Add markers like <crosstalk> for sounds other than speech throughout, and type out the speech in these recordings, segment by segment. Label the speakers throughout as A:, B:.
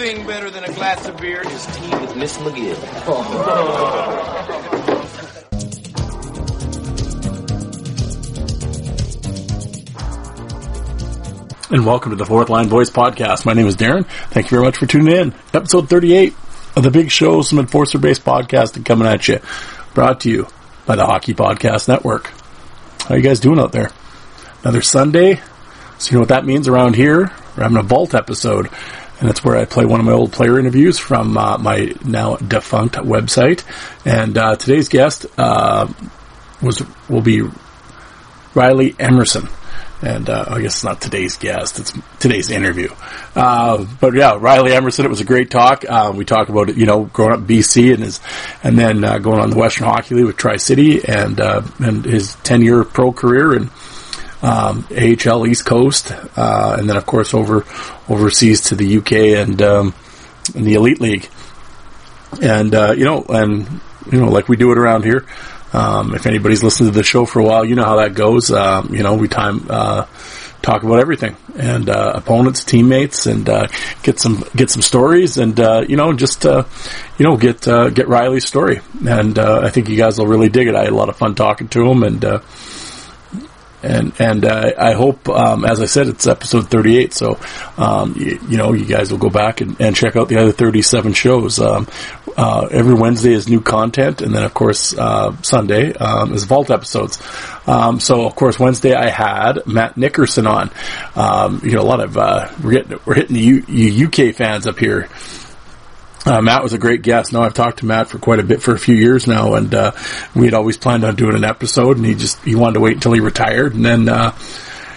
A: Thing better than a glass of beer is tea with Miss McGill. <laughs>
B: and welcome to the Fourth Line Voice Podcast. My name is Darren. Thank you very much for tuning in. Episode 38 of the Big Show, some enforcer based podcasting coming at you. Brought to you by the Hockey Podcast Network. How you guys doing out there? Another Sunday. So you know what that means around here? We're having a Vault episode. And that's where I play one of my old player interviews from uh, my now defunct website. And uh, today's guest uh, was will be Riley Emerson and uh, I guess it's not today's guest; it's today's interview. Uh, but yeah, Riley Emerson. It was a great talk. We talk about you know, growing up BC and his, and then going on the Western Hockey League with Tri City and uh, and his ten year pro career and um, AHL East Coast, uh, and then of course over overseas to the UK and um, in the Elite League. And you know, and you know, like we do it around here. Um, if anybody's listened to the show for a while, you know how that goes. Um, you know, we time uh, talk about everything and uh, opponents, teammates, and uh, get some get some stories, and uh, you know, just uh, you know, get uh, get Riley's story. And I think you guys will really dig it. I had a lot of fun talking to him, and and and uh, I hope, um, as I said, it's episode 38. So, um, you, you, know, you guys will go back and, and check out the other 37 shows. Um, uh, every Wednesday is new content, and then of course uh, Sunday um, is vault episodes. Um, so, of course, Wednesday I had Matt Nickerson on. Um, you know, a lot of uh, we're getting we're hitting the U- UK fans up here. Uh, Matt was a great guest. Now I've talked to Matt for quite a bit for a few years now, and uh, we had always planned on doing an episode, and he just he wanted to wait until he retired, and then uh,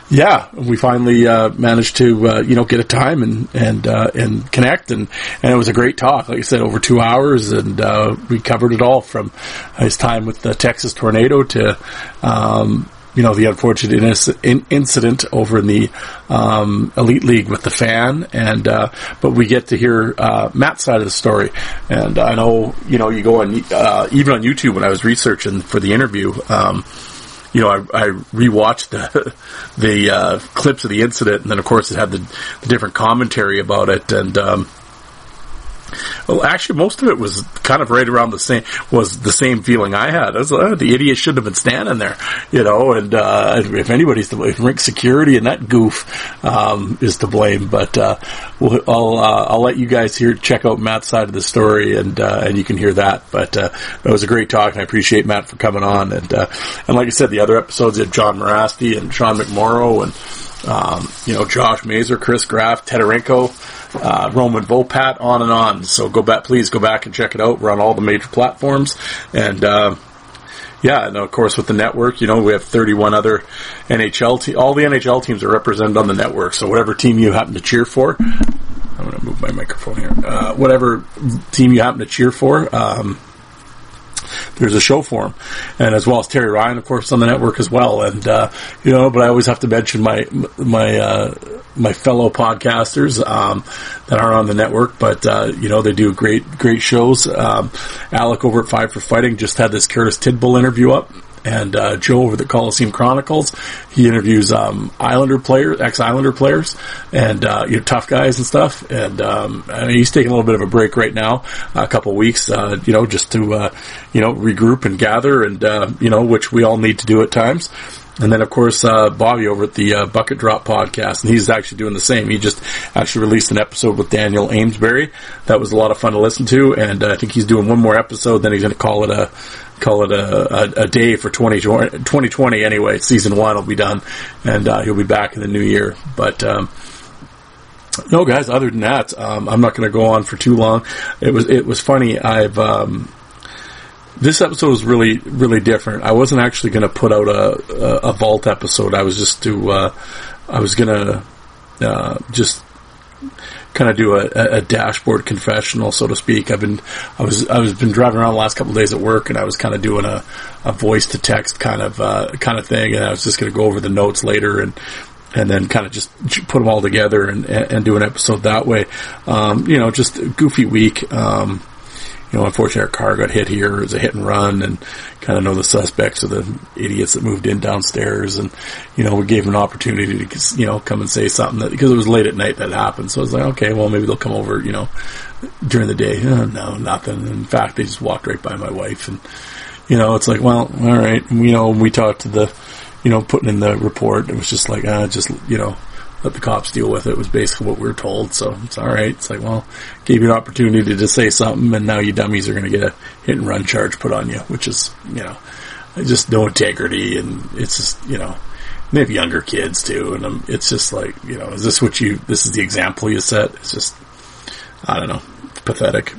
B: yeah, we finally uh, managed to uh, you know get a time and and uh, and connect, and and it was a great talk. Like I said, over two hours, and we covered it all from his time with the Texas tornado to. Um, you know, the unfortunate in- incident over in the um, Elite League with the fan, and uh, but we get to hear uh, Matt's side of the story. And I know, you know, you go on uh, even on YouTube when I was researching for the interview. Um, you know, I, I rewatched the <laughs> the uh, clips of the incident, and then of course it had the, the different commentary about it, and um, well, actually, most of it was kind of right around the same was the same feeling I had. I was like, oh, the idiot shouldn't have been standing there, you know. And uh, if anybody's to blame, rink security and that goof um, is to blame. But uh, I'll uh, I'll let you guys here check out Matt's side of the story, and uh, and you can hear that. But uh, it was a great talk, and I appreciate Matt for coming on. And uh, and like I said, the other episodes had Jon Mirasty and Sean McMorrow and. Um, you know, Josh Mazer, Chris Graff, Tedarenko, uh, Roman Vopat, on and on. So go back, please go back and check it out. We're on all the major platforms, and uh, yeah, and of course with the network, you know, we have 31 other NHL te- all the NHL teams are represented on the network. So whatever team you happen to cheer for, I'm going to move my microphone here. Uh, whatever team you happen to cheer for. Um, there's a show for him, and as well as Terry Ryan, of course, on the network as well. And uh, you know, but I always have to mention my my uh, my fellow podcasters um, that aren't on the network. But uh, you know, they do great great shows. Um, Alec over at Five for Fighting just had this Curtis Tidball interview up and uh, Joe over the Coliseum Chronicles. He interviews um, Islander players, ex-Islander players, and uh, you know tough guys and stuff. And um, I mean, he's taking a little bit of a break right now, a couple weeks, uh, you know, just to uh, you know regroup and gather, and uh, you know, which we all need to do at times. And then, of course, uh, Bobby over at the uh, Bucket Drop podcast, and he's actually doing the same. He just actually released an episode with Daniel Amesbury. That was a lot of fun to listen to, and uh, I think he's doing one more episode. Then he's going to call it a call it a, a, a day for 2020, 2020 anyway. Season one will be done, and uh, he'll be back in the new year. But um, no, guys. Other than that, um, I'm not going to go on for too long. It was it was funny. I've um, this episode was really really different. I wasn't actually going to put out a, a, a vault episode. I was just to uh, I was gonna uh, just kind of do a, a, dashboard confessional, so to speak. I've been, I was, I was been driving around the last couple of days at work, and I was kind of doing a, a voice to text kind of, uh, kind of thing, and I was just going to go over the notes later and. And then kind of just put them all together and, and do an episode that way. Um, you know, just goofy week. Um, you know, unfortunately our car got hit here. It was a hit and run and kind of know the suspects of the idiots that moved in downstairs. And, you know, we gave them an opportunity to, you know, come and say something that, because it was late at night that happened. So I was like, okay, well, maybe they'll come over, you know, during the day. Oh, no, nothing. In fact, they just walked right by my wife and, you know, it's like, well, all right. You know, we talked to the, you know, putting in the report, it was just like, ah, just, you know, let the cops deal with it was basically what we were told. So it's all right. It's like, well, gave you an opportunity to say something, and now you dummies are going to get a hit and run charge put on you, which is, you know, just no integrity, and it's just, you know, they have younger kids too, and um, it's just like, you know, is this what you? This is the example you set? It's just, I don't know, pathetic.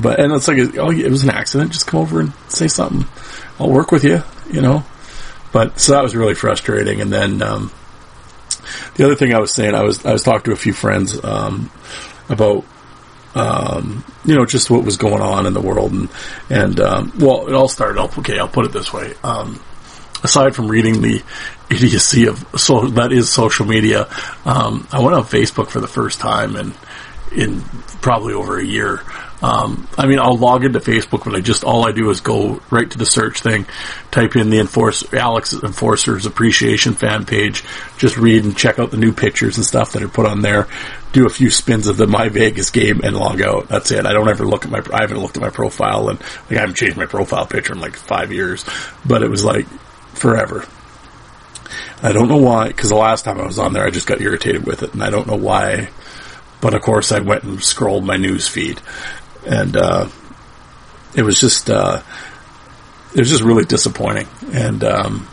B: But and it's like, oh, it was an accident. Just come over and say something. I'll work with you, you know. But so that was really frustrating, and then. Um, the other thing I was saying, I was I was talking to a few friends um, about um, you know just what was going on in the world, and and um, well, it all started off. Okay, I'll put it this way. Um, aside from reading the idiocy of so that is social media, um, I went on Facebook for the first time and in probably over a year. Um, I mean, I'll log into Facebook, but I just all I do is go right to the search thing, type in the enforce Alex Enforcers Appreciation fan page, just read and check out the new pictures and stuff that are put on there. Do a few spins of the My Vegas game and log out. That's it. I don't ever look at my. I haven't looked at my profile and like I haven't changed my profile picture in like five years, but it was like forever. I don't know why, because the last time I was on there, I just got irritated with it, and I don't know why. But of course, I went and scrolled my news feed, and uh, it was just uh, it was just really disappointing. And um,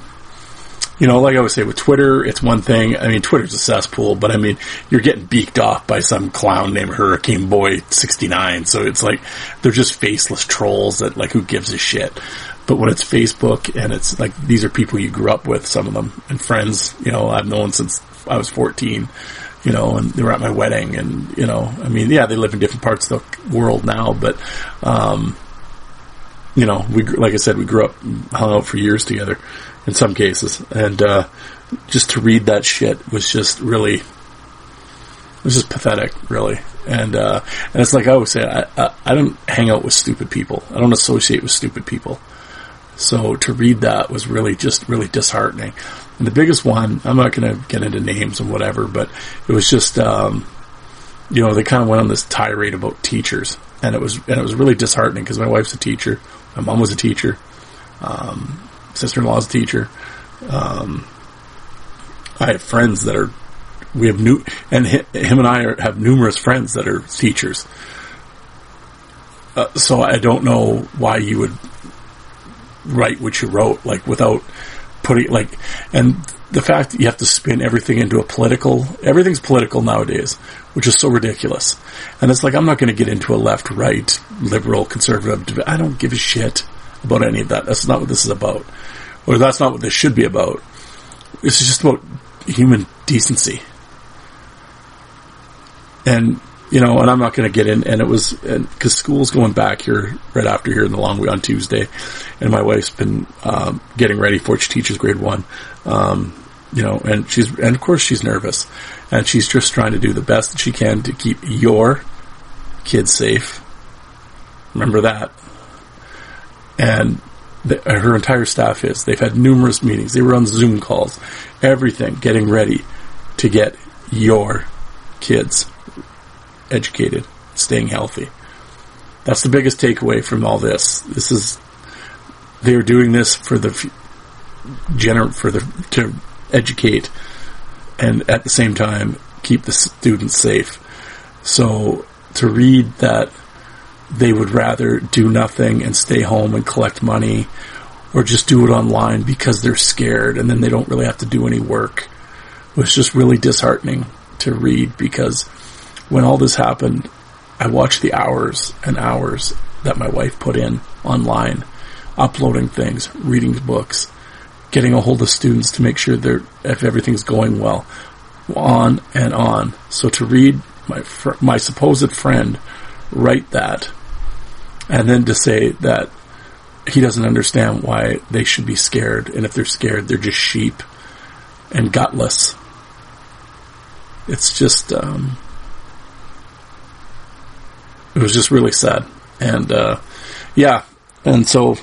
B: you know, like I would say with Twitter, it's one thing. I mean, Twitter's a cesspool, but I mean, you're getting beaked off by some clown named Hurricane Boy sixty nine. So it's like they're just faceless trolls that like who gives a shit. But when it's Facebook and it's like these are people you grew up with, some of them and friends, you know, I've known since I was fourteen you know, and they were at my wedding, and you know, I mean, yeah, they live in different parts of the world now, but, um, you know, we like I said, we grew up, hung out for years together, in some cases, and uh, just to read that shit was just really, it was just pathetic, really. And uh, and it's like I always say, I, I I don't hang out with stupid people. I don't associate with stupid people. So to read that was really just really disheartening. And the biggest one, I'm not going to get into names and whatever, but it was just, um, you know, they kind of went on this tirade about teachers, and it was and it was really disheartening because my wife's a teacher, my mom was a teacher, um, sister-in-law's a teacher. Um, I have friends that are, we have new, and him and I are, have numerous friends that are teachers. Uh, so I don't know why you would write what you wrote, like without putting like, and the fact that you have to spin everything into a political, everything's political nowadays, which is so ridiculous. And it's like, I'm not going to get into a left, right, liberal, conservative. I don't give a shit about any of that. That's not what this is about. Or that's not what this should be about. This is just about human decency. And you know, and I'm not going to get in. And it was because school's going back here right after here in the long week on Tuesday, and my wife's been um, getting ready for it. She teaches grade one, um, you know, and she's and of course she's nervous, and she's just trying to do the best that she can to keep your kids safe. Remember that, and the, her entire staff is. They've had numerous meetings. They were on Zoom calls, everything, getting ready to get your kids educated, staying healthy. That's the biggest takeaway from all this. This is they are doing this for the gener for the to educate and at the same time keep the students safe. So to read that they would rather do nothing and stay home and collect money or just do it online because they're scared and then they don't really have to do any work was just really disheartening to read because when all this happened, I watched the hours and hours that my wife put in online, uploading things, reading books, getting a hold of students to make sure they're, if everything's going well, on and on. So to read my fr- my supposed friend write that, and then to say that he doesn't understand why they should be scared, and if they're scared, they're just sheep and gutless. It's just, um, it was just really sad, and uh, yeah, and so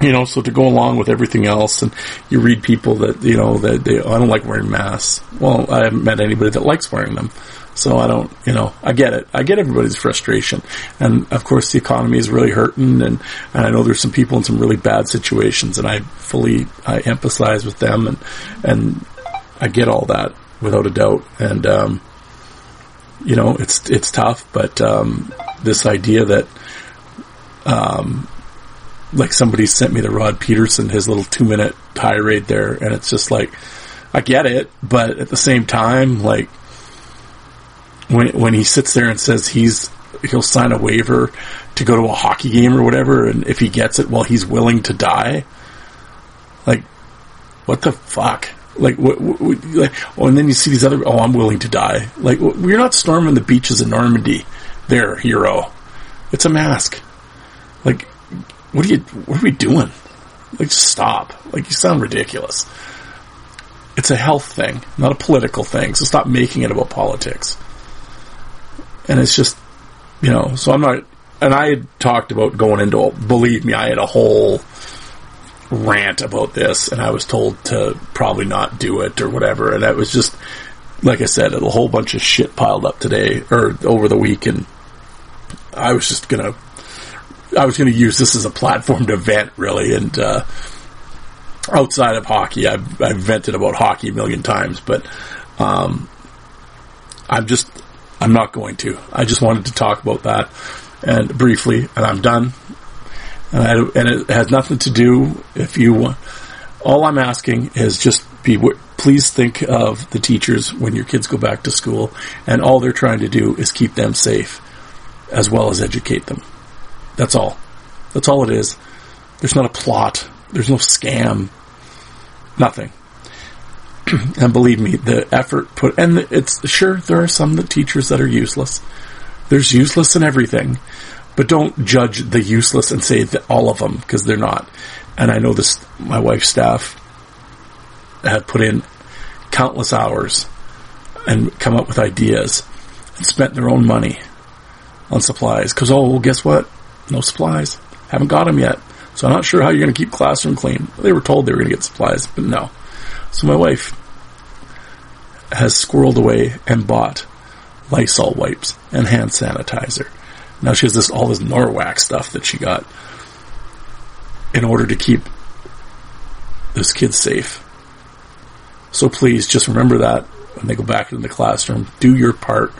B: you know, so to go along with everything else, and you read people that you know that they oh, I don't like wearing masks. Well, I haven't met anybody that likes wearing them, so I don't, you know, I get it. I get everybody's frustration, and of course the economy is really hurting, and and I know there's some people in some really bad situations, and I fully I empathize with them, and and I get all that without a doubt, and um, you know, it's it's tough, but um, this idea that um, like somebody sent me the Rod Pedersen, his little two minute tirade there, and it's just like, I get it, but at the same time, like, when, when he sits there and says he's, he'll sign a waiver to go to a hockey game or whatever, and if he gets it, well, he's willing to die. Like, what the fuck? Like, what, what, like, oh, and then you see these other, oh, I'm willing to die. Like, we're not storming the beaches of Normandy there, hero. It's a mask. Like, what are you, what are we doing? Like, just stop. Like, you sound ridiculous. It's a health thing, not a political thing, so stop making it about politics. And it's just, you know, so I'm not, and I had talked about going into, A, believe me, I had a whole rant about this, and I was told to probably not do it or whatever, and that was just, like I said, a whole bunch of shit piled up today, or over the week, and I was just gonna I was to use this as a platform to vent, really. And uh, outside of hockey, I've, I've vented about hockey a million times, but um, I'm just I'm not going to. I just wanted to talk about that and briefly, and I'm done. And, and it has nothing to do if you. Want. All I'm asking is just be. Please think of the teachers when your kids go back to school, and all they're trying to do is keep them safe, as well as educate them. That's all. That's all it is. There's not a plot. There's no scam. Nothing. <clears throat> and believe me, the effort put, and it's sure there are some that teachers that are useless. There's useless in everything, but don't judge the useless and say all of them because they're not. And I know this, my wife's staff have put in countless hours and come up with ideas and spent their own money on supplies because oh well guess what no supplies. Haven't got them yet. So I'm not sure how you're going to keep classroom clean. They were told they were going to get supplies, but no. So my wife has squirreled away and bought Lysol wipes and hand sanitizer. Now she has this all this Norwex stuff that she got in order to keep this kid safe. So please just remember that when they go back into the classroom. Do your part.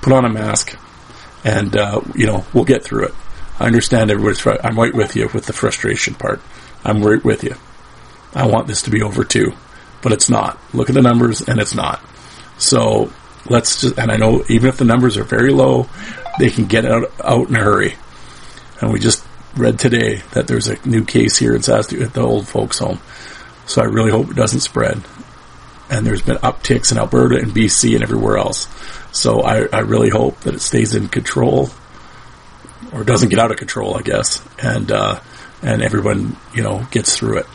B: Put on a mask and uh, you know we'll get through it. I understand everybody's. Fr- I'm right with you with the frustration part. I'm right with you. I want this to be over too, but it's not. Look at the numbers, and it's not. So let's just. And I know even if the numbers are very low, they can get out out in a hurry. And we just read today that there's a new case here in Saskatoon at the old folks' home. So I really hope it doesn't spread. And there's been upticks in Alberta and BC and everywhere else. So I, I really hope that it stays in control or doesn't get out of control, I guess, and uh, and everyone you know gets through it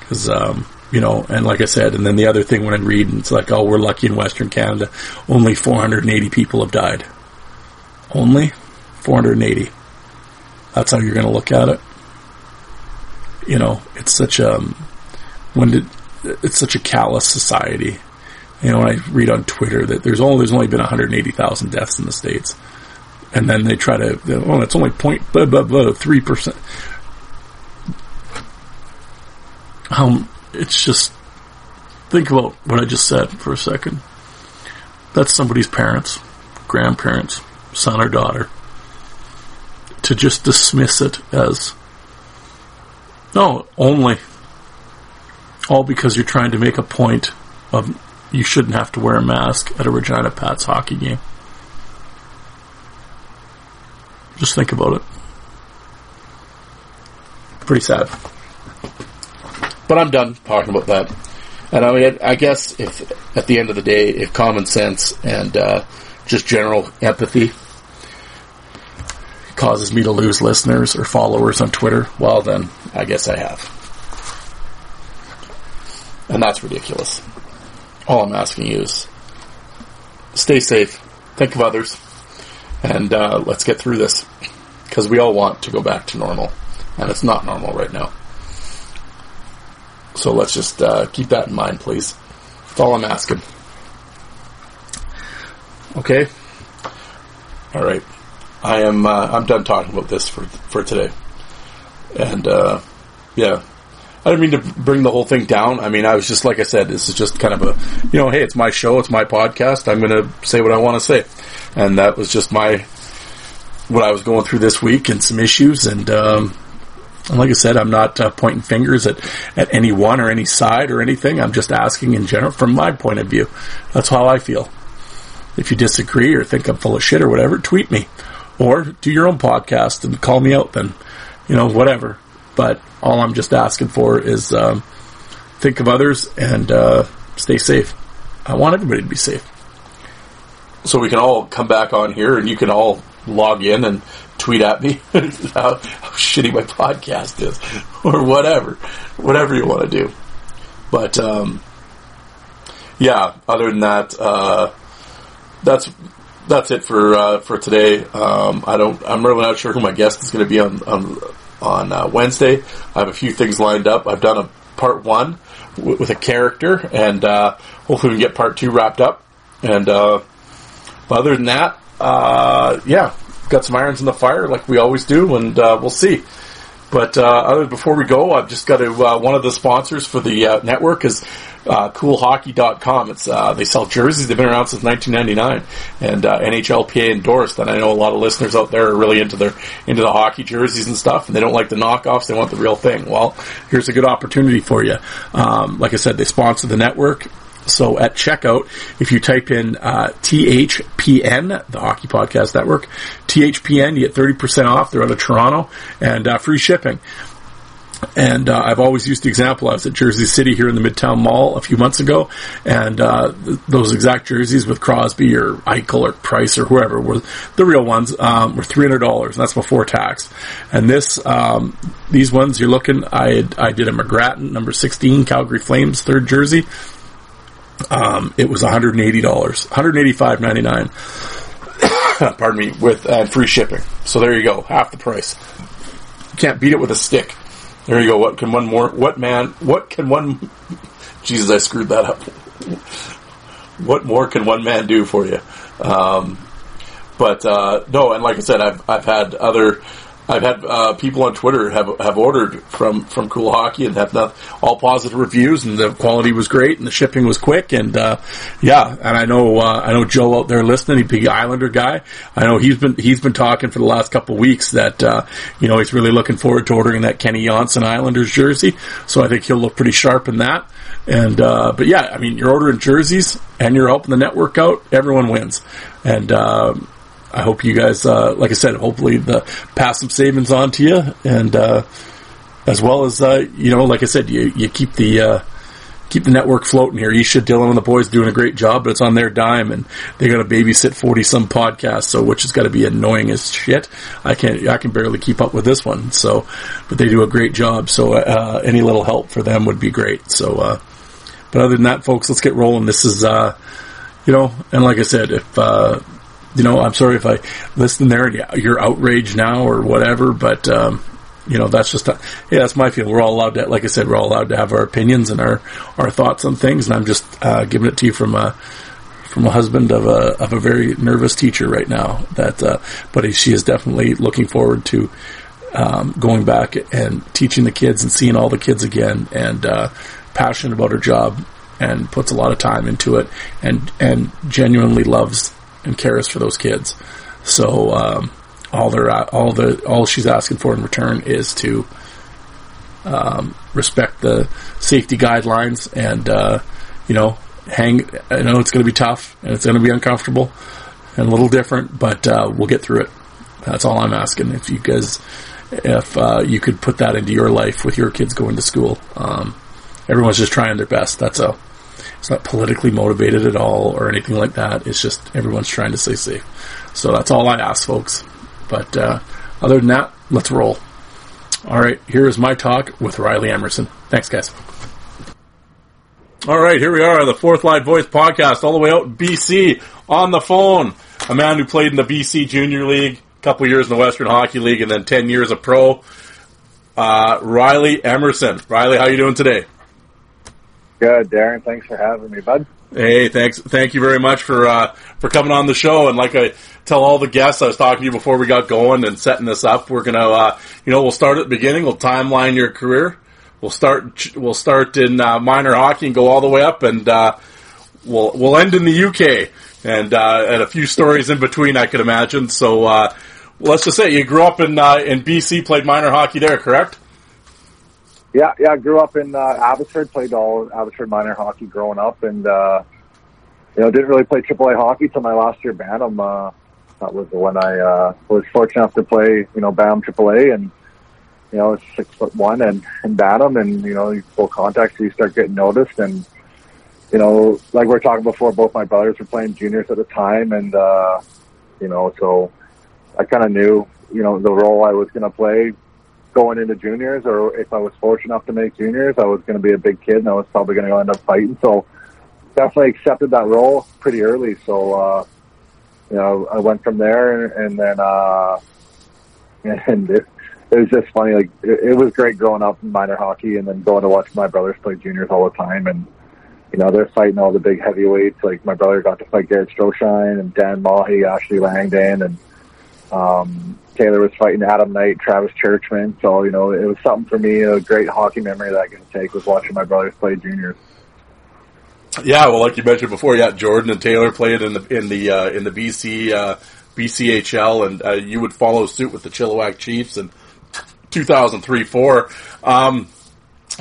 B: because um, you know, and like I said, and then the other thing when I read, it's like, oh, we're lucky in Western Canada, only 480 people have died. Only 480. That's how you're going to look at it. You know, it's such a um, when did it's such a callous society you know, when I read on Twitter that there's only there's only been 180,000 deaths in the states, and then they try to well, it's only point blah blah blah three percent. Um, it's just think about what I just said for a second. That's somebody's parents, grandparents, son or daughter. To just dismiss it as no, only all because you're trying to make a point of you shouldn't have to wear a mask at a Regina Pats hockey game. Just think about it. Pretty sad. But I'm done talking about that. And I mean, I guess if at the end of the day, if common sense and uh, just general empathy causes me to lose listeners or followers on Twitter, well, then I guess I have. And that's ridiculous. All I'm asking you is stay safe, think of others, and uh, let's get through this. Because we all want to go back to normal, and it's not normal right now. So let's just uh, keep that in mind, please. That's all I'm asking. Okay. All right. I am. Uh, I'm done talking about this for for today. And uh, yeah, I didn't mean to bring the whole thing down. I mean, I was just like I said. This is just kind of a, you know, hey, it's my show, it's my podcast. I'm going to say what I want to say, and that was just my what I was going through this week and some issues. And, um, and like I said, I'm not uh, pointing fingers at at any one or any side or anything. I'm just asking in general from my point of view. That's how I feel. If you disagree or think I'm full of shit or whatever, tweet me or do your own podcast and call me out then, you know, whatever. But all I'm just asking for is um, think of others and uh, stay safe. I want everybody to be safe. So we can all come back on here and you can all log in and tweet at me <laughs> how, how shitty my podcast is <laughs> or whatever, whatever you want to do. But, um, yeah, other than that, uh, that's that's it for uh, for today. Um, I don't. I'm really not sure who my guest is going to be on on on uh, Wednesday. I have a few things lined up. I've done a part one w- with a character, and uh, hopefully we can get part two wrapped up. And uh, other than that, uh, yeah, got some irons in the fire like we always do, and uh, we'll see. But other before we go, I've just got to one of the sponsors for the network is uh, CoolHockey.com. It's uh, they sell jerseys. They've been around since 1999, and uh, NHLPA endorsed. And I know a lot of listeners out there are really into their into the hockey jerseys and stuff, and they don't like the knockoffs. They want the real thing. Well, here's a good opportunity for you. Um, like I said, they sponsor the network. So at checkout, if you type in uh, THPN, the Hockey Podcast Network, THPN, you get 30% off. They're out of Toronto and uh, free shipping. And uh, I've always used the example. I was at Jersey City here in the Midtown Mall a few months ago, and uh, th- those exact jerseys with Crosby or Eichel or Price or whoever were the real ones um, were three hundred dollars, that's before tax. And this, um, these ones you're looking, I I did a McGrattan number sixteen Calgary Flames third jersey. Um, it was one hundred and eighty dollars, one hundred eighty five ninety nine. <coughs> Pardon me, with uh, free shipping. So there you go, half the price. You can't beat it with a stick. There you go. What can one more? What man? What can one? <laughs> Jesus, I screwed that up. What more can one man do for you? Um, but uh, no, and like I said, I've I've had other. I've had uh, people on Twitter have have ordered from, from Cool Hockey and have not, all positive reviews, and the quality was great, and the shipping was quick, and uh, yeah, and I know uh, I know Joe out there listening, he's a big Islander guy. I know he's been he's been talking for the last couple of weeks that uh, you know he's really looking forward to ordering that Kenny Jonsson Islanders jersey. So I think he'll look pretty sharp in that. And uh, but yeah, I mean, you're ordering jerseys and you're helping the network out. Everyone wins, and. Um, I hope you guys, uh, like I said, hopefully the pass some savings on to you, and uh, as well as uh, you know, like I said, you you keep the uh, keep the network floating here. Isha Dillon and the boys doing a great job, but it's on their dime, and they got to babysit forty some podcasts, so which has got to be annoying as shit. I can't, I can barely keep up with this one. So, but they do a great job. So uh, any little help for them would be great. So, uh, but other than that, folks, let's get rolling. This is, uh, you know, and like I said, if uh, you know, I'm sorry if I listen there and you're outraged now or whatever, but, um, you know, that's just, a, yeah, that's my feeling. We're all allowed to, like I said, we're all allowed to have our opinions and our, our thoughts on things. And I'm just, uh, giving it to you from a, from a husband of a, of a very nervous teacher right now that, uh, but he, she is definitely looking forward to, um, going back and teaching the kids and seeing all the kids again and, uh, passionate about her job and puts a lot of time into it and, and genuinely loves and cares for those kids. So um, all they're all the all she's asking for in return is to um, respect the safety guidelines and uh, you know hang. I know it's going to be tough and it's going to be uncomfortable and a little different, but uh, we'll get through it. That's all I'm asking. If you guys, if uh, you could put that into your life with your kids going to school, um, everyone's just trying their best. That's all. It's not politically motivated at all or anything like that. It's just everyone's trying to stay safe. So that's all I ask, folks. But uh, other than that, let's roll. All right, here is my talk with Riley Emerson. Thanks, guys. All right, here we are, the Fourth Line Voice podcast, all the way out in BC on the phone. A man who played in the BC Junior League, a couple years in the Western Hockey League, and then ten years a pro. Uh, Riley Emerson. Riley, how you doing today?
C: Good, Darren. Thanks for having me, bud.
B: Hey, thanks. Thank you very much for uh, for coming on the show. And like I tell all the guests, I was talking to you before we got going and setting this up. We're gonna, uh, you know, we'll start at the beginning. We'll timeline your career. We'll start. We'll start in uh, minor hockey and go all the way up, and uh, we'll we'll end in the UK and uh, and a few stories in between. I could imagine. So uh, let's just say you grew up in in BC, played minor hockey there, correct?
C: Yeah, yeah. I grew up in uh, Abbotsford, played all Abbotsford minor hockey growing up, and uh, you know didn't really play AAA hockey till my last year Bantam. Uh, that was when I uh, was fortunate enough to play, you know, Bantam AAA, and you know, six foot one and and Bantam, and you know, full contact, so you start getting noticed, and you know, like we were talking before, both my brothers were playing juniors at the time, and uh, you know, so I kind of knew, you know, the role I was going to play going into juniors, or if I was fortunate enough to make juniors, I was going to be a big kid, and I was probably going to end up fighting. So definitely accepted that role pretty early. So uh, you know, I went from there, and then uh, <laughs> and it, it was just funny. Like it, it was great growing up in minor hockey, and then going to watch my brothers play juniors all the time, and you know, they're fighting all the big heavyweights. Like my brother got to fight Garrett Stroshein and Dan Mahi, Ashley Langdon, and um, Taylor was fighting Adam Knight, Travis Churchman. So, you know, it was something for me, a great hockey memory that I can take was watching my brothers play juniors.
B: Yeah, well, like you mentioned before, yeah, Jordan and Taylor played in the in the uh, in the BC uh, BCHL, and uh, you would follow suit with the Chilliwack Chiefs in 2003 four. Um,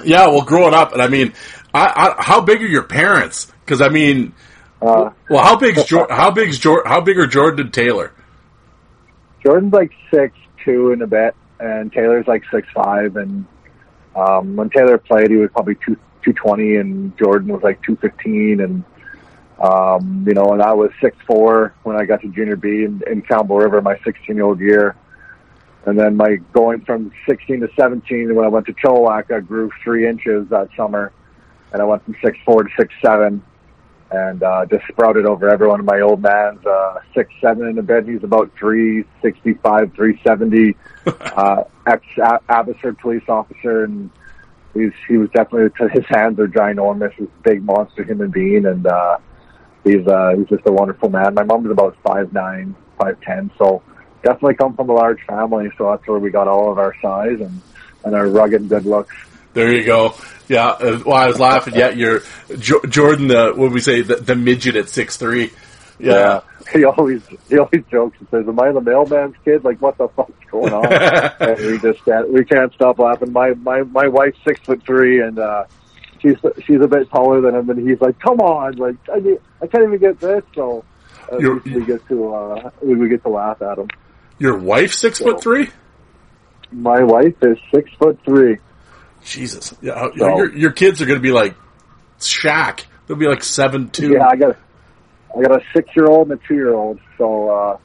B: yeah, well, growing up, and I mean, I, I, how big are your parents? Because I mean,
C: Uh,
B: well, how big's Jor- how big's Jor- how big are Jordan and Taylor?
C: Jordan's like six two in a bit, and Taylor's like six five. And um, when Taylor played, he was probably two two twenty, and Jordan was like two fifteen. And um, you know, and I was six four when I got to junior B in, in Campbell River, my sixteen year old year. And then my going from sixteen to seventeen, when I went to Chilliwack, I grew three inches that summer, and I went from six four to six seven and uh, just sprouted over everyone. My old man's uh, six seven in the bed. He's about three sixty five, three seventy. <laughs> uh, ex Abbotsford police officer, and he's he was definitely his hands are ginormous. He's a big monster human being, and uh, he's uh, he's just a wonderful man. My mom's about five nine, five ten, so definitely come from a large family. So that's where we got all of our size and and our rugged good looks.
B: There you go. Yeah. Uh, well, I was laughing. Yeah, you're jo- Jordan. The what we say? The, the midget at six three. Yeah.
C: He always he always jokes and says, "Am I the mailman's kid? Like, what the fuck's going on?" <laughs> and we just can't we can't stop laughing. My my my wife's six foot three, and uh, she's she's a bit taller than him, and he's like, "Come on, like I need, I can't even get this." So at
B: You're-
C: least we get to uh, we we get to laugh at him.
B: Your wife six foot three.
C: My wife is six foot three.
B: Jesus. Yeah.
C: So-
B: Your your kids are going to be like Shaq. They'll be like seven two.
C: Yeah, I got I got a six year old and a two year old. So uh,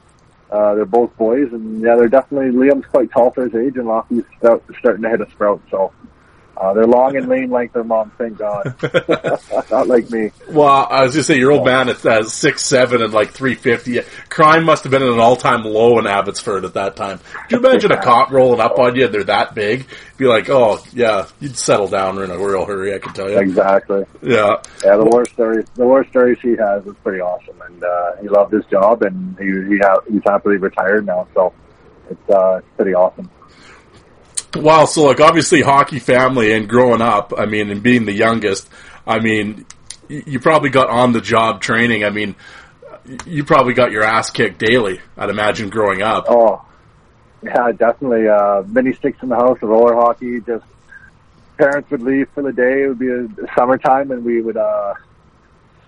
C: uh, they're both boys, and yeah, they're definitely Liam's quite tall for his age, and Lockie's sprout, starting to hit a sprout. So uh, they're long and lean like their mom. Thank God, <laughs> <laughs> not like me.
B: Well, I was just say your old man at uh, six seven and like three fifty. Crime must have been at an all time low in Abbotsford at that time. Could you imagine a <laughs> cop rolling up on you and they're that big? Be like, oh yeah, you'd settle down in a real hurry. I can tell you.
C: Exactly.
B: Yeah.
C: Yeah, the war stories, the war stories he has is pretty awesome, and uh, he loved his job, and he he ha- he's happily retired now. So it's uh, it's pretty awesome.
B: Wow. So like obviously hockey family and growing up. I mean, and being the youngest. I mean, you probably got on the job training. I mean, you probably got your ass kicked daily. I'd imagine growing up.
C: Oh, yeah, definitely. Uh, mini sticks in the house, roller hockey. Just parents would leave for the day. It would be a, summertime, and we would. Uh,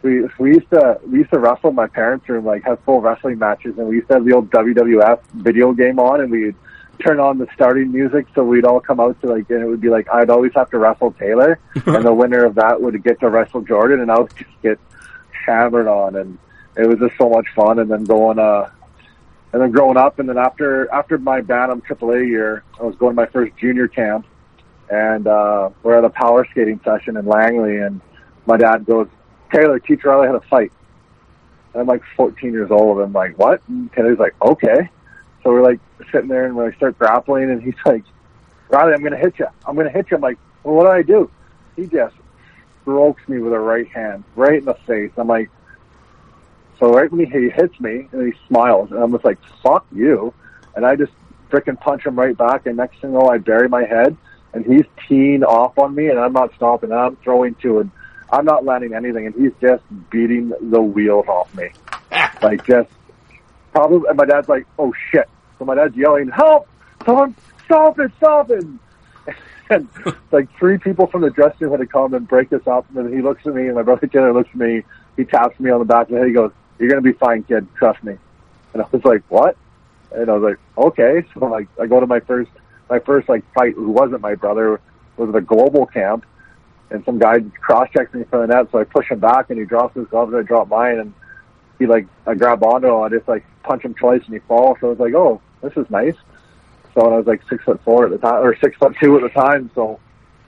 C: we we used to we used to wrestle in my parents' room, like have full wrestling matches, and we used to have the old WWF video game on, and we turn on the starting music, so we'd all come out to like, and it would be like I'd always have to wrestle Taylor, <laughs> and the winner of that would get to wrestle Jordan, and I would just get hammered on, and it was just so much fun. And then going, uh, and then growing up, and then after after my Bantam AAA year, I was going to my first junior camp, and uh, we're at a power skating session in Langley, and my dad goes, Taylor, teach Riley how to fight. And I'm like 14 years old. and I'm like, what? And Taylor's like, okay. So we're like sitting there and we like start grappling and he's <laughs> like, Riley, I'm going to hit you. I'm going to hit you. I'm like, well, what do I do? He just strokes me with a right hand right in the face. I'm like, so right when he, hits me and he smiles and I'm just like, fuck you. And I just freaking punch him right back. And next thing you know, I bury my head and he's teeing off on me and I'm not stopping. And I'm throwing to and I'm not landing anything. And he's just beating the wheels off me. <laughs> like just probably, and my dad's like, oh shit. So my dad's yelling, help! Someone, stop it, stop it! <laughs> And like three people from the dressing room had to come and break this up. And then he looks at me, and my brother Taylor looks at me. He taps me on the back of the head. He goes, "You're gonna be fine, kid. Trust me." And I was like, "What?" And I was like, "Okay." <laughs> So like, I go to my first, my first like fight. Who wasn't my brother was at a global camp, and some guy cross checks me from the net. So I push him back, and he drops his gloves, and I drop mine, and he like I grab onto him. I just like punch him twice, and he falls. So I was like, "Oh, this is nice." So I was like six foot four at the time, or six foot two at the time. So,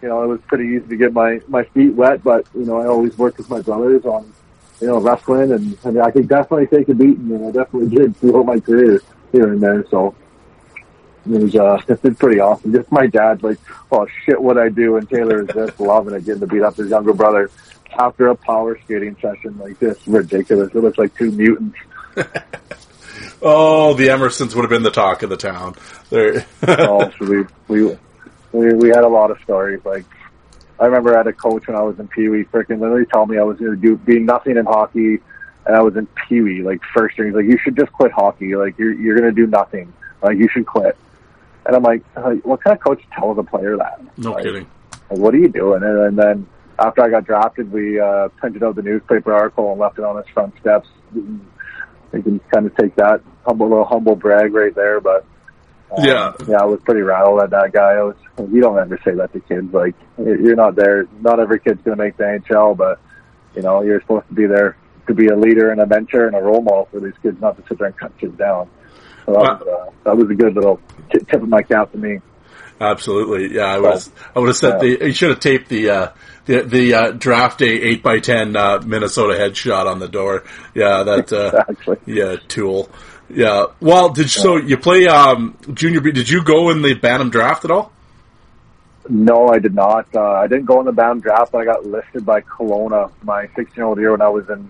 C: you know, it was pretty easy to get my my feet wet. But you know, I always worked with my brothers on, you know, wrestling, and, and I could definitely take a beating, and I definitely did throughout my career here and there. So. It was uh, it's been pretty awesome. Just my dad's like, oh shit, what I do, and Taylor is just loving it, getting to beat up his younger brother after a power skating session. Like this, ridiculous. It looks like two mutants. <laughs>
B: Oh, the Emersons would have been the talk of the town. There.
C: oh, <laughs> so we, we we we had a lot of stories. Like I remember I had a coach when I was in Pee Wee, freaking literally told me I was going to do be nothing in hockey, and I was in Pee Wee, like first year. He's like, you should just quit hockey. Like you're you're going to do nothing. Like you should quit. And I'm like, what kind of coach tells a player that?
B: no
C: like,
B: kidding.
C: Like, what are you doing? And, and then after I got drafted, we uh, printed out the newspaper article and left it on his front steps. You can kind of take that humble little humble brag right there, but um,
B: Yeah.
C: yeah, I was pretty rattled at that guy. I was. You don't ever say that to kids. Like you're not there. Not every kid's going to make the NHL, but you know you're supposed to be there to be a leader and a mentor and a role model for these kids, not to sit there and cut kids down. So that, was, uh, that was a good little t- tip of my cap to me.
B: Absolutely, yeah. I was. I would have said
C: Yeah.
B: the. You should have taped the uh, the the uh, draft day eight by ten uh, Minnesota headshot on the door. Yeah, that. Uh,
C: Exactly.
B: yeah, tool. Yeah. Well, did so you play um, junior? B? Did you go in the Bantam draft at all?
C: No, I did not. Uh, I didn't go in the Bantam draft, but I got listed by Kelowna my 16 year old year when I was in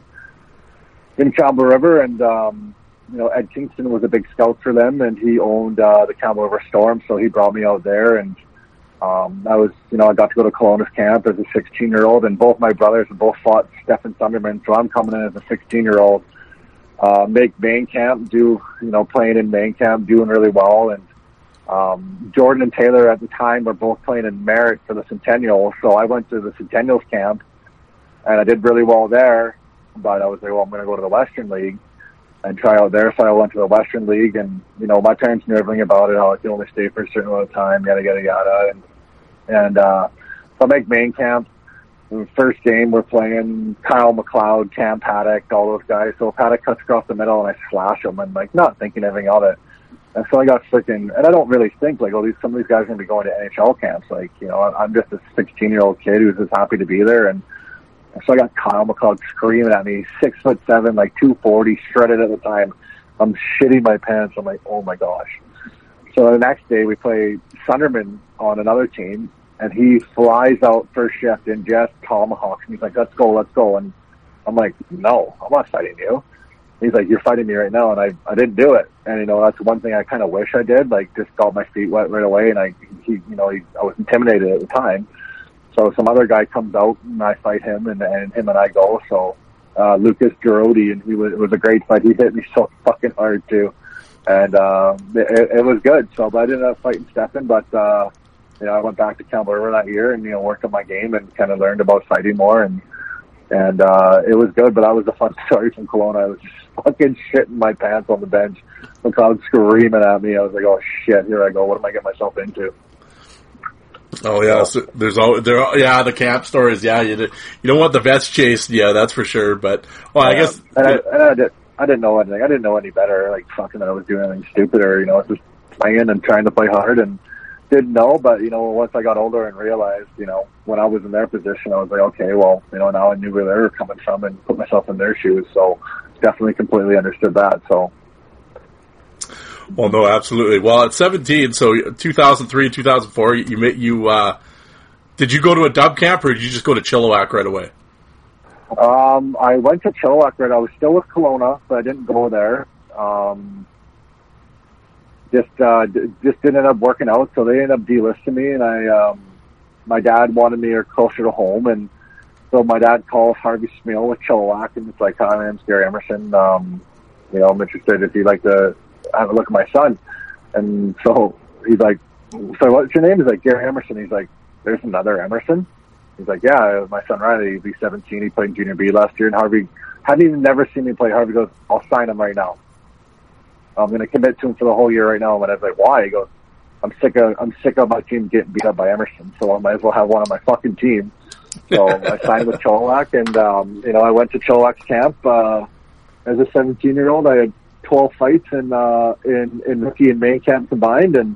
C: in Campbell River, and um, you know Ed Kingston was a big scout for them, and he owned uh, the Campbell River Storm, so he brought me out there, and um, I was you know I got to go to Kelowna's camp as a 16 year old, and both my brothers both fought Stefan Sunderman, so I'm coming in as a 16 year old, uh, make main camp, do you know playing in main camp, doing really well, and um, Jordan and Taylor at the time were both playing in Merritt for the Centennial, so I went to the Centennials camp, and I did really well there. But I was like, well, I'm going to go to the Western League and try out there. So I went to the Western League, and you know, my parents knew everything about it. I could only stay for a certain amount of time, yada yada yada, and and uh, so I make main camp. First game we're playing Kyle McLeod, Cam Paddock, all those guys. So Paddock cuts across the middle, and I slash him, and like not thinking anything of it. And so I got freaking, and I don't really think like, oh, these some of these guys are to be going to NHL camps. Like, you know, I'm just a 16 year old kid who's just happy to be there. And so I got Kyle McLeod screaming at me, six foot seven, like 240, shredded at the time. I'm shitting my pants. I'm like, oh my gosh. So the next day we play Sunderman on another team, and he flies out first shift and just tomahawks. And he's like, let's go, let's go. And I'm like, no, I'm not fighting you. He's like, you're fighting me right now, and I I didn't do it. And you know that's one thing I kind of wish I did. Like just got my feet wet right away, and I he you know he, I was intimidated at the time. So some other guy comes out and I fight him, and and him and I go. So uh, Lucas Girodi, and he was it was a great fight. He hit me so fucking hard too, and um, it, it was good. So but I didn't up fighting Stefan, but uh, you know I went back to Campbell River that year and you know worked on my game and kind of learned about fighting more and and uh, it was good. But that was a fun <laughs> story from Kelowna. I was just fucking shitting my pants on the bench. The crowd screaming at me. I was like, "Oh shit, here I go. What am I getting myself into?"
B: Oh yeah, so there's all there. are- Yeah, the camp stories. Yeah, you you don't want the vets chased. Yeah, that's for sure. But well, I guess
C: and I, and I, did, I didn't know anything. I didn't know any better. Like fucking, that I was doing anything stupid or you know, just playing and trying to play hard and didn't know. But you know, once I got older and realized, you know, when I was in their position, I was like, okay, well, you know, now I knew where they were coming from and put myself in their shoes. So definitely completely understood that. So
B: Well, no, absolutely. Well, at 17, so 2003, 2004, you you uh, did you go to a dub camp or did you just go to Chilliwack right away?
C: Um, I went to Chilliwack, right? I was still with Kelowna, but I didn't go there. Um, just, uh, d- just didn't end up working out, so they ended up delisting me, and I, um, my dad wanted me closer to home, and so my dad calls Harvey Smyl with Chilliwack, and it's like, hi, I'm Gary Emerson. Um, you know, I'm interested if you'd like to have a look at my son. And so he's like, so what's your name? He's like, Gary Emerson. He's like, there's another Emerson? He's like, yeah, my son Riley, he'll be 17. He played in junior B last year. And Harvey hadn't even never seen me play. Harvey goes, I'll sign him right now. I'm going to commit to him for the whole year right now. And I was like, why? He goes, I'm sick of, I'm sick of my team getting beat up by Emerson. So I might as well have one on my fucking team. So I <laughs> signed with Chilliwack and, um, you know, I went to Chilliwack's camp, uh, as a 17 year old. I had 12 fights in, uh, in, in rookie and main camp combined. And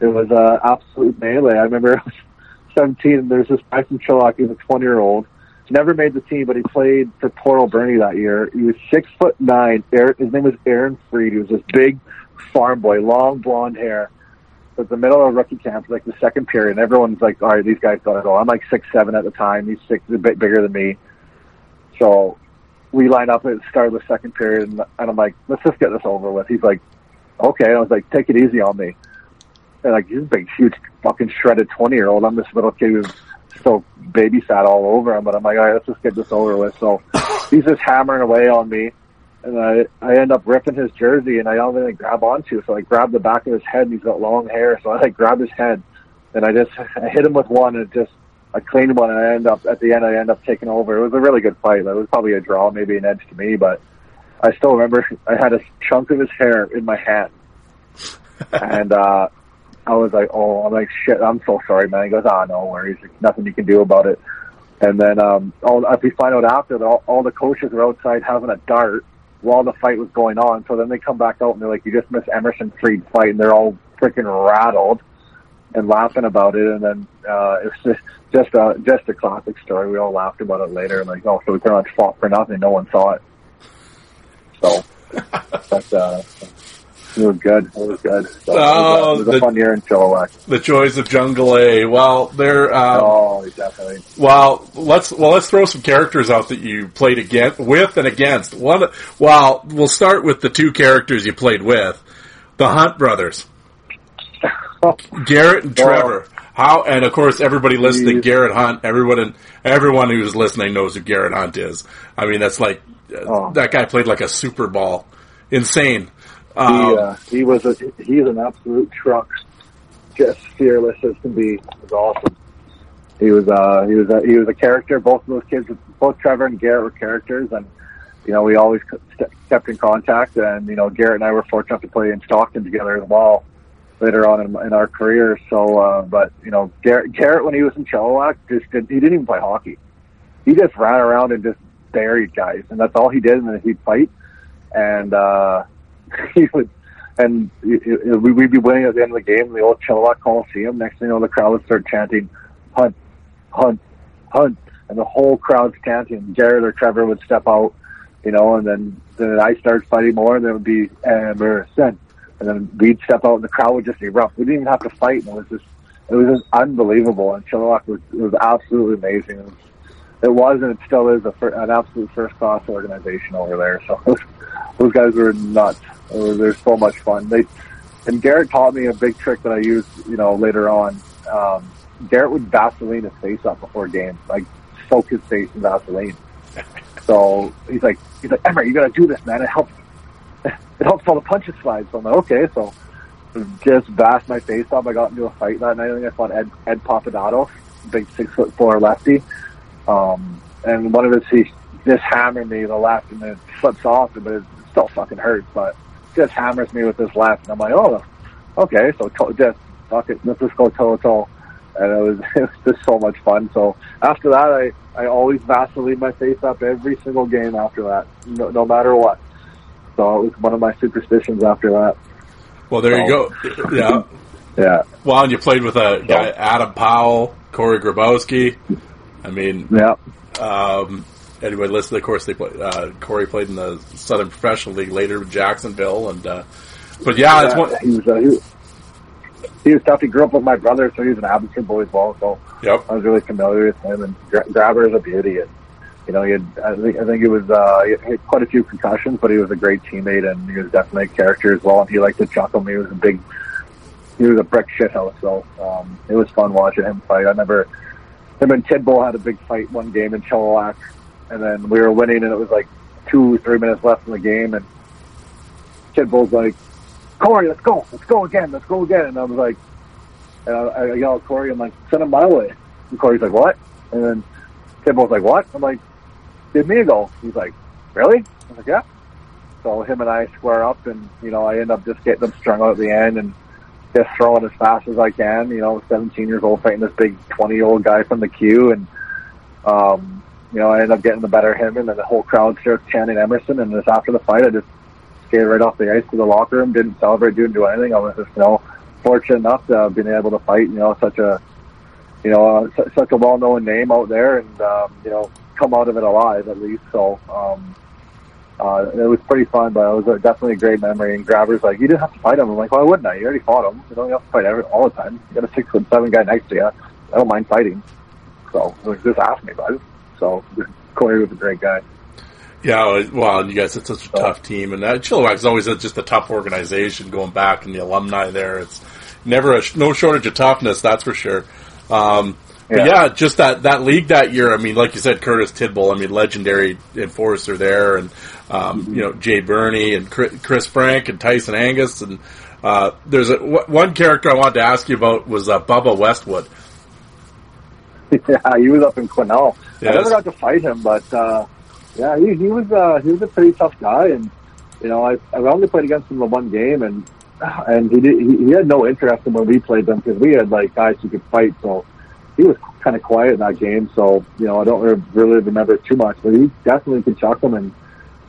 C: it was, uh, absolute melee. I remember <laughs> I was 17 and there's this guy from Chilliwack. He was a 20 year old. Never made the team, but he played for Port Alberni that year. He was six foot nine. Aaron, his name was Aaron Freed. He was this big farm boy, long blonde hair. It was the middle of rookie camp, like the second period, and everyone's like, "All right, these guys gotta go." I'm like six seven at the time. He's six, a bit bigger than me. So we line up at the start of the second period, and, and I'm like, "Let's just get this over with." He's like, "Okay." And I was like, "Take it easy on me." And like he's a big, huge, fucking shredded twenty year old. I'm this little kid who's still babysat all over him, but I'm like, "All right, let's just get this over with." So <laughs> he's just hammering away on me and I I end up ripping his jersey, and I don't really grab onto. So I grab the back of his head, and he's got long hair. So I like grab his head, and I just I hit him with one, and it just I cleaned one, and I end up at the end I end up taking over. It was a really good fight. It was probably a draw, maybe an edge to me, but I still remember <laughs> I had a chunk of his hair in my hand, <laughs> and uh, I was like, oh, I'm like shit. I'm so sorry, man. He goes, ah, no worries. There's nothing you can do about it. And then um, all, if we find out after that, all, all the coaches were outside having a dart while the fight was going on. So then they come back out and they're like, "You just missed Emerson Freed fight," and they're all freaking rattled and laughing about it. And then uh, it's just <laughs> just a just a classic story. We all laughed about it later, like, "Oh, so we pretty much fought for nothing. No one saw it." So, <laughs> but uh, it was good. It was good. So it was,
B: Oh,
C: a, it was a
B: the-
C: fun year in Chilliwack.
B: The joys of Jungle A. Well, they're uh,
C: Oh, definitely.
B: well. Let's well let's throw some characters out that you played against, with, and against. One. Well, we'll start with the two characters you played with, the Hunt brothers, Garrett and Trevor. How and of course everybody listening. Garrett Hunt. Everyone and everyone who's listening knows who Garrett Hunt is. I mean, that's like uh,
C: Oh.
B: that guy played like a Super Ball, insane.
C: He,
B: Um,
C: uh, he was a he's an absolute truck, just fearless as can be. It was awesome. He was uh he was a he was a character. Both of those kids, both Trevor and Garrett were characters, and you know we always kept in contact. And you know Garrett and I were fortunate to play in Stockton together as well later on in, in our careers. So, uh, but you know Garrett, Garrett when he was in Chilliwack, just did, he didn't even play hockey. He just ran around and just buried guys, and that's all he did. And then he'd fight, and uh, <laughs> he would, and it, it, we- we'd be winning at the end of the game in the old Chilliwack Coliseum. Next thing you know, the crowd would start chanting, "Hunt, Hunt, Hunt," and the whole crowd's chanting. Garrett or Trevor would step out, you know, and then then I started fighting more. And there would be Emerson, and then we'd step out, and the crowd would just erupt. We didn't even have to fight, and it was just it was just unbelievable. And Chilliwack was it was absolutely amazing. It was, it was and it still is a, an absolute first class organization over there. So those, <laughs> those guys were nuts. It was, they're so much fun. They and Garrett taught me a big trick that I used, you know, later on. Um, Garrett would Vaseline his face up before games, like soak his face in Vaseline. <laughs> So he's like, he's like, Emmer, you gotta do this, man. It helps. <laughs> It helps all the punches slide. So I'm like, okay. So just bashed my face up. I got into a fight that night. I think I fought Ed, Ed Papadopoulos, big six foot four lefty. Um, and one of his he just hammered me the left, and it flips off, but it still fucking hurts. But just hammers me with this left, and I'm like, oh, okay, so to- just fuck it, let's just go toe to toe. And it was <laughs> it was just so much fun. So after that, I I always Vaseline my face up every single game after that, no, no matter what. So it was one of my superstitions after that.
B: Well, there you go. Yeah. <laughs>
C: Yeah,
B: Well, and you played with a guy, Adam Powell, Corey Grabowski. I mean,
C: yeah,
B: um, anyway, listen. Of course, they play, uh, Corey played in the Southern Professional League later with Jacksonville, and uh, but yeah, it's one.
C: he was uh, he, was- he was tough. He grew up with my brother, so he was an Abbotsford boy as well. So
B: Yep.
C: I was really familiar with him, and Gra- Grabber is a beauty. And you know, he had, I think I think it was uh, he had quite a few concussions, but he was a great teammate, and he was definitely a character as well. And he liked to chuckle me. He was a big, he was a brick shithouse. So um, it was fun watching him fight. I never him and Tidball had a big fight one game in Chilliwack, and then we were winning, and it was like two, three minutes left in the game, and Tidball's like, Corey, let's go, let's go again, let's go again, and I was like, and I, I yelled at Corey, I'm like, send him my way. And Corey's like, what? And then Tidball's like, what? I'm like, give me a go. He's like, really? I'm like, yeah. So him and I square up, and you know, I end up just getting them strung out at the end, and just throwing as fast as I can. You know, 17 years old fighting this big 20 year old guy from the queue, and um, you know, I end up getting the better of him, and then the whole crowd starts chanting Emerson. And just after the fight, I just skated right off the ice to the locker room, didn't celebrate, didn't do anything. I was just, you know, fortunate enough to have been able to fight. You know, such a you know, uh, such a well-known name out there, and um, you know, come out of it alive at least. So um, uh, it was pretty fun, but it was a, definitely a great memory. And Grabber's like, you didn't have to fight him. I'm like, why wouldn't I? You already fought him. You don't have to fight every, all the time. You got a six foot seven guy next to you. I don't mind fighting. So like, just ask me about it. So Corey was a great guy.
B: Yeah, well, you guys, it's such a tough team, and uh, Chilliwack is always a, just a tough organization. Going back and the alumni there, it's never a no shortage of toughness, that's for sure. Um, But
C: Yeah.
B: yeah, just that that league that year. I mean, like you said, Curtis Tidball. I mean, legendary enforcer there, and um, you know Jay Burney and Chris Frank and Tyson Angus. And uh, there's a w- one character I wanted to ask you about was uh, Bubba Westwood. <laughs>
C: yeah, he was up in Quesnel.
B: Yes.
C: I never got to fight him, but uh, yeah, he, he was uh, he was a pretty tough guy, and you know, I I only played against him the one game, and <sighs> and he did he, he had no interest in when we played them because we had like guys who could fight, so he was kind of quiet in that game. So you know, I don't re- really remember too much, but he definitely could chuck him, and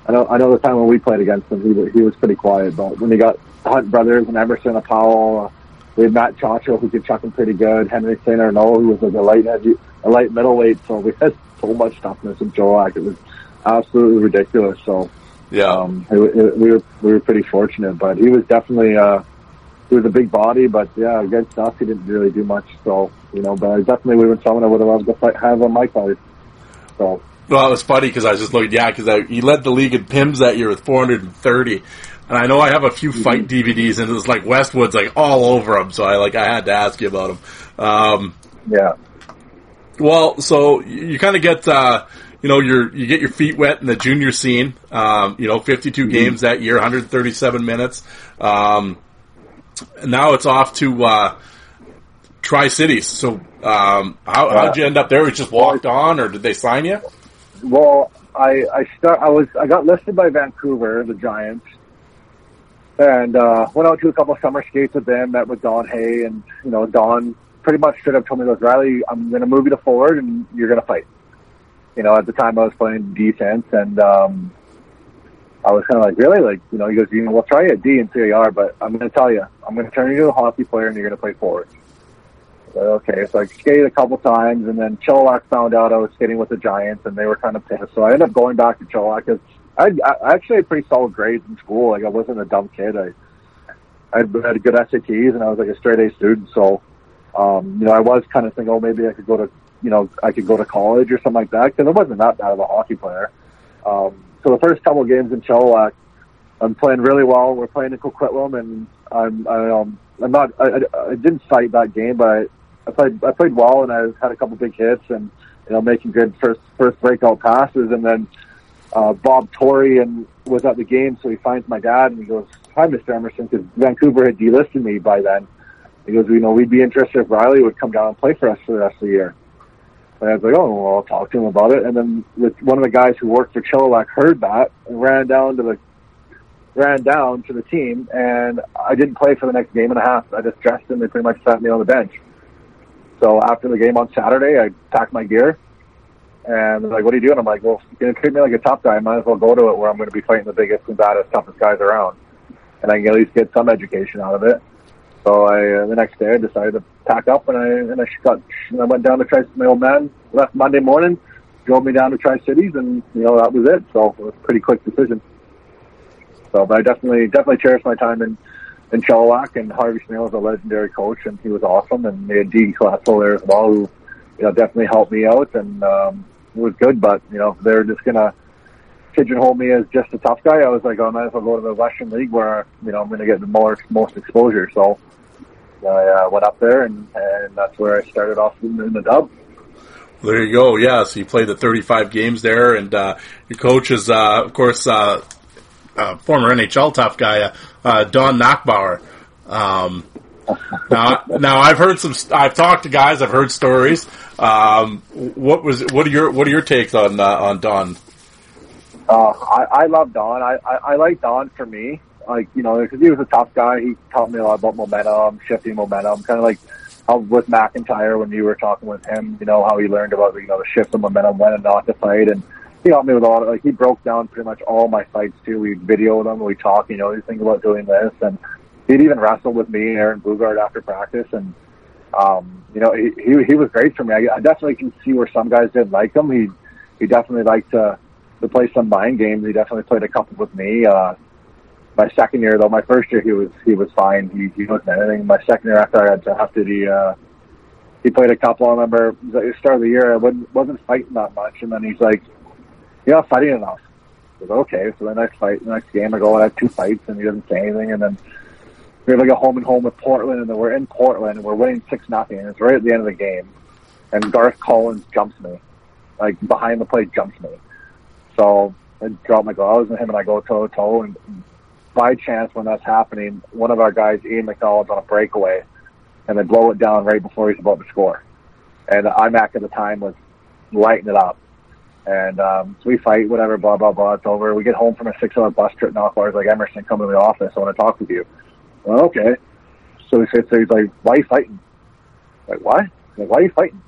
C: I know I know the time when we played against him, he he was pretty quiet, but when he got Hunt brothers and Emerson and Powell. Uh, we had Matt Chacho who could chuck him pretty good. Henry St. Arnaud who was like a light heavy, a light middleweight. So we <laughs> had so much toughness in Joak. It was absolutely ridiculous. So
B: Yeah,
C: um, it, it, we were we were pretty fortunate. But he was definitely uh, he was a big body. But yeah, against us he didn't really do much. So you know, but definitely we were someone I would have loved to fight, have on my card. So
B: Well, it was funny because I was just looking, yeah, because he led the league in PIMS that year with 430. And I know I have a few fight DVDs, and it was like Westwood's like all over them. So I like I had to ask you about him. Um,
C: yeah,
B: well, so you, kind of get uh, you know your you get your feet wet in the junior scene. Um, you know, 52 games that year, 137 minutes. Um, now it's off to uh, Tri Cities. So um, how how'd you end up there? You just walked on, or did they sign you?
C: Well, I I start. I was I got listed by Vancouver, the Giants, and uh, went out to a couple of summer skates with them. Met with Don Hay, and you know Don pretty much straight up told me, "Goes Riley, I'm going to move you to forward, and you're going to fight." You know, at the time I was playing defense, and um, I was kind of like, "Really?" Like, you know, he goes, "You know, we'll try you at D and CAR, but I'm going to tell you, I'm going to turn you into a hockey player, and you're going to play forward." So, okay, so I skated a couple times, and then Chilliwack found out I was skating with the Giants, and they were kind of pissed. So I ended up going back to Chilliwack because I, I actually had pretty solid grades in school. Like I wasn't a dumb kid. I I had had good SATs, and I was like a straight A student. So um, you know, I was kind of thinking, oh, maybe I could go to you know I could go to college or something like that because I wasn't that bad of a hockey player. Um, so the first couple of games in Chilliwack, I'm playing really well. We're playing in Coquitlam, and I'm I, um, I'm not I, I, I didn't fight that game, but I, I played I played well, and I had a couple big hits, and you know making good first first breakout passes, and then uh, Bob Tory and was at the game, so he finds my dad and he goes, "Hi, Mr. Emerson," because Vancouver had delisted me by then. He goes, "You know, we'd be interested if Riley would come down and play for us for the rest of the year." And I was like, oh, well, I'll talk to him about it. And then the, one of the guys who worked for Chilliwack heard that and ran down to the ran down to the team, and I didn't play for the next game and a half. I just dressed and they pretty much sat me on the bench. So after the game on Saturday, I packed my gear, and they're like, "What are you doing?" I'm like, "Well, you're gonna treat me like a top guy, I might as well go to it where I'm going to be fighting the biggest and baddest, toughest guys around, and I can at least get some education out of it." So I, uh, the next day, I decided to pack up, and I and I got, and I went down to Tri. My old man left Monday morning, drove me down to Tri Cities, and you know that was it. So it was a pretty quick decision. So, but I definitely definitely cherish my time in in Chilliwack, and Harvey Smyl was a legendary coach, and he was awesome, and they had Dean Classel there as well, who you know definitely helped me out, and um, it was good. But you know they're just gonna pigeonhole me as just a tough guy. I was like, oh, I might as well go to the Western League where you know I'm to get the more most exposure. So I uh, went up there, and and that's where I started off in, in the dub.
B: There you go. Yeah, so you played the 35 games there, and uh, your coach is, uh, of course, uh, uh, former NHL tough guy, uh, uh, Don Nachbauer. Um, <laughs> now, now I've heard some. I've talked to guys. I've heard stories. Um, what was? What are your What are your takes on uh, on Don?
C: Uh, I, I love Don. I, I, I like Don for me. Like, you know, because he was a tough guy. He taught me a lot about momentum, shifting momentum, kind of like how with McIntyre when you were talking with him, you know, how he learned about, you know, the shift of momentum, when and not to fight. And he helped me with a lot of, like, he broke down pretty much all my fights too. We video them, we talk, you know, you think about doing this. And he'd even wrestle with me and Aaron Boogaard after practice. And, um, you know, he, he, he was great for me. I, I definitely can see where some guys didn't like him. He, he definitely liked to, to play some mind games. He definitely played a couple with me. Uh, my second year though, my first year he was he was fine. He he wasn't anything. My second year after I had drafted, he uh, he played a couple. I remember the start of the year I wasn't wasn't fighting that much, and then he's like, "You're not fighting enough." I was okay. So the next fight, the next game, I go, I have two fights, and he doesn't say anything, and then we have like a home and home with Portland, and then we're in Portland, and we're winning six nothing, and it's right at the end of the game, and Garth Collins jumps me, like behind the plate jumps me. So I drop my gloves, and him and I go toe to toe, and by chance when that's happening, one of our guys, Ian McDonald's on a breakaway, and they blow it down right before he's about to score. And IMAC at the time was lighting it up. And um, so we fight, whatever, blah, blah, blah. It's over. We get home from a six hour bus trip and now. Bars like Emerson, come to the office. I want to talk with you. Well, okay. So he there. He's like, why are you fighting? Like, what? He's like, why are you fighting?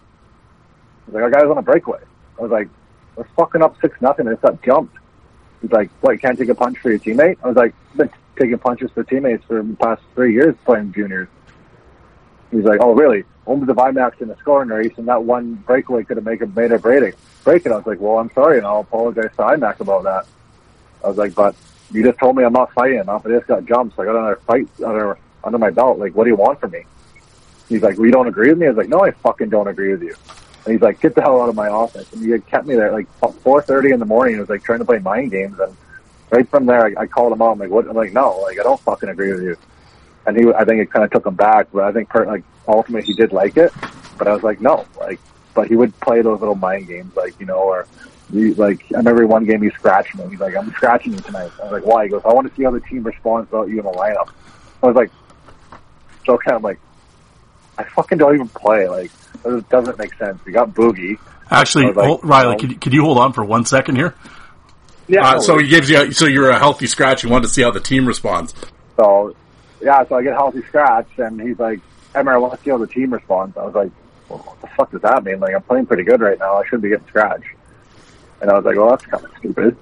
C: He's like, our guy's on a breakaway. I was like, we're fucking up six nothing and it's got jumped. He's like, what, you can't take a punch for your teammate? I was like, been taking punches for teammates for the past three years playing juniors. He's like, oh, really? Only the Vimax in the scoring race, and that one breakaway could have made made it break Break it. I was like, well, I'm sorry, and I'll apologize to IMAC about that. I was like, but you just told me I'm not fighting. I just got jumps. I got another fight under, under my belt. Like, what do you want from me? He's like, well, you don't agree with me? I was like, no, I fucking don't agree with you. And he's like, get the hell out of my office. And he had kept me there like 4.30 in the morning. He was like trying to play mind games. And right from there, I, I called him out. I'm like, what? I'm like, no, like, I don't fucking agree with you. And he, I think it kind of took him back, but I think, per, like, ultimately he did like it. But I was like, no, like, but he would play those little mind games, like, you know, or he, like, I remember one game he scratched me. He's like, I'm scratching you tonight. I was like, why? He goes, I want to see how the team responds about you in the lineup. I was like, kind of like, I fucking don't even play. Like, it doesn't make sense. We got Boogie.
B: Actually,
C: I like,
B: hold, Riley,
C: no.
B: could, could you hold on for one second here?
C: Yeah.
B: Uh, so he gives you, a, so you're a healthy scratch. You want to see how the team responds.
C: So, yeah, so I get healthy scratch, and he's like, Emmer, I want to see how the team responds. I was like, well, what the fuck does that mean? Like, I'm playing pretty good right now. I should be getting scratch. And I was like, well, that's kind of stupid.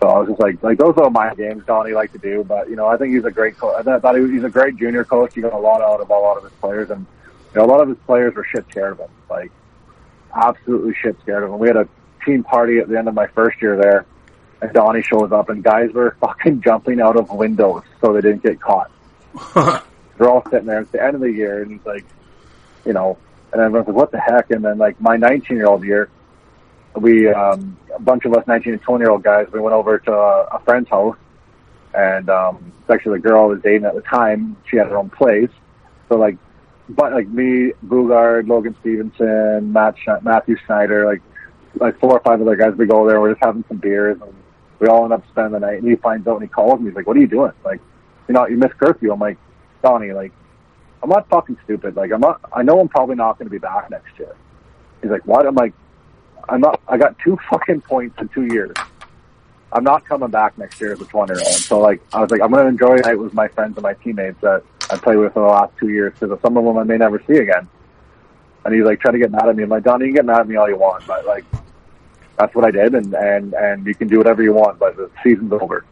C: So I was just like, like those little mind games Donnie liked to do, but you know, I think he's a great coach. I thought he was, he's a great junior coach. He got a lot out of a lot of his players, and you know, a lot of his players were shit scared of him, like absolutely shit scared of him. We had a team party at the end of my first year there, and Donnie shows up, and guys were <laughs> fucking jumping out of windows so they didn't get caught. <laughs> They're all sitting there. It's the end of the year, and he's like, you know, and everyone's like, what the heck? And then like my 19 year old year, we um, a bunch of us 19 and 20 year old guys, we went over to a, a friend's house, and um, it's actually the girl I was dating at the time. She had her own place, so like, but like me, Boogaard, Logan Stevenson, Matt Sch- Matthew Schneider, like like four or five other guys. We go there, we're just having some beers, and we all end up spending the night. And he finds out and he calls me. He's like, "What are you doing? Like, you know, you missed curfew." I'm like, Donnie, like, I'm not fucking stupid. Like, I'm not. I know I'm probably not going to be back next year. He's like, "What?" I'm like, I'm not. I got two <laughs> fucking points in two years. I'm not coming back next year as a 20 year old. So like, I was like, I'm going to enjoy it with my friends and my teammates that I played with for the last two years because some of them I may never see again. And he's like trying to get mad at me. I'm like, Don, you can get mad at me all you want, but like, that's what I did, and and and you can do whatever you want, but the season's over.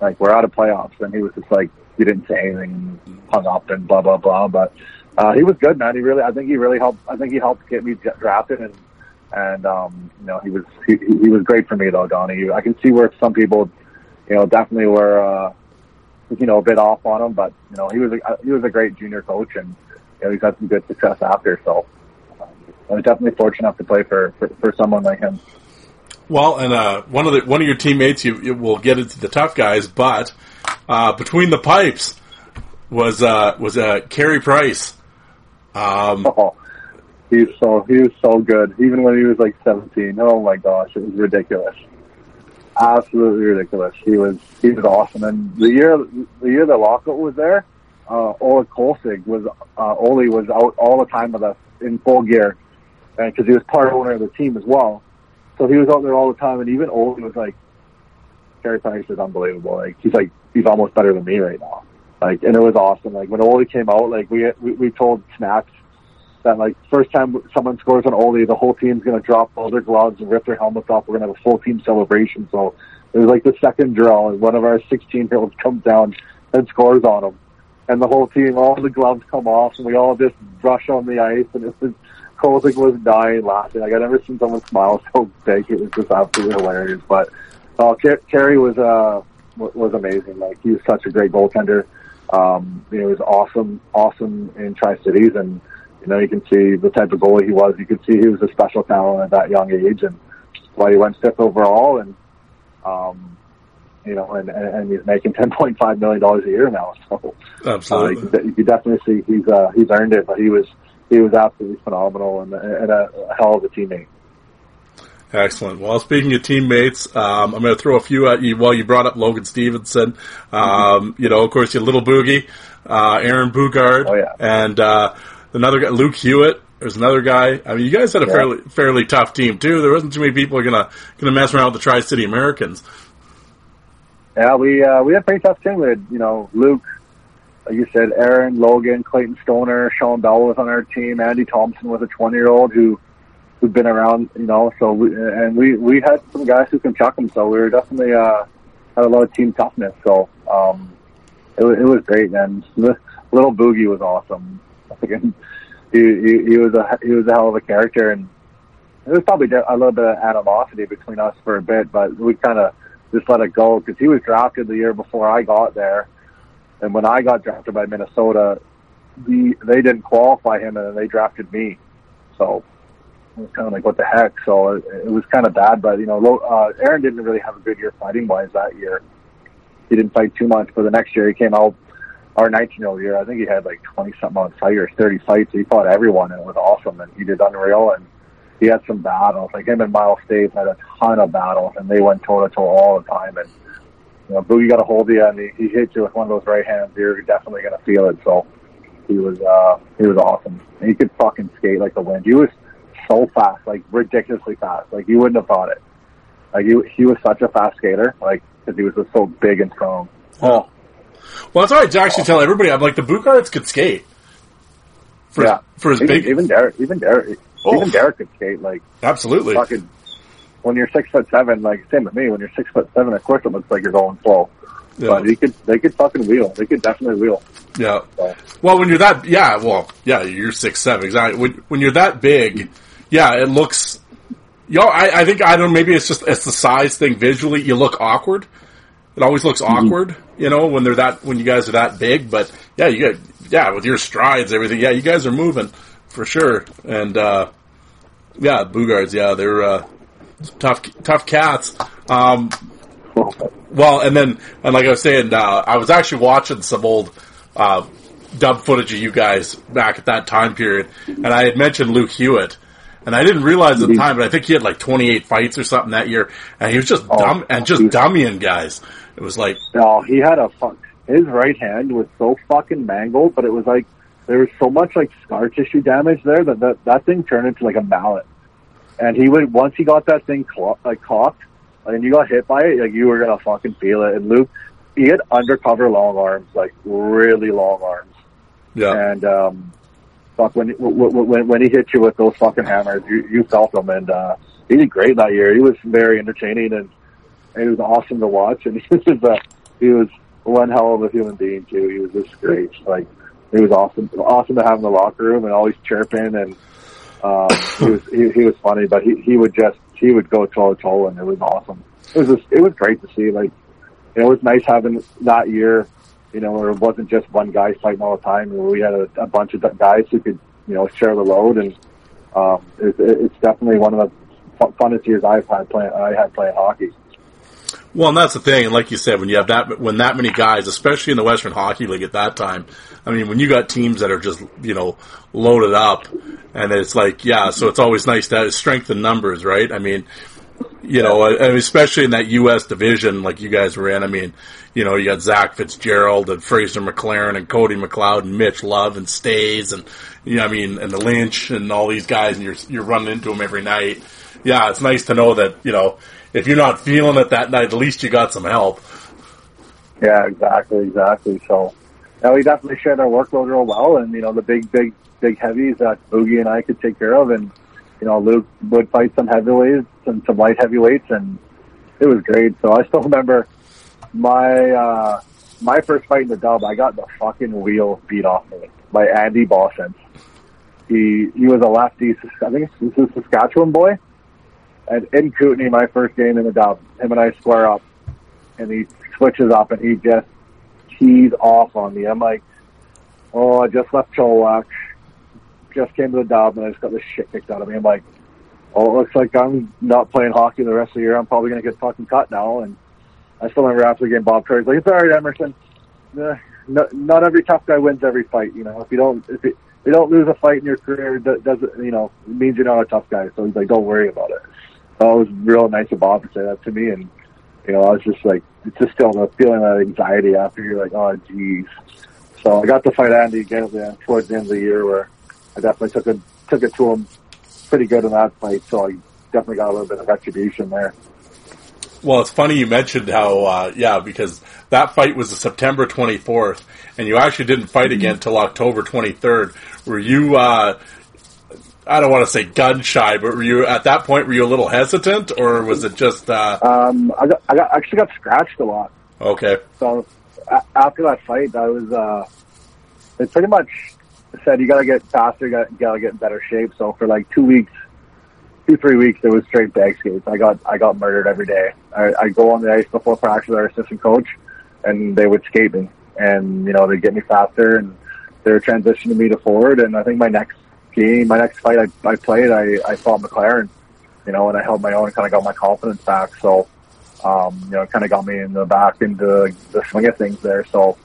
C: Like we're out of playoffs, and he was just like, he didn't say anything, hung up, and blah blah blah. But uh, he was good, man. He really, I think he really helped. I think he helped get me drafted, and and um, you know, he was he, he was great for me though, Donnie. I can see where some people, you know, definitely were, uh, you know, a bit off on him, but you know, he was a, he was a great junior coach, and you know, he's had some good success after. So um, I was definitely fortunate enough to play for for, for someone like him.
B: Well, and uh, one of the one of your teammates, you, you will get into the tough guys, but uh, between the pipes was uh, was uh, Carey Price. Um, <laughs>
C: oh, he's so he was so good, even when he was like seventeen. Oh my gosh, it was ridiculous, absolutely ridiculous. He was he was awesome, and the year the year that Lockout was there, uh, Olie Kolzig was uh, Oli was out all the time with us in full gear, and because he was part owner of the team as well. So he was out there all the time, and even Oli was like, Carey Price is unbelievable. Like he's like he's almost better than me right now. Like, and it was awesome. Like when Oli came out, like we we, we told Snacks that like first time someone scores on Oli, the whole team's gonna drop all their gloves and rip their helmets off. We're gonna have a full team celebration. So it was like the second drill, and one of our 16 year olds comes down and scores on him, and the whole team, all the gloves come off, and we all just rush on the ice, and it was Kolzig was dying laughing. Like I never seen someone smile so big. It was just absolutely hilarious. But uh, Carey was uh was amazing. Like he was such a great goaltender. Um, he was awesome, awesome in Tri Cities, and you know you can see the type of goalie he was. You could see he was a special talent at that young age, and why he went fifth overall, and um, you know, and, and he's making <laughs> ten point five million dollars a year now. So
B: absolutely,
C: uh, you, can, you definitely see he's uh, he's earned it. But he was he was absolutely phenomenal and, and a, a hell of a teammate.
B: Excellent. Well, speaking of teammates, um, I'm going to throw a few at you. While you brought up Logan Stevenson, um, you know, of course, your little boogie, uh, Aaron Boogaard,
C: oh, yeah.
B: and uh, another guy, Luke Hewitt. There's another guy. I mean, you guys had a yeah. fairly fairly tough team too. There wasn't too many people gonna gonna mess around with the Tri City Americans.
C: Yeah, we uh, we had a pretty tough team. We had you know Luke, like you said, Aaron, Logan, Clayton Stoner, Sean Bell was on our team. Andy Thompson was a 20 year old who who'd been around, you know. So we, and we we had some guys who can chuck them. So we were definitely uh, had a lot of team toughness. So um, it was it was great, man. Little Boogie was awesome. He, he he was a he was a hell of a character, and there was probably a little bit of animosity between us for a bit, but we kind of just let it go because he was drafted the year before I got there, and when I got drafted by Minnesota, the they didn't qualify him, and they drafted me. So it was kind of like, what the heck? So it, it was kind of bad, but you know, uh, Aaron didn't really have a good year fighting wise that year. He didn't fight too much, but the next year he came out, our 19 year old year, I think he had like 20 something on fight or 30 fights. He fought everyone and it was awesome and he did unreal and he had some battles. Like him and Myles Stoesz had a ton of battles and they went toe to toe all the time. And, you know, Boogie got a hold of you and he, he hit you with one of those right hands. You're definitely going to feel it. So he was, uh, he was awesome. And he could fucking skate like the wind. He was, so fast, like ridiculously fast. Like you wouldn't have thought it. Like he he was such a fast skater, like because he was just so big and strong. Oh,
B: well, that's right to actually tell everybody. I'm like the Boogaards could skate.
C: For, yeah,
B: for his
C: even,
B: big,
C: even Derek, even Derek, oh. even Derek could skate. Like
B: absolutely.
C: Fucking, when you're six foot seven, like same with me. When you're six foot seven, of course it looks like you're going slow. Yeah. But he could, they could fucking wheel. They could definitely wheel.
B: Yeah. So. Well, when you're that, yeah, well, yeah, you're six seven exactly. When when you're that big, yeah, it looks. Yo, I, I think I don't. know, Maybe it's just it's the size thing. Visually, you look awkward. It always looks mm-hmm. You know, when they're that when you guys are that big. But yeah, you get yeah with your strides, everything. Yeah, you guys are moving for sure. And uh, yeah, Boogaards, yeah, they're uh, tough tough cats. Um, well, and then and like I was saying, uh, I was actually watching some old uh, dub footage of you guys back at that time period, and I had mentioned Luke Hewitt, and I didn't realize at the time, but I think he had like 28 fights or something that year, and he was just oh, dumb and just dummying guys. It was like,
C: oh, he had a fuck. His right hand was so fucking mangled, but it was like there was so much like scar tissue damage there that that, that thing turned into like a mallet. and he would once he got that thing clo- like cocked, and you got hit by it, like you were gonna fucking feel it. And Luke, he had undercover long arms, like really long arms,
B: Yeah.
C: and um, fuck when when when when he hit you with those fucking hammers, you you felt them, and uh, he did great that year. He was very entertaining and. He was awesome to watch, and <laughs> he was uh, he was one hell of a human being too. He was just great. Like he was awesome, awesome to have in the locker room and always chirping and um, he was he, he was funny, but he he would just he would go toe to toe and it was awesome. It was just it was great to see. Like it was nice having that year. You know, where it wasn't just one guy fighting all the time. Where we had a, a bunch of guys who could you know share the load, and um, it, it, it's definitely one of the fu- funnest years I've had playing. I had playing hockey.
B: Well, and that's the thing. And like you said, when you have that, when that many guys, especially in the Western Hockey League at that time, I mean, when you got teams that are just, you know, loaded up and it's like, yeah, so it's always nice to have strength in numbers, right? I mean, you know, and especially in that U.S. division like you guys were in. I mean, you know, you got Zach Fitzgerald and Fraser McLaren and Cody McLeod and Mitch Love and Stoesz and, you know, I mean, and the Lynch and all these guys and you're, you're running into them every night. Yeah, it's nice to know that, you know, if you're not feeling it that night, at least you got some help.
C: Yeah, exactly, exactly. So, yeah, we definitely shared our workload real well, and you know, the big, big, big heavies that Boogie and I could take care of, and you know, Luke would fight some heavyweights and some light heavyweights, and it was great. So I still <laughs> remember my uh my first fight in the dub. I got the fucking wheel beat off me by Andy Boston. He he was a lefty. I think this is Saskatchewan boy. And in Kootenay, my first game in the dub, him and I square up, and he switches up and he just tees off on me. I'm like, oh, I just left Chilliwack, just came to the dub, and I just got the shit kicked out of me. I'm like, oh, it looks like I'm not playing hockey the rest of the year. I'm probably going to get fucking cut now. And I still remember after the game, Bob Perry's like, it's all right, Emerson. No, not every tough guy wins every fight. You know, if you don't, if you, you don't lose a fight in your career, it doesn't, you know, means you're not a tough guy. So he's like, don't worry about it. So it was real nice of Bob to say that to me. And, you know, I was just like, it's just still the feeling of anxiety after you're like, oh, geez. So I got to fight Andy again at the, towards the end of the year where I definitely took it, took it to him pretty good in that fight. So I definitely got a little bit of retribution there.
B: Well, it's funny you mentioned how, uh, yeah, because that fight was September 24th, and you actually didn't fight again until October 23rd. Were you, uh, I don't want to say gun shy, but were you, at that point, were you a little hesitant, or was it just, uh,
C: Um, I got, I got, actually got scratched a lot.
B: okay.
C: So a- after that fight, I was, uh, they pretty much said you gotta get faster, you gotta, gotta get in better shape. So for like two weeks, two, three weeks, it was straight bag skates. I got, I got murdered every day. I, I go on the ice before practice with our assistant coach and they would skate me and, you know, they'd get me faster and they were transitioning me to forward. And I think my next game, my next fight I, I played, I, I fought McLaren, you know, and I held my own and kind of got my confidence back. So, um, you know, it kind of got me in the back into the swing of things there. So,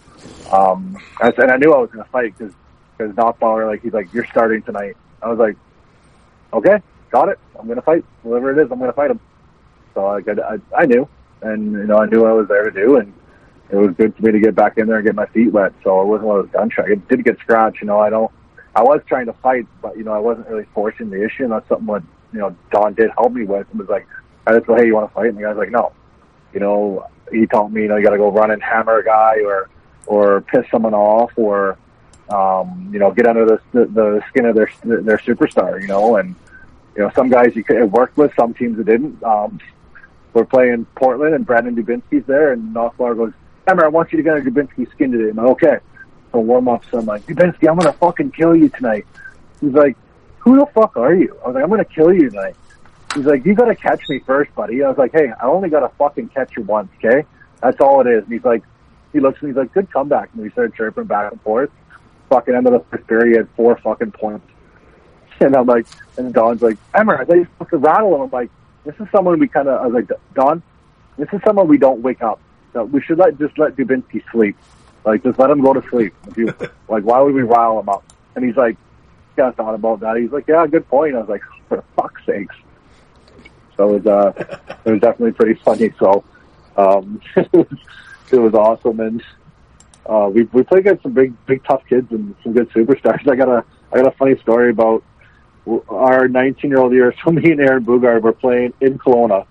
C: um, and I knew I was going to fight because, because Nachbauer, like, he's like, you're starting tonight. I was like, okay, got it. I'm going to fight. Whatever it is, I'm going to fight him. So I, I, I knew, and, you know, I knew what I was there to do. And it was good for me to get back in there and get my feet wet. So it wasn't one of those gun shy. It did get scratched. You know, I don't, I was trying to fight, but, you know, I wasn't really forcing the issue. And that's something what, you know, Don did help me with. It was like, I just go, hey, you want to fight? And the guy's like, no. You know, he told me, you know, you got to go run and hammer a guy or, or piss someone off or, um, you know, get under the, the, the skin of their, their superstar, you know, and, you know, some guys you could have worked with, some teams it didn't. Um, we're playing Portland and Brandon Dubinsky's there and Nachbauer goes, Emmer, I want you to get under Dubinsky's skin today. I'm like, okay. So warm up, so I'm like, Dubinsky, I'm to fucking kill you tonight. He's like, who the fuck are you? I was like, I'm to kill you tonight. He's like, you got to catch me first, buddy. I was like, hey, I only got to fucking catch you once, okay? That's all it is. And he's like, he looks at me, he's like, good comeback. And we started chirping back and forth. Fucking end of the first period, four fucking points. <laughs> And I'm like, and Don's like, Emmer, I thought you rattle him. I'm like, this is someone we kind of, I was like, Don, this is someone we don't wake up. So we should let, just let Dubinsky sleep. Like, just let him go to sleep. If you, <laughs> like, why would we rile him up? And he's like, yeah, I thought about that. He's like, yeah, good point. I was like, <laughs> for fuck's sakes. So it was, uh, <laughs> it was definitely pretty funny. So, um, it was, it was awesome. And, uh, we, we played against some big, big tough kids and some good superstars. I got a, I got a funny story about our 19 year old year, so me and Aaron Boogaard were playing in Kelowna. And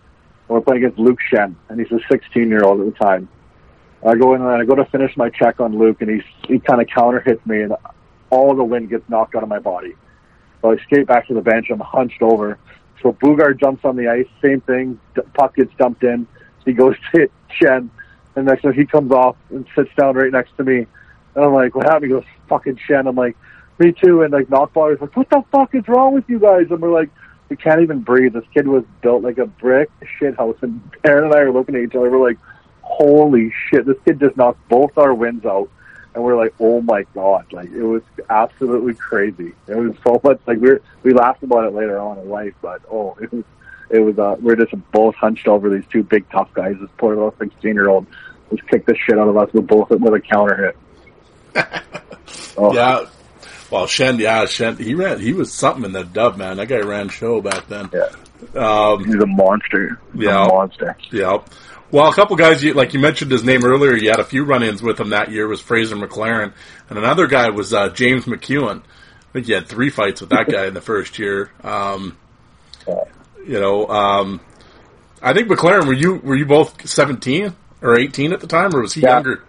C: we're playing against Luke Schenn, and he's a 16 year old at the time. I go in and I go to finish my check on Luke, and he's, he kind of counter hits me, and all the wind gets knocked out of my body. So I skate back to the bench. I'm hunched over. So Boogaard jumps on the ice. Same thing. Puck gets dumped in. He goes <laughs> to hit Schenn, and next time he comes off and sits down right next to me. And I'm like, "What happened?" He goes, "Fucking Schenn." I'm like, "Me too." And like Nachbauer is like, "What the fuck is wrong with you guys?" And we're like, "We can't even breathe." This kid was built like a brick shit house, and Aaron and I are looking at each other. We're like, "Holy shit!" This kid just knocked both our wins out and we're like, oh my god, like it was absolutely crazy. It was so much like we we laughed about it later on in life, but oh, it was it was uh, we're just both hunched over these two big tough guys. This poor little sixteen year old just kicked the shit out of us with both with a counter hit. <laughs>
B: oh. Yeah. Well, Schenn, yeah, Schenn, he ran, he was something in the dub, man. That guy ran show back then.
C: Yeah.
B: Um,
C: He's a monster. He's
B: yeah.
C: A monster.
B: Yeah. Well, a couple guys, you, like you mentioned his name earlier, you had a few run-ins with him that year was Fraser McLaren, and another guy was uh, James McEwen. I think you had three fights with that guy in the first year. Um, you know, um, I think McLaren, were you were you both seventeen or eighteen at the time, or was he
C: Yeah.
B: younger?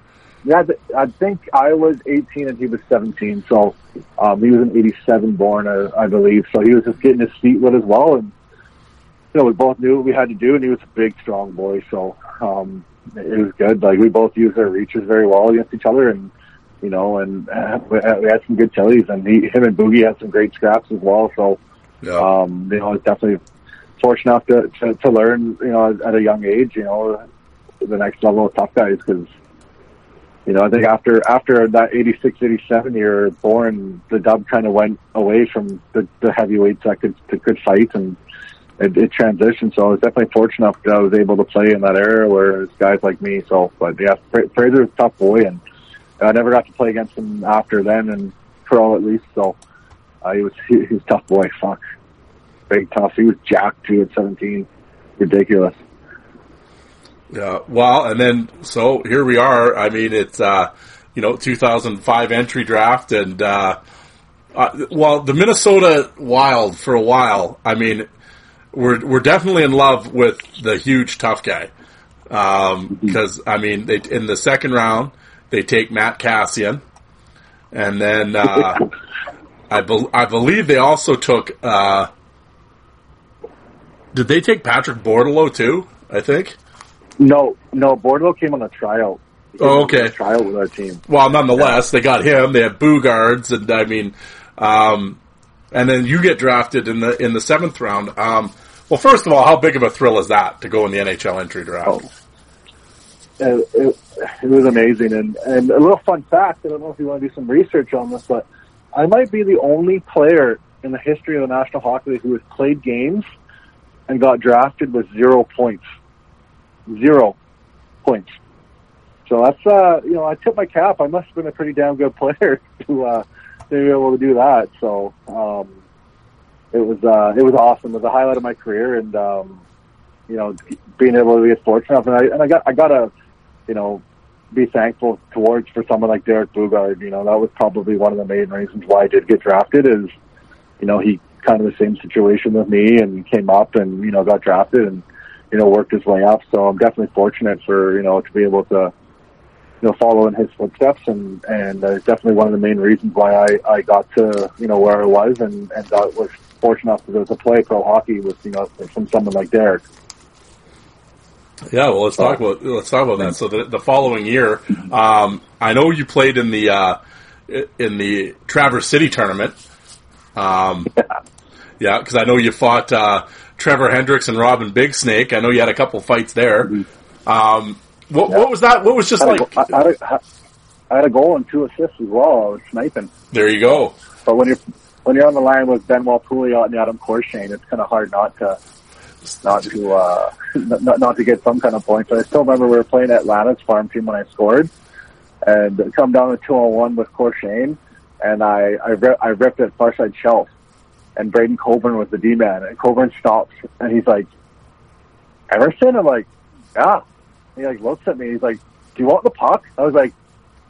C: Yeah, I think I was 18 and he was 17. So um, he was an 87 born, uh, I believe. So he was just getting his feet wet as well. And, you know, we both knew what we had to do. And he was a big, strong boy. So um, it was good. Like, we both used our reaches very well against each other. And, you know, and uh, we, had, some good tillies. And he, him and Boogie had some great scraps as well. So,
B: Yeah.
C: um, you know, I was definitely fortunate enough to, to, to learn, you know, at a young age, you know, the next level of tough guys because you know, I think after after that 86, 87 year born, the dub kind of went away from the, the heavyweights that could that could fight, and it, it transitioned. So I was definitely fortunate enough that I was able to play in that era where it's guys like me. So, but yeah, Fraser was a tough boy, and I never got to play against him after then, and pro at least. So uh, he was he, he was tough boy. Fuck, big tough. He was jacked too at 17. Ridiculous.
B: Yeah. Well, and then so here we are. I mean, it's uh, you know 2005 entry draft, and uh, uh, well, the Minnesota Wild for a while. I mean, we're we're definitely in love with the huge tough guy because I mean, they in the second round they take Matt Kassian, and then uh, <laughs> I bel I believe they also took. Uh, did they take Patrick Bordeleau too? I think.
C: No, no, Bordeaux came on a tryout.
B: Oh,
C: on
B: okay.
C: a tryout with our team.
B: Well, nonetheless, they got him. They have Boogards, and I mean, um, and then you get drafted in the in the seventh round. Um, well, first of all, how big of a thrill is that to go in the NHL entry draft?
C: Oh. it, it, it was amazing. And, and a little fun fact, I don't know if you want to do some research on this, but I might be the only player in the history of the National Hockey League who has played games and got drafted with zero points. Zero points. So that's, uh, you know, I tip my cap. I must have been a pretty damn good <laughs> player to, uh, to be able to do that. So, um, it was, uh, it was awesome. It was a highlight of my career and, um, you know, being able to be fortunate enough. And I, and I got, I gotta, you know, be thankful towards for someone like Derek Boogaard. You know, that was probably one of the main reasons why I did get drafted is, you know, he kind of the same situation with me and came up and, you know, got drafted and, you know, worked his way up. So I'm definitely fortunate for, you know, to be able to, you know, follow in his footsteps and, and uh, definitely one of the main reasons why I, I got to, you know, where I was and, and got, was fortunate enough to, to play pro hockey with, you know, from someone like Derek.
B: Yeah, well, let's talk about let's talk about that. So the, the following year, um, I know you played in the uh, in the Traverse City tournament. Um, <laughs> yeah, because I know you fought uh, Trevor Hendricks and Robin Big Snake. I know you had a couple fights there. Um, what, what was that? What was just
C: I
B: like?
C: I, had a, I had a goal and two assists as well. I was sniping.
B: There you go.
C: But when you're when you're on the line with Benoit Pouliot and Adam Courchaine, it's kind of hard not to not to uh, <laughs> not, not to get some kind of points. But I still remember we were playing at Lana's farm team when I scored, and come down to two on one with Courchaine, and I I, I ripped it far side shelf, and Braydon Coburn was the D man, and Coburn stops and he's like, Emerson, I'm like, yeah. He like looks at me. He's like, "Do you want the puck?" I was like,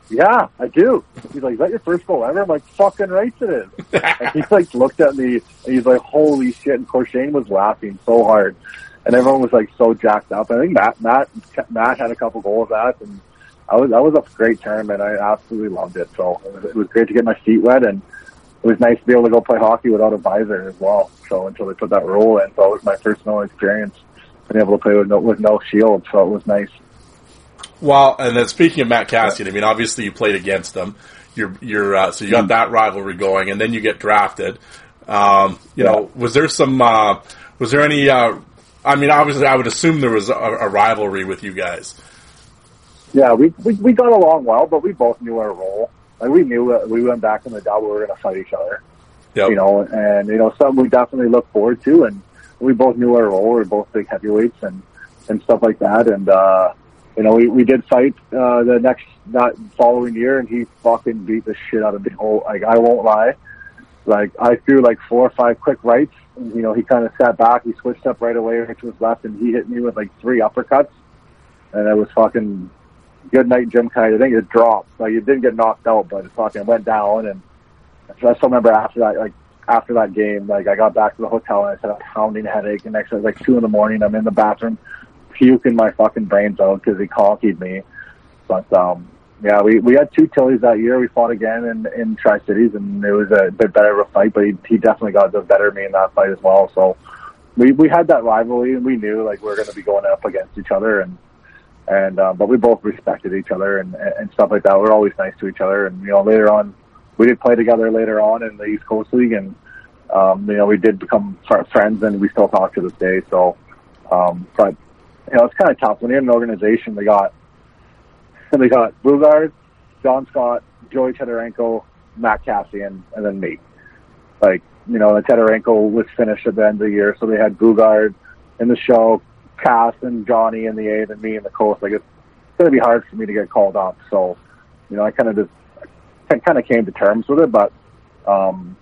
C: yeah, I do. He's like, is that your first goal ever? I'm like, fucking right it is. <laughs> and he like looked at me and he's like, holy shit. And Courchaine was laughing so hard. And everyone was like so jacked up. I think Matt, Matt, Matt had a couple goals at and I was, that was a great tournament. I absolutely loved it. So it was, it was great to get my feet wet and it was nice to be able to go play hockey without a visor as well. So until they put that rule in, so it was my first no experience being able to play with no, with no shield. So it was nice.
B: Well, and then speaking of Matt Kassian, I mean, obviously you played against him. You're, you're, uh, so you got that rivalry going, and then you get drafted. Um, you
C: Yeah.
B: know, was there some, uh, was there any, uh, I mean, obviously I would assume there was a, a rivalry with you guys.
C: Yeah, we, we we got along well, but we both knew our role. Like we knew that we went back in the double, we were going to fight each other.
B: Yep.
C: You know, and you know something we definitely look forward to, and we both knew our role. We are both big heavyweights and and stuff like that. And uh, you know, we we did fight uh, the next that following year, and he fucking beat the shit out of me. Oh, like I won't lie. Like I threw like four or five quick rights. And, you know, he kind of sat back. He switched up right away to his left, and he hit me with like three uppercuts, and it was fucking good night, Jim Kite. I think it dropped. Like it didn't get knocked out, but it fucking went down. And I still remember after that, like after that game, like I got back to the hotel and I had a pounding headache. And next, it was like two in the morning. I'm in the bathroom, puking my fucking brains out because he conkied me. But um, yeah, we we had two Tillies that year. We fought again in in Tri Cities, and it was a bit better of a fight. But he he definitely got the better of me in that fight as well. So we we had that rivalry, and we knew like we are going to be going up against each other, and and uh, but we both respected each other and and stuff like that. We are always nice to each other, and you know later on we did play together later on in the East Coast League, and um, you know we did become friends, and we still talk to this day. So, um, but you know it's kind of tough when you're in an organization. They got <laughs> they got Boogaard, John Scott, Joey Tetarenko, Matt Kassian, and then me. Like you know, the Tetarenko was finished at the end of the year, so they had Boogaard in the show, Cass and Johnny in the eighth, and me in the coast. Like it's going to be hard for me to get called up. So, you know, I kind of just kind of came to terms with it, but um,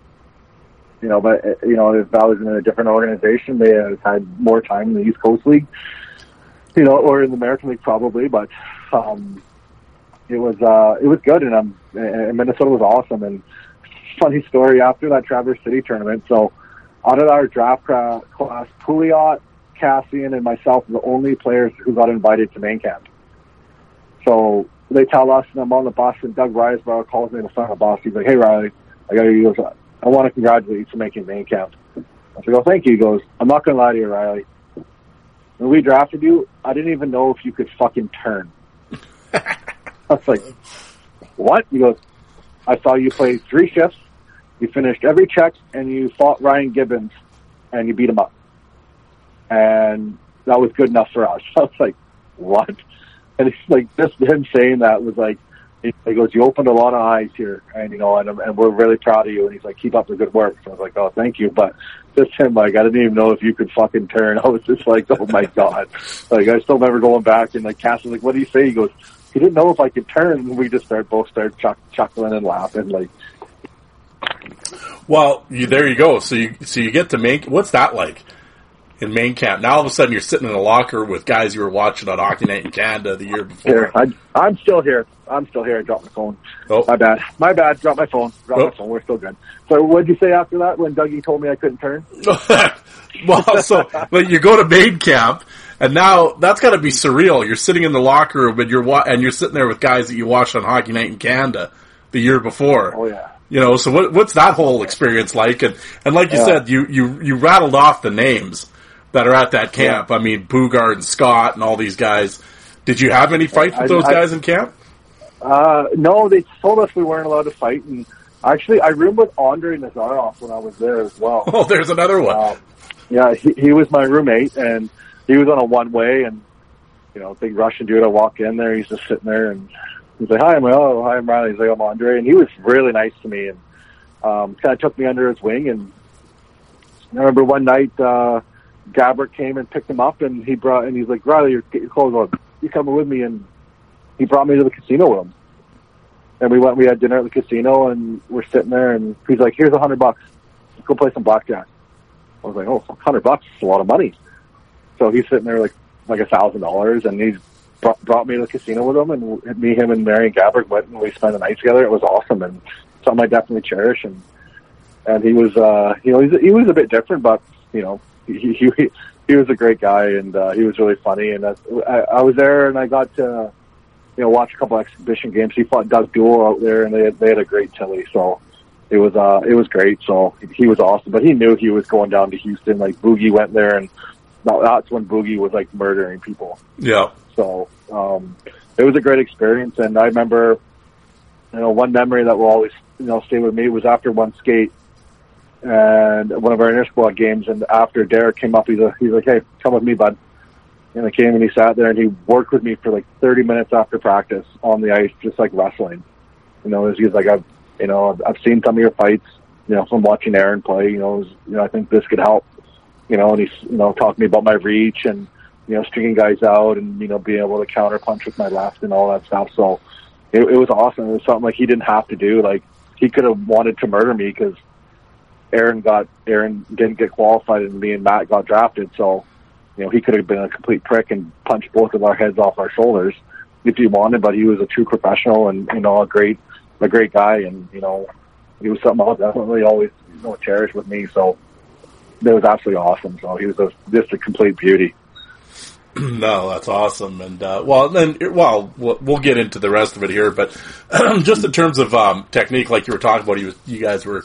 C: you know, but you know, if I was in a different organization, they had had more time in the East Coast League, you know, or in the American League probably. But um, it was uh, it was good, and um, and Minnesota was awesome. And funny story after that Traverse City tournament, so out of our draft class, Pouliot, Kassian, and myself were the only players who got invited to main camp. So they tell us, and I'm on the bus, and Doug Risebrough calls me in front of the bus. He's like, "Hey Riley, I got you." He goes, "I want to congratulate you for making main camp." I said, "Oh, thank you." He goes, "I'm not gonna lie to you, Riley. When we drafted you, I didn't even know if you could fucking turn." <laughs> I was like, "What?" He goes, "I saw you play three shifts. You finished every check, and you fought Ryan Gibbons, and you beat him up, and that was good enough for us." <laughs> I was like, "What?" And it's like just him saying that was like, he goes, "You opened a lot of eyes here, and you know, and and we're really proud of you." And he's like, "Keep up the good work." So I was like, "Oh, thank you." But just him, like, I didn't even know if you could fucking turn. <laughs> I was just like, "Oh my god!" Like, I still remember going back and like Cass was like, "What do you say?" He goes, "He didn't know if I could turn." And we just start both start chuck, chuckling and laughing, like,
B: Well, you, there you go. So you so you get to main. What's that like in main camp? Now all of a sudden you're sitting in a locker with guys you were watching on Hockey Night in Canada the year
C: "Here,
B: before.
C: I, I'm still here. I'm still here." I dropped my phone.
B: Oh.
C: My bad. My bad. Drop my phone. Drop
B: Oh.
C: my phone. We're still good. So, what'd you say after that when Dougie told me I couldn't turn? <laughs>
B: well, so but you go to main camp, and now that's got to be surreal. You're sitting in the locker room, and you're wa- and you're sitting there with guys that you watched on Hockey Night in Canada the year before.
C: Oh yeah.
B: You know, so what, what's that whole experience like? And and like you
C: Yeah.
B: said, you, you you rattled off the names that are at that camp. I mean, Boogaard and Scott and all these guys. Did you have any fights with
C: I-
B: those
C: I-
B: guys in camp?
C: Uh, no, they told us we weren't allowed to fight, and actually, I roomed with Andre Nazarov when I was there as well. <laughs>
B: Oh, there's another one.
C: Um, yeah, he, he was my roommate, and he was on a one way, and you know, big Russian dude. I walk in there, he's just sitting there, and he's like, "Hi, I'm oh, hi, I'm Riley." He's like, "I'm Andre," and he was really nice to me, and um, kind of took me under his wing. And I remember one night, uh, Gaborik came and picked him up, and he brought, and he's like, "Riley, your, your clothes on. You coming with me?" And he brought me to the casino with him. And we went, we had dinner at the casino, and we're sitting there, and he's like, "Here's a hundred bucks. Go play some blackjack." I was like, "Oh, hundred bucks is a lot of money." So he's sitting there like like a thousand dollars, and he's brought, brought me to the casino with him, and me, him, and Marian Gaborik went and we spent the night together. It was awesome and something I definitely cherish. And and he was, uh, you know, he's, he was a bit different, but you know, he he he was a great guy, and uh, he was really funny. And that's, I, I was there, and I got to, you know, watch a couple exhibition games. He fought Doug Doull out there, and they had, they had a great Tilly. So it was uh it was great. So he was awesome, but he knew he was going down to Houston. Like Boogie went there, and that's when Boogie was like murdering people.
B: Yeah.
C: So um, it was a great experience, and I remember, you know, one memory that will always you know stay with me was after one skate and one of our inter squad games, and after Derek came up, he's he's like, "Hey, come with me, bud." And I came and he sat there and he worked with me for like 30 minutes after practice on the ice, just like wrestling. You know, he's like, I've, you know, I've, I've seen some of your fights, you know, from watching Aaron play. You know, was, you know, I think this could help. You know, and he's, you know, talking to me about my reach and, you know, stringing guys out and you know being able to counter punch with my left and all that stuff. So it, it was awesome. It was something like he didn't have to do. Like he could have wanted to murder me because Aaron got Aaron didn't get qualified and me and Matt got drafted. So you know he could have been a complete prick and punched both of our heads off our shoulders if he wanted. But he was a true professional and you know a great a great guy and you know he was something I'll definitely always you know cherish with me. So it was absolutely awesome. So he was a, just a complete beauty. <clears throat>
B: no, that's awesome. And uh, well, then, well, we'll get into the rest of it here. But <clears throat> just in terms of um, technique, like you were talking about, was, you guys were,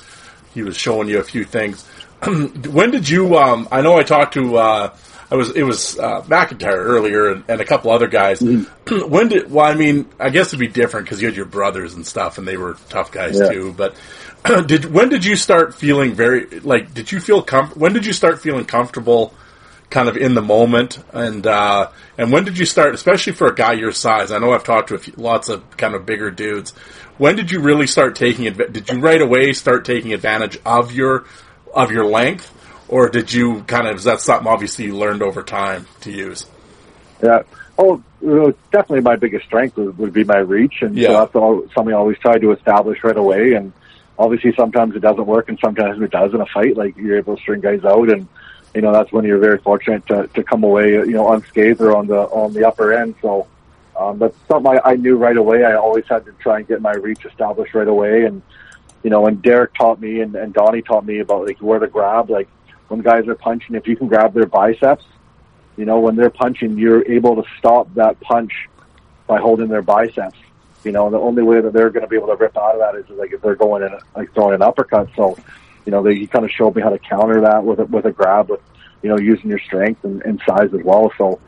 B: he was showing you a few things. <clears throat> when did you? Um, I know I talked to. Uh, I was it was uh, McIntyre earlier and, and a couple other guys. Mm-hmm. <clears throat> when did? Well, I mean, I guess it'd be different because you had your brothers and stuff, and they were tough guys yeah. too. But <clears throat> did when did you start feeling very like? Did you feel com- When did you start feeling comfortable? kind of in the moment? And uh, and when did you start, especially for a guy your size? I know I've talked to few, lots of kind of bigger dudes. When did you really start taking it? Did you right away start taking advantage of your of your length, or did you kind of? Is that something obviously you learned over time to use?
C: Yeah. Oh, definitely my biggest strength would, would be my reach, and yeah. so that's all, something I always try to establish right away. And obviously, sometimes it doesn't work, and sometimes it does in a fight. Like you're able to string guys out, and you know that's when you're very fortunate to, to come away you know unscathed or on the on the upper end. So um, that's something I, I knew right away. I always had to try and get my reach established right away, and you know, and Derek taught me and, and Donnie taught me about like where to grab, like when guys are punching, if you can grab their biceps, you know, when they're punching, you're able to stop that punch by holding their biceps. You know, the only way that they're going to be able to rip out of that is like if they're going in, like throwing an uppercut. So you know, they, he kind of showed me how to counter that with a, with a grab, with you know, using your strength and, and size as well. So,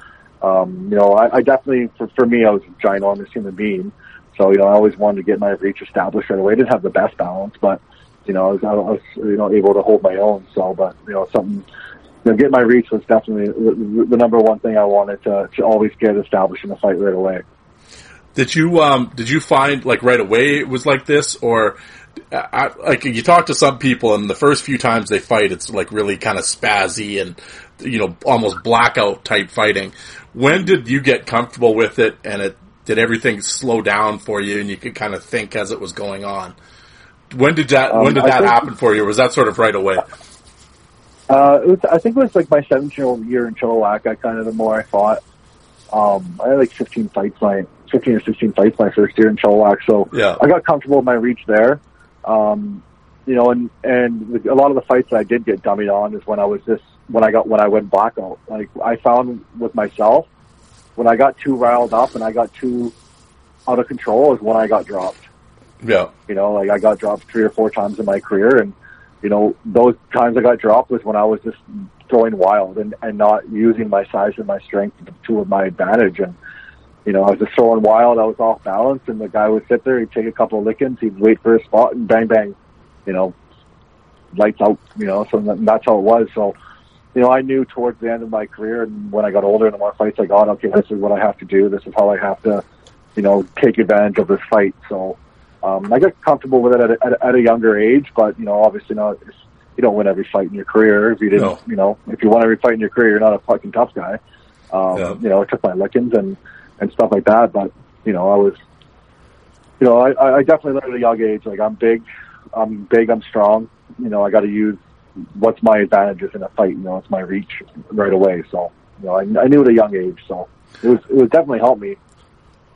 C: um, you know, I, I definitely, for, for me, I was a ginormous human being. So, you know, I always wanted to get my reach established right away. I didn't have the best balance, but, you know, I was, I was, you know, able to hold my own. So, but, you know, something, you know, getting my reach was definitely the, the number one thing I wanted to, to always get established in the fight right away.
B: Did you, um, did you find like right away it was like this or I, like you talk to some people, and the first few times they fight, it's like really kind of spazzy and you know almost blackout type fighting. When did you get comfortable with it, and it did everything slow down for you, and you could kind of think as it was going on? When did that um, When did that happen for you? was that sort of right away?
C: Uh, it was, I think it was like my 17 year in Chilliwack. I kind of the more I fought. Um, I had like 15 fights my 15 or 16 fights my first year in Chilliwack, so
B: yeah.
C: I got comfortable with my reach there. Um, you know, and and a lot of the fights that I did get dummied on is when I was just when I got when I went blackout. Like I found with myself, when I got too riled up and I got too out of control is when I got dropped.
B: Yeah.
C: You know, like I got dropped three or four times in my career, and you know those times I got dropped was when I was just throwing wild and and not using my size and my strength to my advantage and you know, I was just throwing wild. I was off balance, and the guy would sit there. He'd take a couple of lickings. He'd wait for a spot, and bang, bang, you know, lights out. You know, so that's how it was. So, you know, I knew towards the end of my career, and when I got older, and the more fights I got, okay, this is what I have to do. This is how I have to, you know, take advantage of this fight. So, um, I got comfortable with it at a, at, a, at a younger age, but you know, obviously not. You don't win every fight in your career. If you didn't, no. you know, if you won every fight in your career, you're not a fucking tough guy. Um, yeah. You know, I took my lickings and and stuff like that. But you know, I was, you know, I, I definitely learned at a young age. Like I'm big, I'm big, I'm strong. You know, I got to use what's my advantages in a fight. You know, it's my reach right away. So you know, I, I knew at a young age. So it was it was definitely helped me.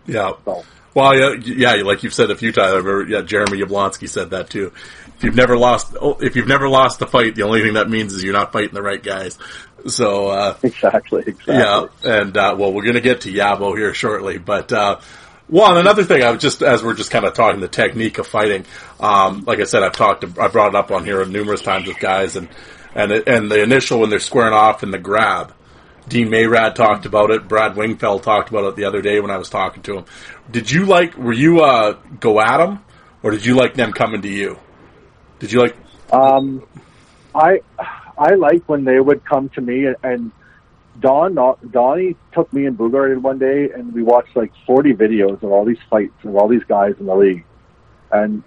B: Yeah.
C: So
B: Well, yeah, yeah, like you've said a few times. I remember, yeah, Jeremy Yablonsky said that too. If you've never lost, oh, if you've never lost a fight, the only thing that means is you're not fighting the right guys. So, uh, <laughs>
C: exactly, exactly.
B: yeah, and uh, well, we're gonna get to Yabo here shortly, but uh, well, and another thing, I was just as we're just kind of talking the technique of fighting. Um, like I said, I've talked, I brought it up on here numerous times with guys, and and and the initial when they're squaring off and the grab. Dean Mayrad talked about it. Brad Wingfield talked about it the other day when I was talking to him. Did you like? Were you uh, go at them, or did you like them coming to you? Did you like?
C: Um, I I like when they would come to me and, and Don uh, Donnie took me and Boogaard one day and we watched like 40 videos of all these fights of all these guys in the league, and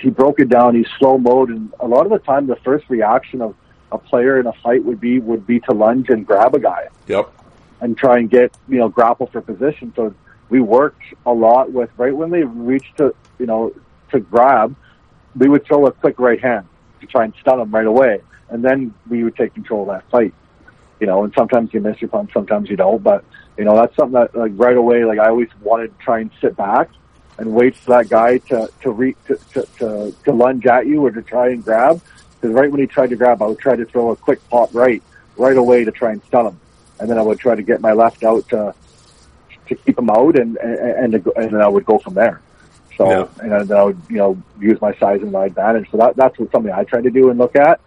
C: he broke it down. He slow mode, and a lot of the time the first reaction of a player in a fight would be would be to lunge and grab a guy
B: Yep.
C: and try and get you know grapple for position. So we worked a lot with right when they reached to you know to grab, we would throw a quick right hand to try and stun them right away, and then we would take control of that fight. You know, and sometimes you miss your punch, sometimes you don't, but you know that's something that like right away. Like I always wanted to try and sit back and wait for that guy to to re, to, to, to to lunge at you or to try and grab. Because right when he tried to grab, I would try to throw a quick pop right right away to try and stun him, and then I would try to get my left out to to keep him out, and and and, to and then I would go from there. So
B: Yeah.
C: and then I would you know use my size and my advantage. So that that's what something I try to do and look at.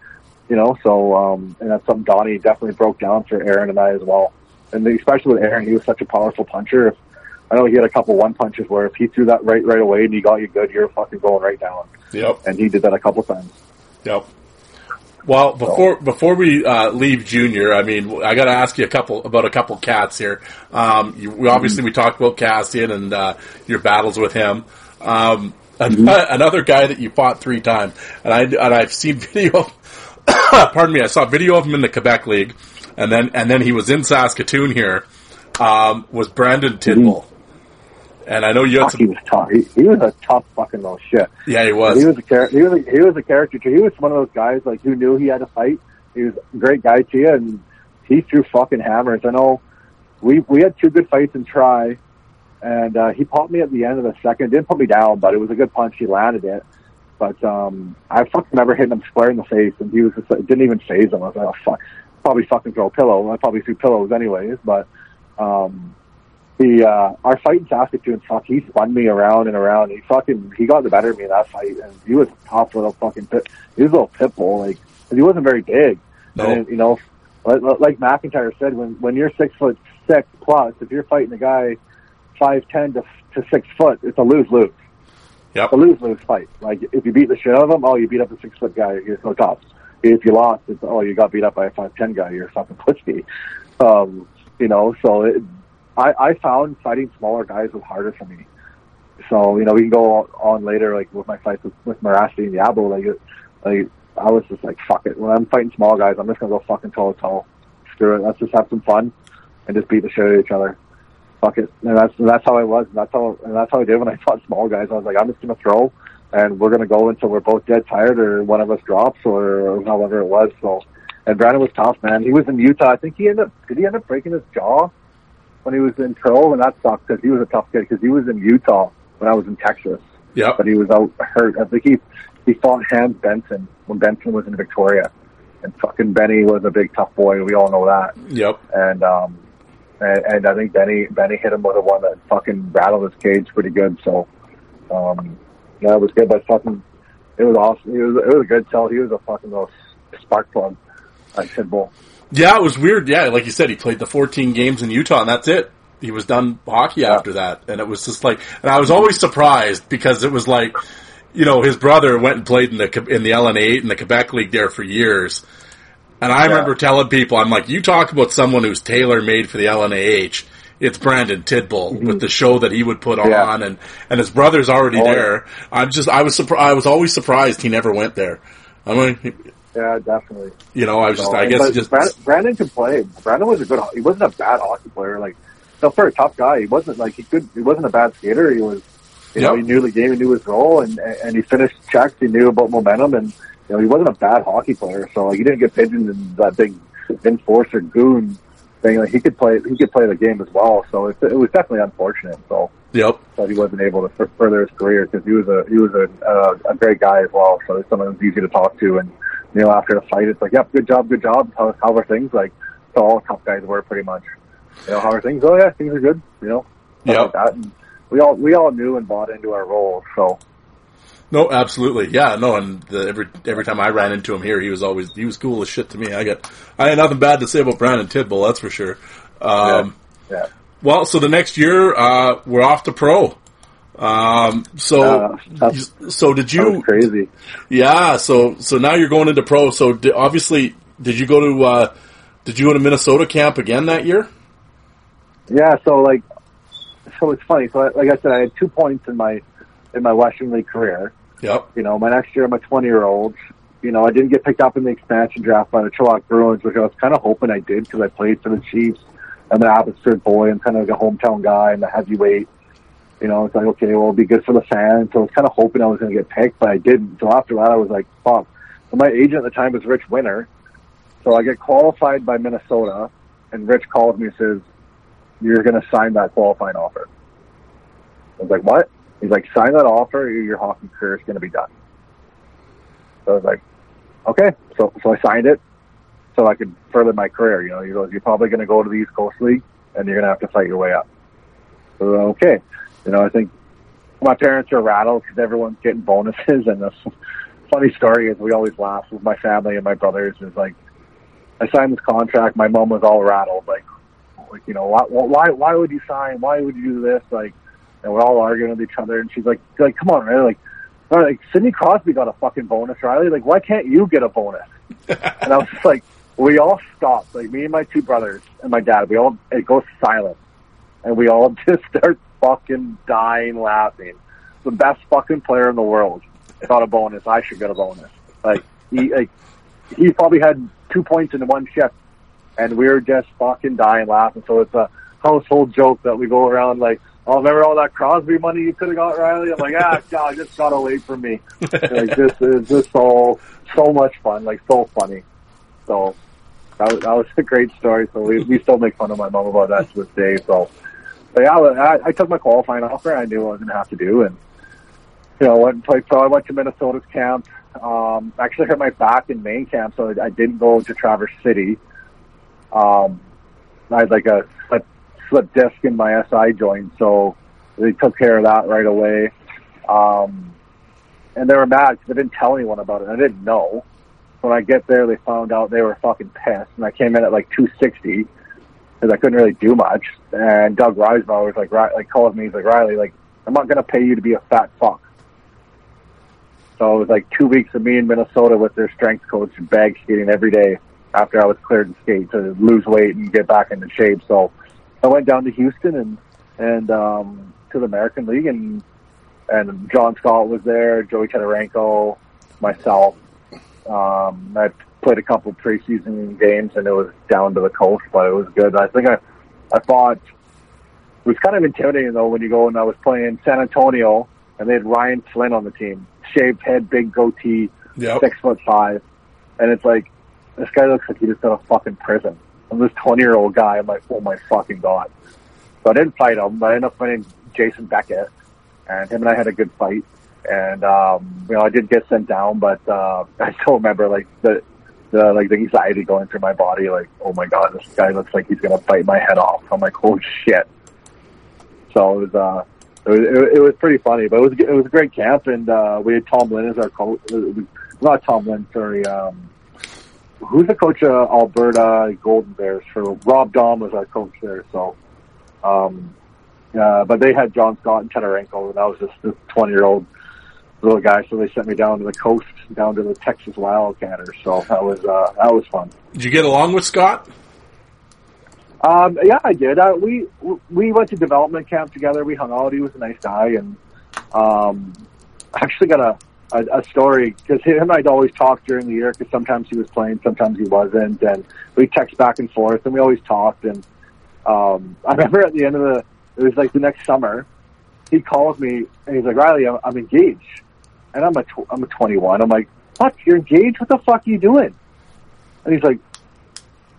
C: You know, so um, and that's something Donnie definitely broke down for Aaron and I as well. And especially with Aaron, he was such a powerful puncher. If, I know he had a couple one punches where if he threw that right right away and he got you good, you're fucking going right down.
B: Yep.
C: And he did that a couple times.
B: Yep. Well, before before we uh, leave Junior, I mean, I got to ask you a couple about a couple cats here. Um, you, we, obviously, we talked about Kassian and uh, your battles with him. Um, an- <laughs> Another guy that you fought three times, and I and I've seen <laughs> video. <coughs> pardon me, I saw a video of him in the Quebec League, and then and then he was in Saskatoon here. Um, was Brandon Tidball, and I know you had
C: Fuck, he
B: some.
C: was tough. He, he was a tough fucking little shit.
B: Yeah, he was.
C: He
B: was.
C: a char- he was a, he was a character too. He was one of those guys like who knew he had to fight. He was a great guy to you, and he threw fucking hammers. I know we we had two good fights in try, and uh, he popped me at the end of the second. Didn't put me down, but it was a good punch. He landed it, but um, I fucking never hit him square in the face, and he was just it didn't even phase him. I was like, oh fuck, probably fucking throw a pillow. I probably threw pillows anyways, but um, the uh, our fight in Saskatoon, fuck, he spun me around and around. He fucking he got the better of me in that fight, and he was a tough little fucking pit. He was a little pit bull, like 'cause he wasn't very big.
B: No.
C: And, you know, like, like McIntyre said, when when you're six foot six plus, if you're fighting a guy five ten to to six foot, it's a lose lose.
B: Yep.
C: A lose lose fight. Like if you beat the shit out of them, oh, you beat up a six foot guy, you're so tough. If you lost, it's oh, you got beat up by a five ten guy, you're fucking <laughs> pussy. Um, you know, so it, I I found fighting smaller guys was harder for me. So you know, we can go on later, like with my fights with, with and Yabo. Like, like I was just like, fuck it. When I'm fighting small guys, I'm just gonna go fucking toe to toe. Screw it. Let's just have some fun and just beat the shit out of each other. Fuck it. And that's and that's how I was. And that's how and that's how I did when I <laughs> fought small guys. I was like, I'm just gonna throw, and we're gonna go until we're both dead tired, or one of us drops, or, however it was. So, and Brandon was tough, man. He was in Utah. I think he ended up. Did he end up breaking his jaw when he was in pro? And that sucked because he was a tough kid. Because he was in Utah when I was in Texas
B: Yeah,
C: but he was out hurt. I think he he fought Hans Benson when Benson was in Victoria, and fucking Benny was a big tough boy. We all know that.
B: Yep.
C: And um, and, and I think Benny Benny hit him with a one that fucking rattled his cage pretty good. So, um, yeah, it was good. But fucking, it was awesome. It was it was a good tell. He was a fucking little spark plug, like Pitbull.
B: Yeah, it was weird. Yeah, like you said, he played the 14 games in Utah, and that's it. He was done hockey after that, and it was just like, and I was always surprised because it was like, you know, his brother went and played in the in the LNA in the Quebec League there for years, and I remember telling people, I'm like, you talk about someone who's tailor made for the LNAH. It's Brandon Tidball mm-hmm. with the show that he would put
C: Yeah.
B: on, and and his brother's already
C: Oh, yeah.
B: there. I'm just, I was surprised. I was always surprised he never went there. I mean,
C: Yeah, definitely.
B: you know, I was just, I guess,
C: but
B: just
C: Brandon, Brandon could play. Brandon was a good. He wasn't a bad hockey player. Like, so for a tough guy, he wasn't like he could. He wasn't a bad skater. He was, you know, he knew the game, he knew his role, and and he finished checks. He knew about momentum, and you know, he wasn't a bad hockey player. So like, he didn't get pigeoned in that big enforcer goon thing. Like he could play, he could play the game as well. So it, it was definitely unfortunate. So
B: Yep.
C: that he wasn't able to further his career because he was a he was a uh, a great guy as well. So it's someone who's easy to talk to, and you know after the fight, it's like, yep, good job, good job. How, how are things? Like so all tough guys were pretty much. You know how are things? Oh yeah, things are good. You know,
B: Yep.
C: like that. And we all we all knew and bought into our roles. So
B: No, absolutely. Yeah, no, and the, every every time I ran into him here, he was always he was cool as shit to me. I got I had nothing bad to say about Brandon Tidball, that's for sure. Um,
C: yeah,
B: Well, so the next year uh, we're off to pro. Um, so
C: Uh,
B: so did you?
C: crazy.
B: Yeah, so so now you're going into pro. So di- obviously, did you go to uh, did you go to Minnesota camp again that year?
C: Yeah, so like, so it's funny. So like I said, I had two points in my in my Western League career.
B: Yep.
C: You know, my next year, I'm a 20 year old. You know, I didn't get picked up in the expansion draft by the Chilliwack Bruins, which I was kind of hoping I did because I played for the Chiefs. I'm an Abbotsford boy. I'm kind of like a hometown guy. I'm a heavyweight. You know, it's like, okay, well, it'll be good for the fans. So I was kind of hoping I was going to get picked, but I didn't. So after that, I was like, fuck. So my agent at the time was Rich Winter. So I get qualified by Minnesota, and Rich calls me and says, you're going to sign that qualifying offer. I was like, what? He's like, sign that offer, or your hockey career is going to be done. So I was like, okay. So so I signed it so I could further my career. You know, he goes, you're probably going to go to the East Coast League, and you're going to have to fight your way up. So okay. You know, I think my parents are rattled because everyone's getting bonuses, <laughs> and the funny story is we always laugh with my family and my brothers. Is like, I signed this contract. My mom was all rattled, like, like you know, why, why, why would you sign? Why would you do this? Like, and we're all arguing with each other. And she's like, like, come on, Riley. Like, all right, like Sidney Crosby got a fucking bonus, Riley. Like, why can't you get a bonus? <laughs> and I was just like, we all stopped. Like me and my two brothers and my dad, we all it goes silent, and we all <laughs> just start fucking dying laughing. The best fucking player in the world got a bonus. I should get a bonus. Like he, like he probably had two points in one shift, and we were just fucking dying laughing. So it's a household joke that we go around like, "Oh, remember all that Crosby money you could have got, Riley?" I'm like, "Ah, <laughs> God, just got away from me." like this <laughs> is just so so much fun, like so funny. So that was, that was a great story. So we we still make fun of my mom about that to this day. So, but yeah, I, I took my qualifying offer. I knew what I was going to have to do, and you know, went and played pro. I went to Minnesota's camp. Um, actually hurt my back in main camp, so I didn't go to Traverse City. Um, I had like a slip, slip disc in my SI joint, so they took care of that right away. Um, and they were mad because they didn't tell anyone about it. I didn't know. When I get there, they found out they were fucking pissed, and I came in at like 260 because I couldn't really do much. And Doug Risebrough was like, like called me. He's like, Riley, like, I'm not gonna pay you to be a fat fuck. So it was like two weeks of me in Minnesota with their strength coach bag skating every day after I was cleared to skate to lose weight and get back into shape. So I went down to Houston and and um, to the American League and and John Scott was there, Joey Tetarenko, myself. Um, I played a couple preseason games and it was down to the coast, but it was good. I think I I thought it was kind of intimidating though when you go and I was playing San Antonio and they had Ryan Flinn on the team, shaved head, big goatee,
B: Yep.
C: six foot five, and it's like this guy looks like he just got a fucking prison. I'm this 20 year old guy. I'm like, oh my fucking god. So I didn't fight him, but I ended up fighting Jason Beckett, and him and I had a good fight. And um, you know, I did get sent down, but uh, <laughs> I still remember like the the like the anxiety going through my body. Like, oh my god, this guy looks like he's gonna bite my head off. I'm like, holy shit. So it was uh, it was, it, was pretty funny, but it was it was a great camp, and uh, we had Tom Lynn as our coach. Not Tom Lynn, sorry. Um, who's the coach of Alberta Golden Bears? For Rob Daum was our coach there. So, um, uh, but they had John Scott and Tetarenko, and I was just this twenty year old little guy. So they sent me down to the coast, down to the Texas Wildcatters. So that was uh, that was fun.
B: Did you get along with Scott?
C: Um, yeah, I did. Uh, we we went to development camp together. We hung out. He was a nice guy, and um, I actually got a a, a story because him and I'd always talk during the year because sometimes he was playing, sometimes he wasn't, and we text back and forth, and we always talked. And um, I <laughs> remember at the end of the it was like the next summer, he calls me and he's like, Riley, I'm, I'm engaged, and I'm a tw- I'm a 21. I'm like, what? You're engaged? What the fuck are you doing? And he's like,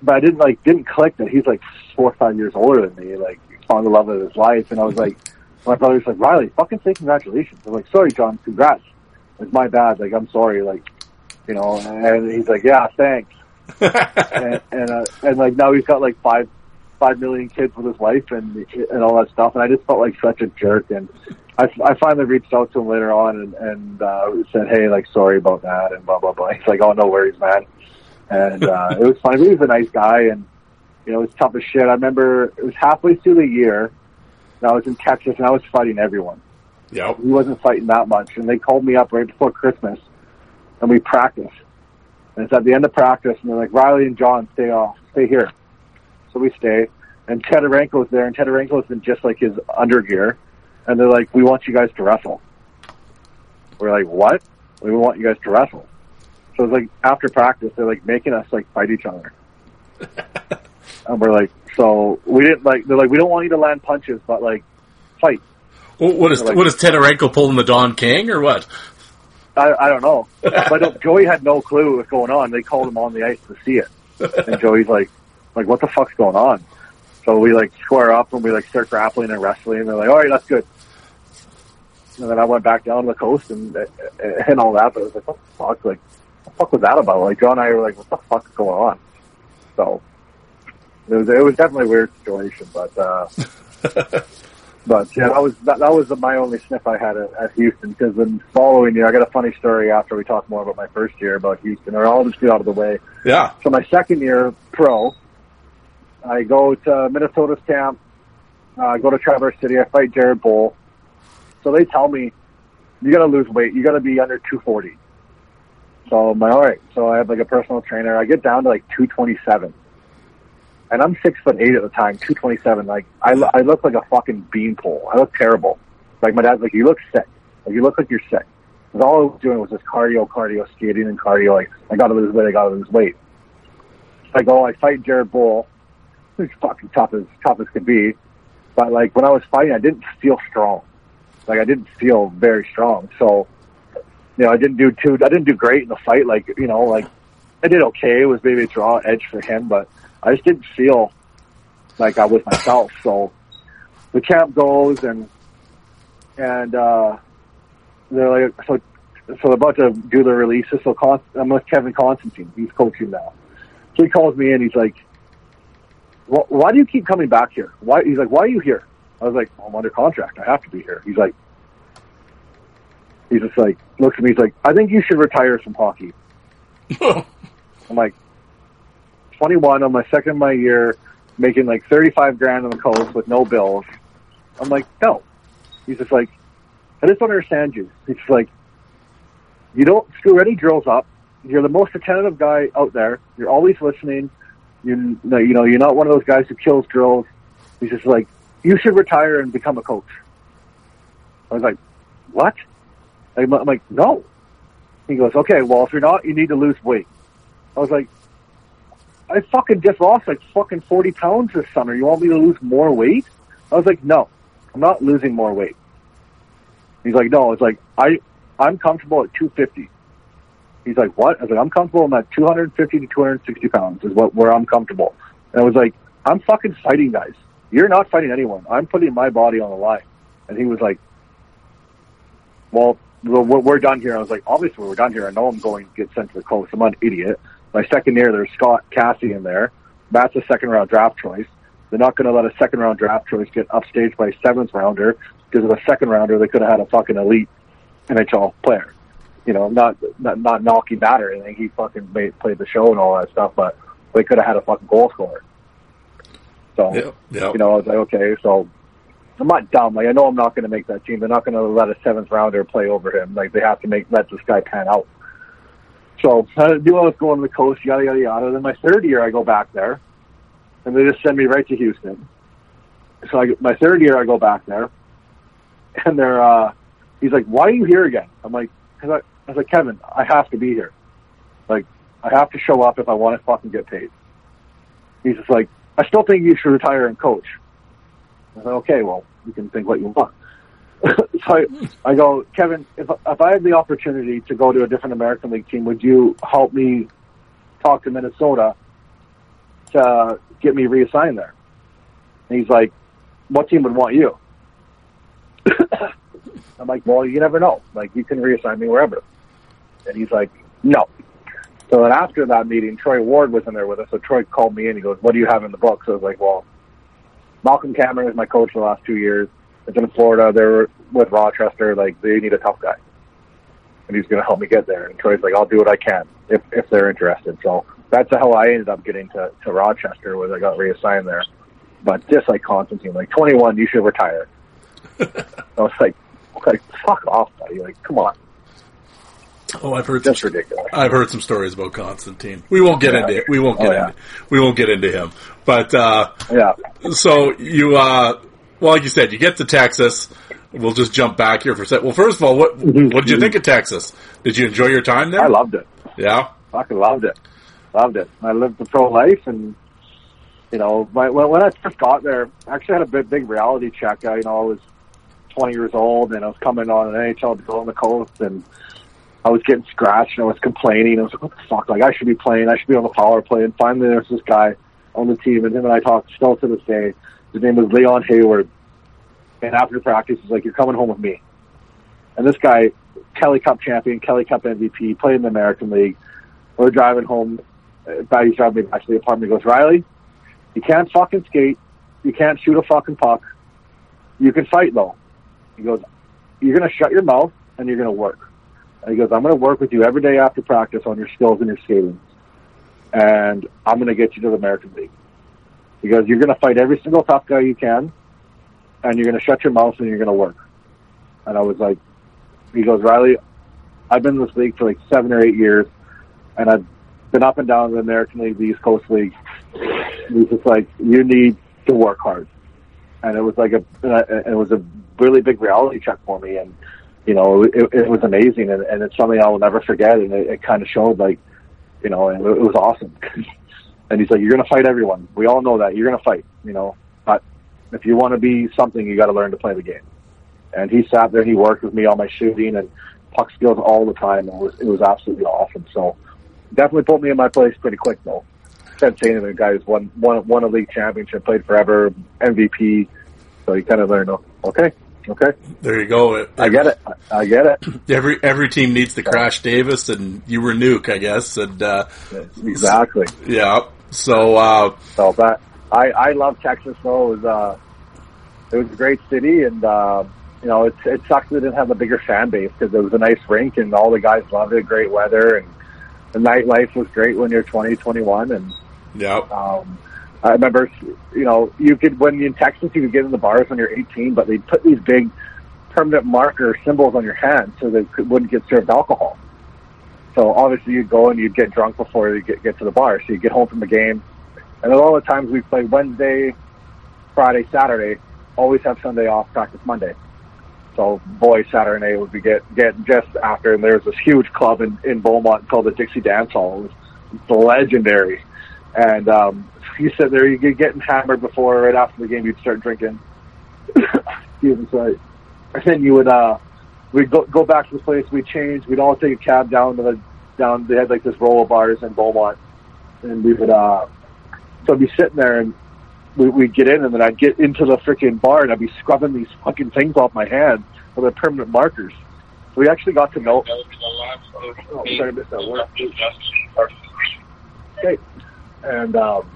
C: but I didn't like didn't click that he's like four or five years older than me. Like found the love of his life, and I was like, my brother's like Riley, fucking say congratulations. I'm like, sorry, John, congrats. It's my bad. Like I'm sorry. Like you know, and he's like, yeah, thanks. <laughs> and and, uh, and like now he's got like five five million kids with his wife and and all that stuff. And I just felt like such a jerk. And I, I finally reached out to him later on and and uh, said, hey, like sorry about that and blah blah blah. He's like, oh no worries, man. And uh, <laughs> it was funny. He was a nice guy, and you know it was tough as shit. I remember it was halfway through the year. And I was in Texas and I was fighting everyone.
B: Yep.
C: He wasn't fighting that much, and they called me up right before Christmas, and we practiced. And it's at the end of practice, and they're like, Riley and John, stay off, stay here. So we stay, and Tetarenko's there, and Tetarenko's in just like his undergear, and they're like, we want you guys to wrestle. We're like, what? We want you guys to wrestle. So it's like after practice, they're like making us like fight each other. <laughs> and we're like, so we didn't like. They're like, we don't want you to land punches, but like, fight.
B: What is
C: Like-
B: what is Tetarenko pulling the Don King or what?
C: I, I don't know. <laughs> but Joey had no clue what was going on. They called him on the ice to see it, and Joey's like, like, what the fuck's going on? So we like square up and we like start grappling and wrestling. And they're like, all right, that's good. And then I went back down to the coast and and all that. But it was like, what the fuck? Like, what the fuck was that about? Like John and I were like, what the fuck is going on? So it was it was definitely a weird situation, but. uh <laughs> But yeah, that was that, that was my only sniff I had at, at Houston because then following year I got a funny story after we talk more about my first year about Houston. Or I'll just get out of the way.
B: Yeah.
C: So my second year pro, I go to Minnesota's camp. Uh, I go to Traverse City. I fight Jared Boll. So they tell me you got to lose weight. You got to be under 240. So I'm like, all right. So I have like a personal trainer. I get down to like 227 and I'm six foot eight at the time, two twenty seven. Like I, I look like a fucking beanpole. I look terrible. Like my dad's like, you look sick. Like you look like you're sick. Because all I was doing was just cardio, cardio, skating, and cardio. Like I got to lose weight. I got to lose weight. I go, oh, I fight Jared Boll. He's fucking tough as tough as could be. But like when I was fighting, I didn't feel strong. Like I didn't feel very strong. So you know, I didn't do too. I didn't do great in the fight. Like you know, like I did okay. It was maybe a draw edge for him, but I just didn't feel like I was myself. So the camp goes and and uh they're like so so they're about to do the releases. So Con- I'm with Kevin Constantine. He's coaching now. So he calls me in. He's like, "Wh- "Why do you keep coming back here? Why?" He's like, "Why are you here?" I was like, "I'm under contract. I have to be here." He's like, he's just like looks at me. He's like, "I think you should retire from hockey." <laughs> I'm like, 21 on my second of my year, making like 35 grand on the coast with no bills. I'm like, no. He's just like, I just don't understand you. He's like, you don't screw any drills up. You're the most attentive guy out there. You're always listening. You, you know, you're not one of those guys who kills drills. He's just like, you should retire and become a coach. I was like, what? I'm like, no. He goes, okay, well, if you're not, you need to lose weight. I was like, I fucking just lost like fucking 40 pounds this summer. You want me to lose more weight? I was like, no, I'm not losing more weight. He's like, no, it's like, I, I'm comfortable at 250. He's like, what? I was like, I'm comfortable in that 250 to 260 pounds is what, where I'm comfortable. And I was like, I'm fucking fighting guys. You're not fighting anyone. I'm putting my body on the line. And he was like, well, we're, we're done here. I was like, obviously we're done here. I know I'm going to get sent to the coast. I'm not an idiot. My second year, there's Scott Cassie in there. That's a second round draft choice. They're not going to let a second round draft choice get upstaged by a seventh rounder because of a second rounder. They could have had a fucking elite NHL player. You know, not not, not knocking that or anything. He fucking made, played the show and all that stuff, but they could have had a fucking goal scorer. So
B: Yep. Yep.
C: you know, I was like, okay, so I'm not dumb. Like I know I'm not going to make that team. They're not going to let a seventh rounder play over him. Like they have to make let this guy pan out. So I knew I was going to the coast, yada yada yada. Then my third year, I go back there, and they just send me right to Houston. So I, my third year, I go back there, and they're uh, he's like, "Why are you here again?" I'm like, Cause I, I was like, Kevin, I have to be here. Like, I have to show up if I want to fucking get paid. He's just like, I still think you should retire and coach. I said, okay, well, you can think what you want. <laughs> so I, go, Kevin, if, if I had the opportunity to go to a different American League team, would you help me talk to Minnesota to get me reassigned there. And he's like, what team would want you? <coughs> I'm like, well, you never know. Like, you can reassign me wherever. And he's like, no. So then after that meeting, Troy Ward was in there with us. So Troy called me in. He goes, what do you have in the book? So I was like, well, Malcolm Cameron is my coach for the last two years. It's in Florida. They're with Rochester. Like, they need a tough guy. And he's going to help me get there. And Troy's like, I'll do what I can if, if they're interested. So that's how I ended up getting to, to Rochester, was I got reassigned there. But just like Constantine, like 21, you should retire. <laughs> I was like, like, fuck off, buddy. Like, come on.
B: Oh, I've heard
C: That's
B: some,
C: ridiculous.
B: I've heard some stories about Constantine. We won't get
C: Yeah.
B: into it. We won't get
C: Oh, yeah.
B: into we won't get into him. But uh,
C: Yeah.
B: so you, uh, well, like you said, you get to Texas. We'll just jump back here for a sec. Well, first of all, what mhm. what did you think of Texas? Did you enjoy your time there?
C: I loved it.
B: Yeah.
C: Fucking loved it. Loved it. I lived the pro life and, you know, my, when, when I first got there, I actually had a big, big reality check. I, you know, I was 20 years old and I was coming on an NHL deal on the coast and I was getting scratched and I was complaining. I was like, what the fuck? Like, I should be playing. I should be on the power play. And finally, there's this guy on the team and him and I talked still to this day. His name was Leon Hayward. And after practice, he's like, you're coming home with me. And this guy, Kelly Cup champion, Kelly Cup MVP, played in the American League. We're driving home. Batty's driving me back to the apartment. He goes, Riley, you can't fucking skate. You can't shoot a fucking puck. You can fight though. He goes, you're going to shut your mouth and you're going to work. And he goes, I'm going to work with you every day after practice on your skills and your skating. And I'm going to get you to the American League. He goes, you're going to fight every single tough guy you can and you're going to shut your mouth and you're going to work. And I was like, he goes, Riley, I've been in this league for like seven or eight years, and I've been up and down the American League, the East Coast League. He's just like, you need to work hard, and it was like a, it was a really big reality check for me, and you know, it, it was amazing, and, and it's something I will never forget, and it, it kind of showed like, you know, and it, it was awesome. <laughs> and he's like, you're gonna fight everyone. We all know that you're gonna fight, you know, but if you want to be something, you got to learn to play the game and he sat there he worked with me on my shooting and puck skills all the time. It was it was absolutely awesome. So definitely put me in my place pretty quick though. Said saying the guy who's won won won a league championship, played forever, MVP. So you kind of learn, okay, okay,
B: There you go.
C: I get it, I, I get it. <clears throat>
B: Every every team needs the Crash Davis, and you were Nuke, I guess. And uh,
C: Exactly.
B: yeah, so uh,
C: So that I I love Texas though. It was uh, it was a great city and. Uh, you know, it, it sucks they didn't have a bigger fan base because it was a nice rink and all the guys loved it, great weather, and the nightlife was great when you're 20, 21. And
B: yeah,
C: um, I remember, you know, you could, when you're in Texas, you could get in the bars when you're 18, but they'd put these big permanent marker symbols on your hand so they could, wouldn't get served alcohol. So obviously you'd go and you'd get drunk before you get, get to the bar. So you get home from the game. And all the times we played Wednesday, Friday, Saturday, always have Sunday off, practice Monday. So boy, Saturday would be get get just after, and there's this huge club in in Beaumont called the Dixie Dance Hall. It was legendary, and um, you sit there, you get getting hammered before, right after the game, you'd start drinking. <coughs> Excuse me, sorry. And then you would uh, we'd go go back to the place, we'd change, we'd all take a cab down to the down. They had like this row of bars in Beaumont, and we would uh, so I'd be sitting there and we, we'd get in and then I'd get into the freaking bar and I'd be scrubbing these fucking things off my hand with the permanent markers. So we actually got to know. Oh, sorry, I missed that word. Okay. And um,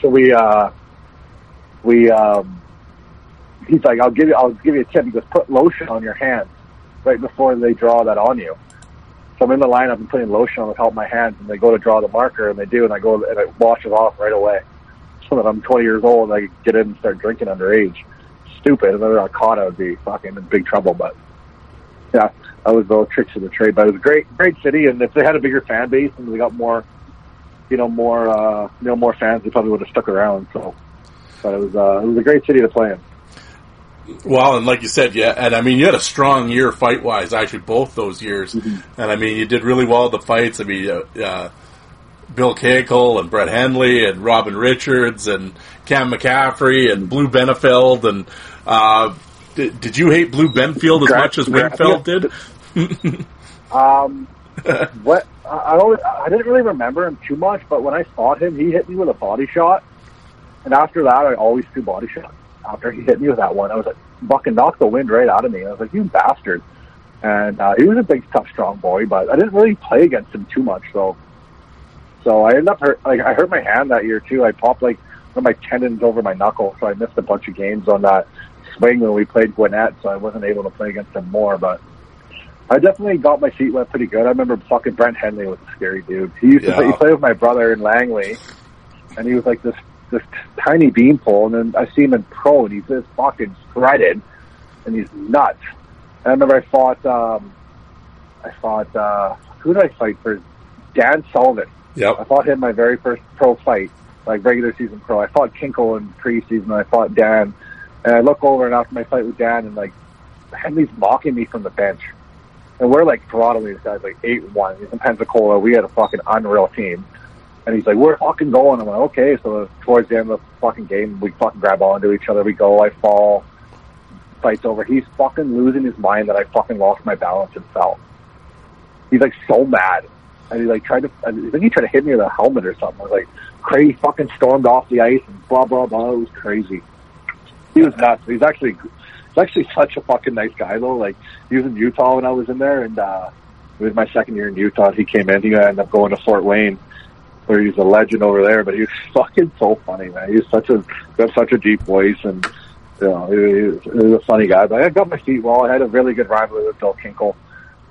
C: so we uh, we um, he's like, I'll give you I'll give you a tip. He goes, put lotion on your hands right before they draw that on you. So I'm in the lineup and putting lotion on to help my hands, and they go to draw the marker, and they do, and I go and I wash it washes off right away. So that I'm 20 years old and I get in and start drinking underage. Stupid. If I got caught, I would be fucking in big trouble. But yeah, that was those tricks of the trade. But it was a great, great city, and if they had a bigger fan base and they got more, you know, more, uh, you know, more fans, they probably would have stuck around. So, but it was, uh, it was a great city to play in.
B: Well, and like you said, yeah, and I mean, you had a strong year fight wise, actually, both those years.
C: Mm-hmm.
B: And I mean, you did really well at the fights. I mean, uh, uh, Bill Cagle and Brent Henley and Robin Richards and Cam McCaffrey and Blue Benefeld. And uh, did, did you hate Blue Benfield as much as Winfeld did? <laughs>
C: Um, what I, I didn't really remember him too much, but when I fought him, he hit me with a body shot, and after that, I always threw body shots. After he hit me with that one, I was like, fucking knocked the wind right out of me. I was like, you bastard. And uh, he was a big, tough, strong boy, but I didn't really play against him too much. So, so I ended up hurt. Like I hurt my hand that year too. I popped like one of my tendons over my knuckle, so I missed a bunch of games on that swing when we played Gwinnett. So I wasn't able to play against him more. But I definitely got my feet wet pretty good. I remember fucking Brent Henley was a scary dude. He used to play, he played with my brother in Langley, and he was like this this tiny beanpole. And then I see him in pro, and he's just fucking shredded, and he's nuts. And I remember I fought um, I fought uh, who did I fight for? Dan Sullivan. I fought him my very first pro fight, like regular season pro. I fought Kinkle in preseason, and I fought Dan. And I look over and after my fight with Dan, and like Henley's mocking me from the bench, and we're like throttling these guys like eight one. He's in Pensacola. We had a fucking unreal team, and he's like, "We're fucking going." I'm like, "Okay." So towards the end of the fucking game, we fucking grab onto each other. We go. I fall. Fights over. He's fucking losing his mind that I fucking lost my balance and fell. He's like so mad and he like tried to, I think he tried to hit me with a helmet or something. I was like, crazy fucking stormed off the ice and blah blah blah. It was crazy. He was nuts. He's actually, he's actually <laughs> such a fucking nice guy though. Like he was in Utah when I was in there, and uh, it was my second year in Utah. He came in. He ended up going to Fort Wayne, he's a legend over there. But he was <laughs> fucking so funny, man. He was such a got such a deep voice and. You know, he, he, was, a funny guy, but I got my feet well. I had a really good rivalry with Bill Kinkle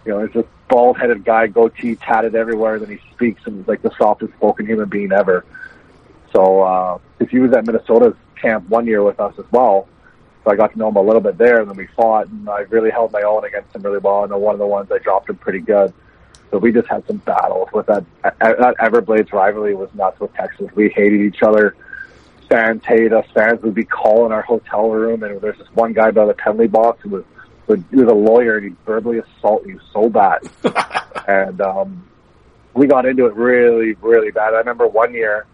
C: you know, he's a bald headed guy, goatee tatted everywhere, then he speaks and he's like the softest spoken human being ever. So, uh, if he was at Minnesota's camp one year with us as well, so I got to know him a little bit there, and then we fought, and I really held my own against him really well, and one of the ones I dropped him pretty good. So we just had some battles with that. That Everblades rivalry was nuts with Texas. We hated each other. Fans hated us. Fans would be calling our hotel room, and there's this one guy by the penalty box who was he was a lawyer and he verbally assaulted you so bad. <laughs> and um, we got into it really, really bad. I remember one year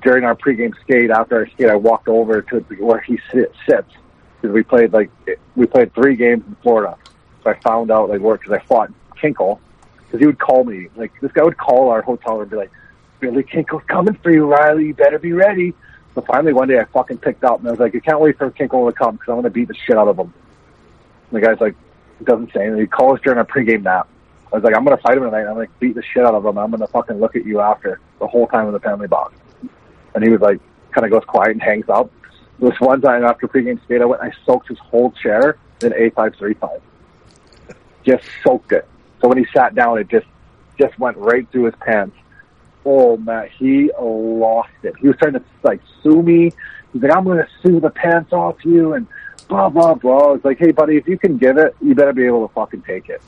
C: during our pregame skate, after our skate, I walked over to where he sit, sits because we played like we played three games in Florida. So I found out like work because I fought Kinkle because he would call me like this guy would call our hotel and be like, "Billy Kinkle's coming for you, Riley. You better be ready." So finally, one day I fucking picked up and I was like, "I can't wait for Kinkle to come because I'm to beat the shit out of him." And the guy's like, doesn't say anything. He calls during our pregame nap. I was like, I'm to fight him tonight. I'm to beat the shit out of him. I'm to fucking look at you after the whole time in the family box. And he was like, kind of goes quiet and hangs up. This one time after pregame skate, I went, I soaked his whole chair in A535. Just soaked it. So when he sat down, it just, just went right through his pants. Oh man, he lost it. He was trying to like sue me. He's like, I'm going to sue the pants off you and blah blah blah. It's like, hey buddy, if you can give it, you better be able to fucking take it.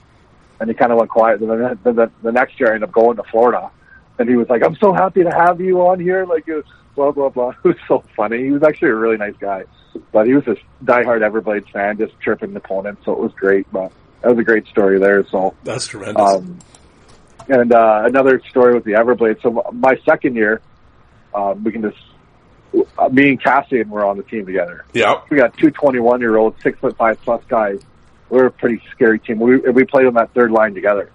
C: And he kind of went quiet. Then the, the, the next year, I ended up going to Florida, and he was like, "I'm so happy to have you on here." Like, it was blah blah blah. <laughs> It was so funny. He was actually a really nice guy, but he was a diehard Everblades fan, just chirping the opponent. So it was great. But that was a great story there. So
B: That's tremendous.
C: um, and uh, another story with the Everblades. So my second year, um, we can just uh, me and Kassian were on the team together.
B: yep.
C: We got two 21 year olds, six foot five plus guys. We were a pretty scary team. We we played on that third line together.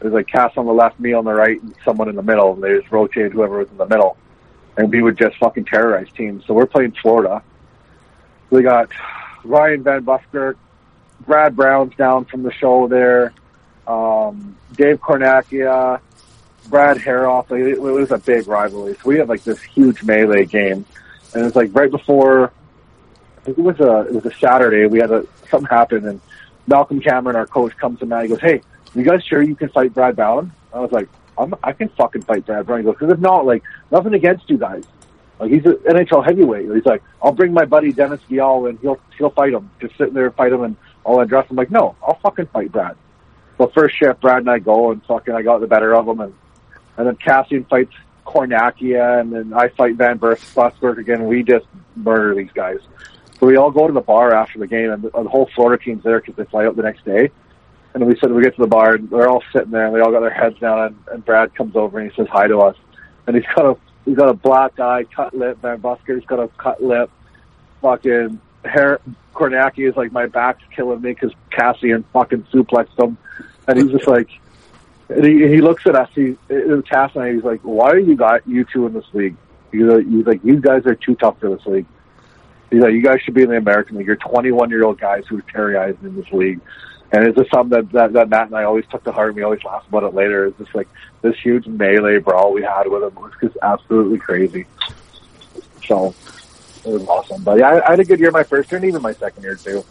C: It was like Cass on the left, me on the right, and someone in the middle, and they just rotated whoever was in the middle, and we would just fucking terrorize teams. So we're playing Florida. We got Ryan Van Buskirk, Brad Brown's down from the show there, um, Dave Kornakia, Brad Haroff. Like, it, was a big rivalry. So we had like this huge melee game, and it was like right before. I think it was a it was a Saturday. We had a something happened, and Malcolm Cameron, our coach, comes to me. and He goes, "Hey, you guys sure you can fight Brad Brown?" I was like, I'm, "I can fucking fight Brad Brown." He goes, "Because if not, like nothing against you guys. Like he's an NHL heavyweight. He's like, I'll bring my buddy Dennis Vial and he'll he'll fight him. Just sitting there and fight him, and I'll address him. Like, no, I'll fucking fight Brad. So first shift, Brad and I go, and fucking I got the better of him, and and then Kassian fights Kornakia, and then I fight Van Buskirk again. We just murder these guys. So we all go to the bar after the game, and the, the whole Florida team's there because they fly out the next day. And we said we get to the bar, and they're all sitting there, and they all got their heads down, and, and Brad comes over and he says hi to us, and he's got a he's got a black eye, cut lip. Van Buskirk's got a cut lip. Fucking hair. Kornacki is like my back's killing me because Kassian fucking suplexed him, and he's just like, And he, he looks at us. He, Cass and I. He's like, "Why are you got you two in this league?" He's like, he's like, "You guys are too tough for this league." He's like, "You guys should be in the American League. You're 21 year old guys who are terrorizing in this league." And it's just something that, that that Matt and I always took to heart. and We always laugh about it later. It's just like this huge melee brawl we had with him was just absolutely crazy. So it was awesome. But yeah, I, I had a good year my first year and even my second year too.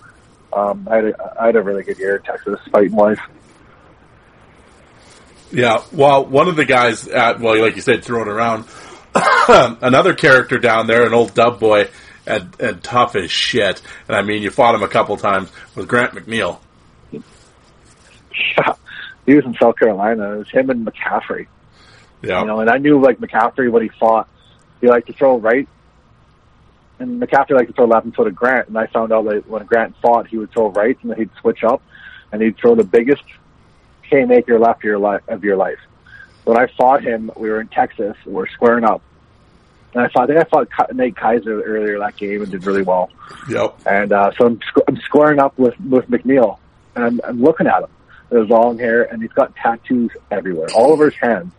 C: Um, I had a, I had a really good year in Texas fighting life.
B: Yeah, well, one of the guys at well, like you said, throwing around <coughs> another character down there, an old dub boy, and, and tough as shit. And I mean, you fought him a couple times with Grant McNeil.
C: Yeah, he was in South Carolina. It was him and McCaffrey.
B: Yeah,
C: You know, and I knew like McCaffrey what he fought, he liked to throw right, and McCaffrey liked to throw left, and so did Grant. And I found out that when Grant fought, he would throw right, and then he'd switch up, and he'd throw the biggest K haymaker left of your life of your life. When I fought him, we were in Texas, we we're squaring up, and I fought. I think I fought Nate Kaiser earlier that game and did really well.
B: yep,
C: And uh, so I'm, squ- I'm squaring up with with McNeil, and I'm, I'm looking at him. There's long hair, and he's got tattoos everywhere, all over his hands.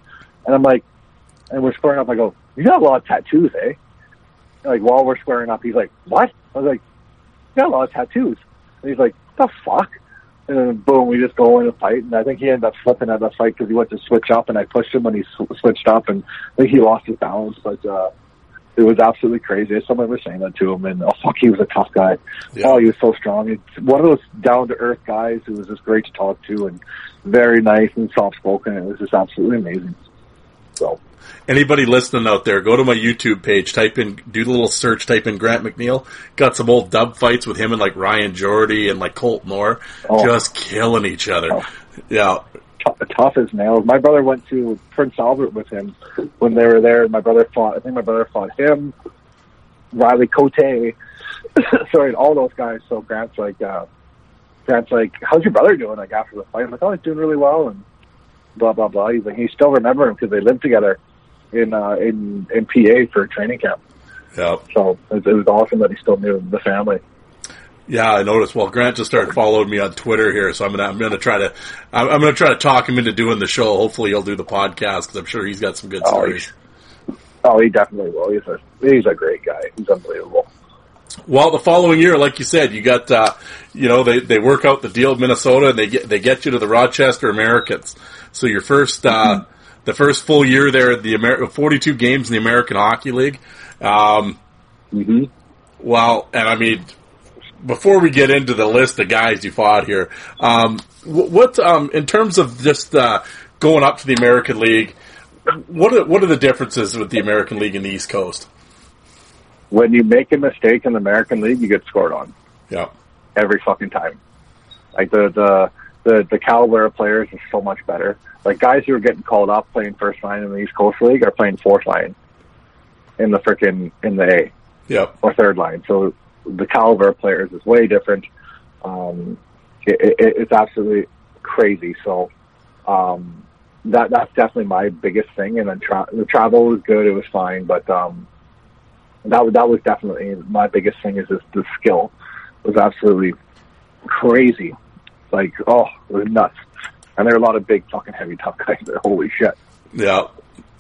C: And I'm like, and we're squaring up. I go, you got a lot of tattoos, eh? Like while we're squaring up, he's like, what? I was like, you got a lot of tattoos. And he's like, the fuck? And then boom, we just go in a fight. And I think he ended up flipping at the fight because he went to switch up, and I pushed him when he sw- switched up, and I think he lost his balance. But uh, it was absolutely crazy. Someone was saying that to him, and oh fuck, he was a tough guy.
B: Yeah.
C: Oh, he was so strong. It's one of those down to earth guys who was just great to talk to and very nice and soft spoken. It was just absolutely amazing. So
B: Anybody listening out there, go to my YouTube page, type in, do the little search, type in Grant McNeil. Got some old dub fights with him and like Ryan Jordy and like Colt Moore,
C: Oh.
B: just killing each other.
C: Oh.
B: Yeah,
C: tough as nails. My brother went to Prince Albert with him when they were there. My brother fought. I think my brother fought him, Riley Cote. <laughs> sorry, all those guys. So Grant's like, uh, Grant's like, how's your brother doing? Like after the fight, I'm like, oh, he's doing really well, and blah blah blah. He's like, he still remember him because they lived together in uh, in in PA for training camp.
B: yeah.
C: So it, it was awesome that he still knew the family.
B: Yeah, I noticed. Well, Grant just started following me on Twitter here, so I'm gonna I'm gonna try to I'm, I'm gonna try to talk him into doing the show. Hopefully, he'll do the podcast because I'm sure he's got some good
C: Oh,
B: stories.
C: Oh, he definitely will. He's a he's a great guy. He's unbelievable.
B: Well, the following year, like you said, you got uh, you know they, they work out the deal of Minnesota and they get they get you to the Rochester Americans. So your first uh, the first full year there, the Amer- 42 games in the American Hockey League. Um,
C: hmm
B: Well, and I mean, before we get into the list of guys you fought here, um, what um, in terms of just uh, going up to the American League, what are, what are the differences with the American League and the East Coast?
C: When you make a mistake in the American League, you get scored on.
B: Yeah,
C: every fucking time. Like the the the, the caliber of players is so much better. Like guys who are getting called up playing first line in the East Coast League are playing fourth line in the frickin' in the A
B: yeah,
C: or third line. So the caliber of players is way different. Um, it, it, it's absolutely crazy. So um, that that's definitely my biggest thing. And then tra- the travel was good; it was fine, but um, that that was definitely my biggest thing. Is just the skill was absolutely crazy. Like oh, it was nuts. And there are a lot of big fucking heavy tough guys there. Holy shit!
B: yeah.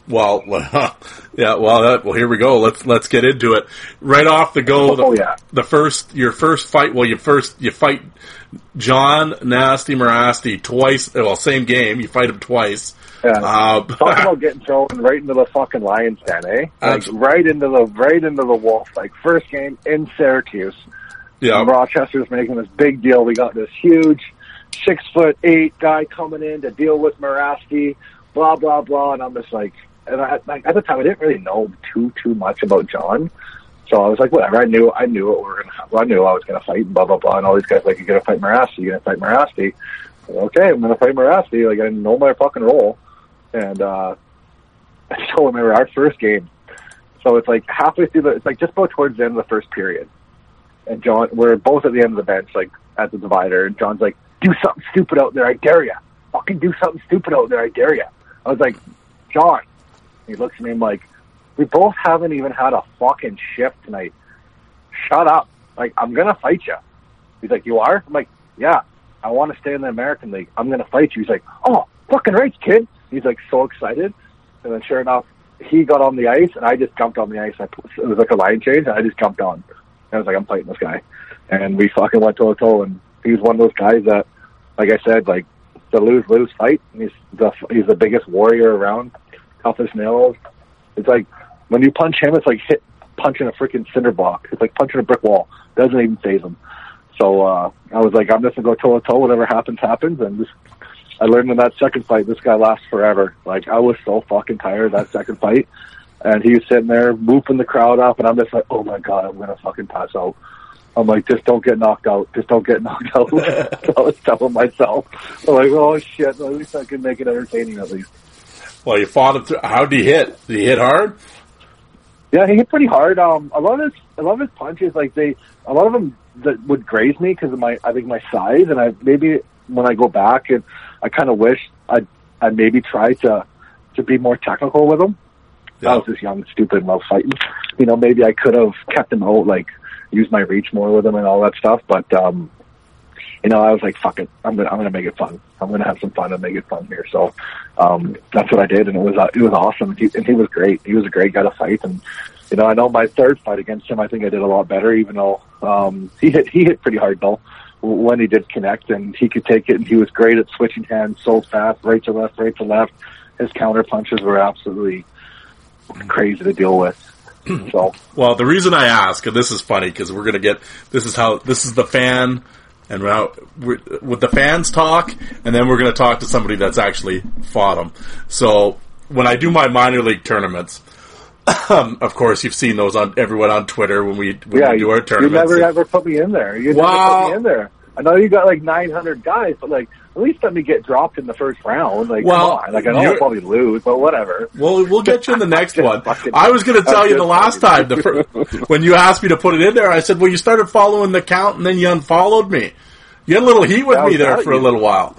B: Well, <laughs> yeah. Well, that, well, here we go. Let's let's get into it. Right off the go. The,
C: Oh, yeah.
B: the first your first fight. Well, you first you fight Jon Nasty Mirasty twice. Well, same game. You fight him twice.
C: Yeah.
B: Uh,
C: Talk <laughs> about getting thrown right into the fucking lions den, eh? Like right into the right into the wolf. Like first game in Syracuse.
B: yeah,
C: Rochester's making this big deal. We got this huge six foot eight guy coming in to deal with Mirasty, blah blah blah. And I'm just like, and I, like at the time I didn't really know too too much about Jon, so I was like, whatever. I knew I knew what we were gonna. Well, I knew I was gonna fight, blah blah blah. And all these guys like, you're gonna fight Mirasty, you're gonna fight Mirasty. Okay, I'm gonna fight Mirasty. Like I didn't know my fucking role, and uh <laughs> I remember our first game. So it's like halfway through the, it's like just about towards the end of the first period and Jon, we're both at the end of the bench, like at the divider, and Jon's like, "Do something stupid out there, I dare ya! Fucking do something stupid out there, I dare ya!" I was like, "Jon," he looks at me and like, "We both haven't even had a fucking shift tonight. Shut up! Like, I'm gonna fight you." He's like, "You are?" I'm like, "Yeah, I want to stay in the American League. I'm gonna fight you." He's like, "Oh, fucking right, kid. He's like so excited. And then sure enough, he got on the ice and I just jumped on the ice. I it was like a line change and I just jumped on. And I was like, I'm fighting this guy. And we fucking went toe to toe and he was one of those guys that, like I said, like the lose lose fight. He's the he's the biggest warrior around, toughest nails. It's like when you punch him, it's like hit punching a freaking cinder block. It's like punching a brick wall. Doesn't even phase him. So uh, I was like, I'm just gonna go toe to toe. Whatever happens, happens. And just I learned in that second fight, this guy lasts forever. Like I was so fucking tired that second fight, and he was sitting there whooping the crowd up, and I'm just like, oh my god, I'm gonna fucking pass out. I'm like, just don't get knocked out. Just don't get <laughs> knocked out. <laughs> I was telling myself, I'm like, oh shit, at least I can make it entertaining at least.
B: Well, you fought him through. How did he hit? Did he hit hard?
C: Yeah, he hit pretty hard. Um, a lot of his, a lot of his punches, like they, a lot of them that would graze me because of my, I think my size, and I maybe when I go back and I kind of wish I, I maybe try to, to be more technical with him.
B: Yeah.
C: I was just young, stupid, and I was fighting. You know, maybe I could have kept him out, like use my reach more with him and all that stuff. But um, you know, I was like, fuck it, I'm gonna, I'm gonna make it fun. I'm gonna have some fun and make it fun here. So um, that's what I did, and it was, uh, it was awesome. He, and he was great. He was a great guy to fight, and you know, I know my third fight against him, I think I did a lot better, even though um, he hit, he hit pretty hard though when he did connect, and he could take it, and he was great at switching hands so fast, right to left, right to left. His counter punches were absolutely crazy to deal with. So
B: Well, the reason I ask, and this is funny because we're gonna get this is how this is the fan, and now we're, with the fans talk, and then we're gonna talk to somebody that's actually fought them. So when I do my minor league tournaments, um, <coughs> of course you've seen those on everyone on Twitter when we when
C: yeah,
B: we do our tournaments.
C: you never ever put me in there. You never
B: Wow.
C: put me in there. I know you got like 900 guys, but like at least let me get dropped in the first round. Like,
B: Well,
C: come on. Like I know I'll probably lose, but whatever.
B: Well, we'll get you in the <laughs> next one. I was going to tell you the last time the fir- <laughs> when you asked me to put it in there. I said, "Well, you started following the count and then you unfollowed me. You had a little heat with me there for a little while."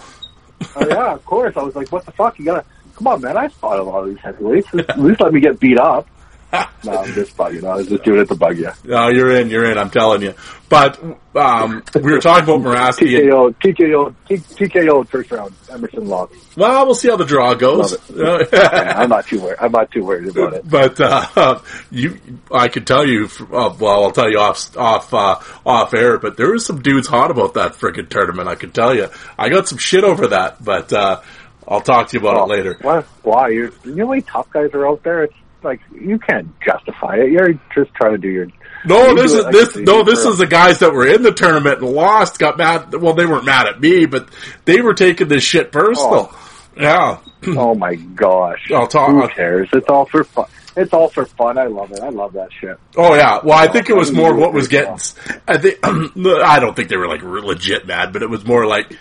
C: Oh yeah, of course. I was like, what the fuck? You gotta come on, man. I fought a lot of these heavyweights. <laughs> At least let me get beat up. <laughs> no, I'm just bugging. I was just doing it to bug you.
B: No, you're in. You're in. I'm telling you. But um, we were talking about Mirasty.
C: TKO, TKO, TKO first round. Emerson lost.
B: well, we'll see how the draw goes.
C: Yeah, I'm not too worried. I'm not too worried about it.
B: but uh, you, I could tell you. Uh, well, I'll tell you off off uh, off air. But there was some dudes hot about that freaking tournament. I can tell you. I got some shit over that. But uh, I'll talk to you about it later.
C: Why? Why? You're, you know how many tough guys are out there? It's like you can't justify it. You're just trying to do your.
B: No, this is
C: like
B: this. No, this
C: for-
B: is the guys that were in the tournament and lost. Got mad. Well, they weren't mad at me, but they were taking this shit personal. Oh. Yeah. <clears throat>
C: Oh my gosh!
B: I'll talk-
C: Who cares? It's all for fun. It's all for fun. I love it. I love that shit.
B: Oh yeah. Well, I think it was more what was getting. I think. <clears throat> I don't think they were like legit mad, but it was more like.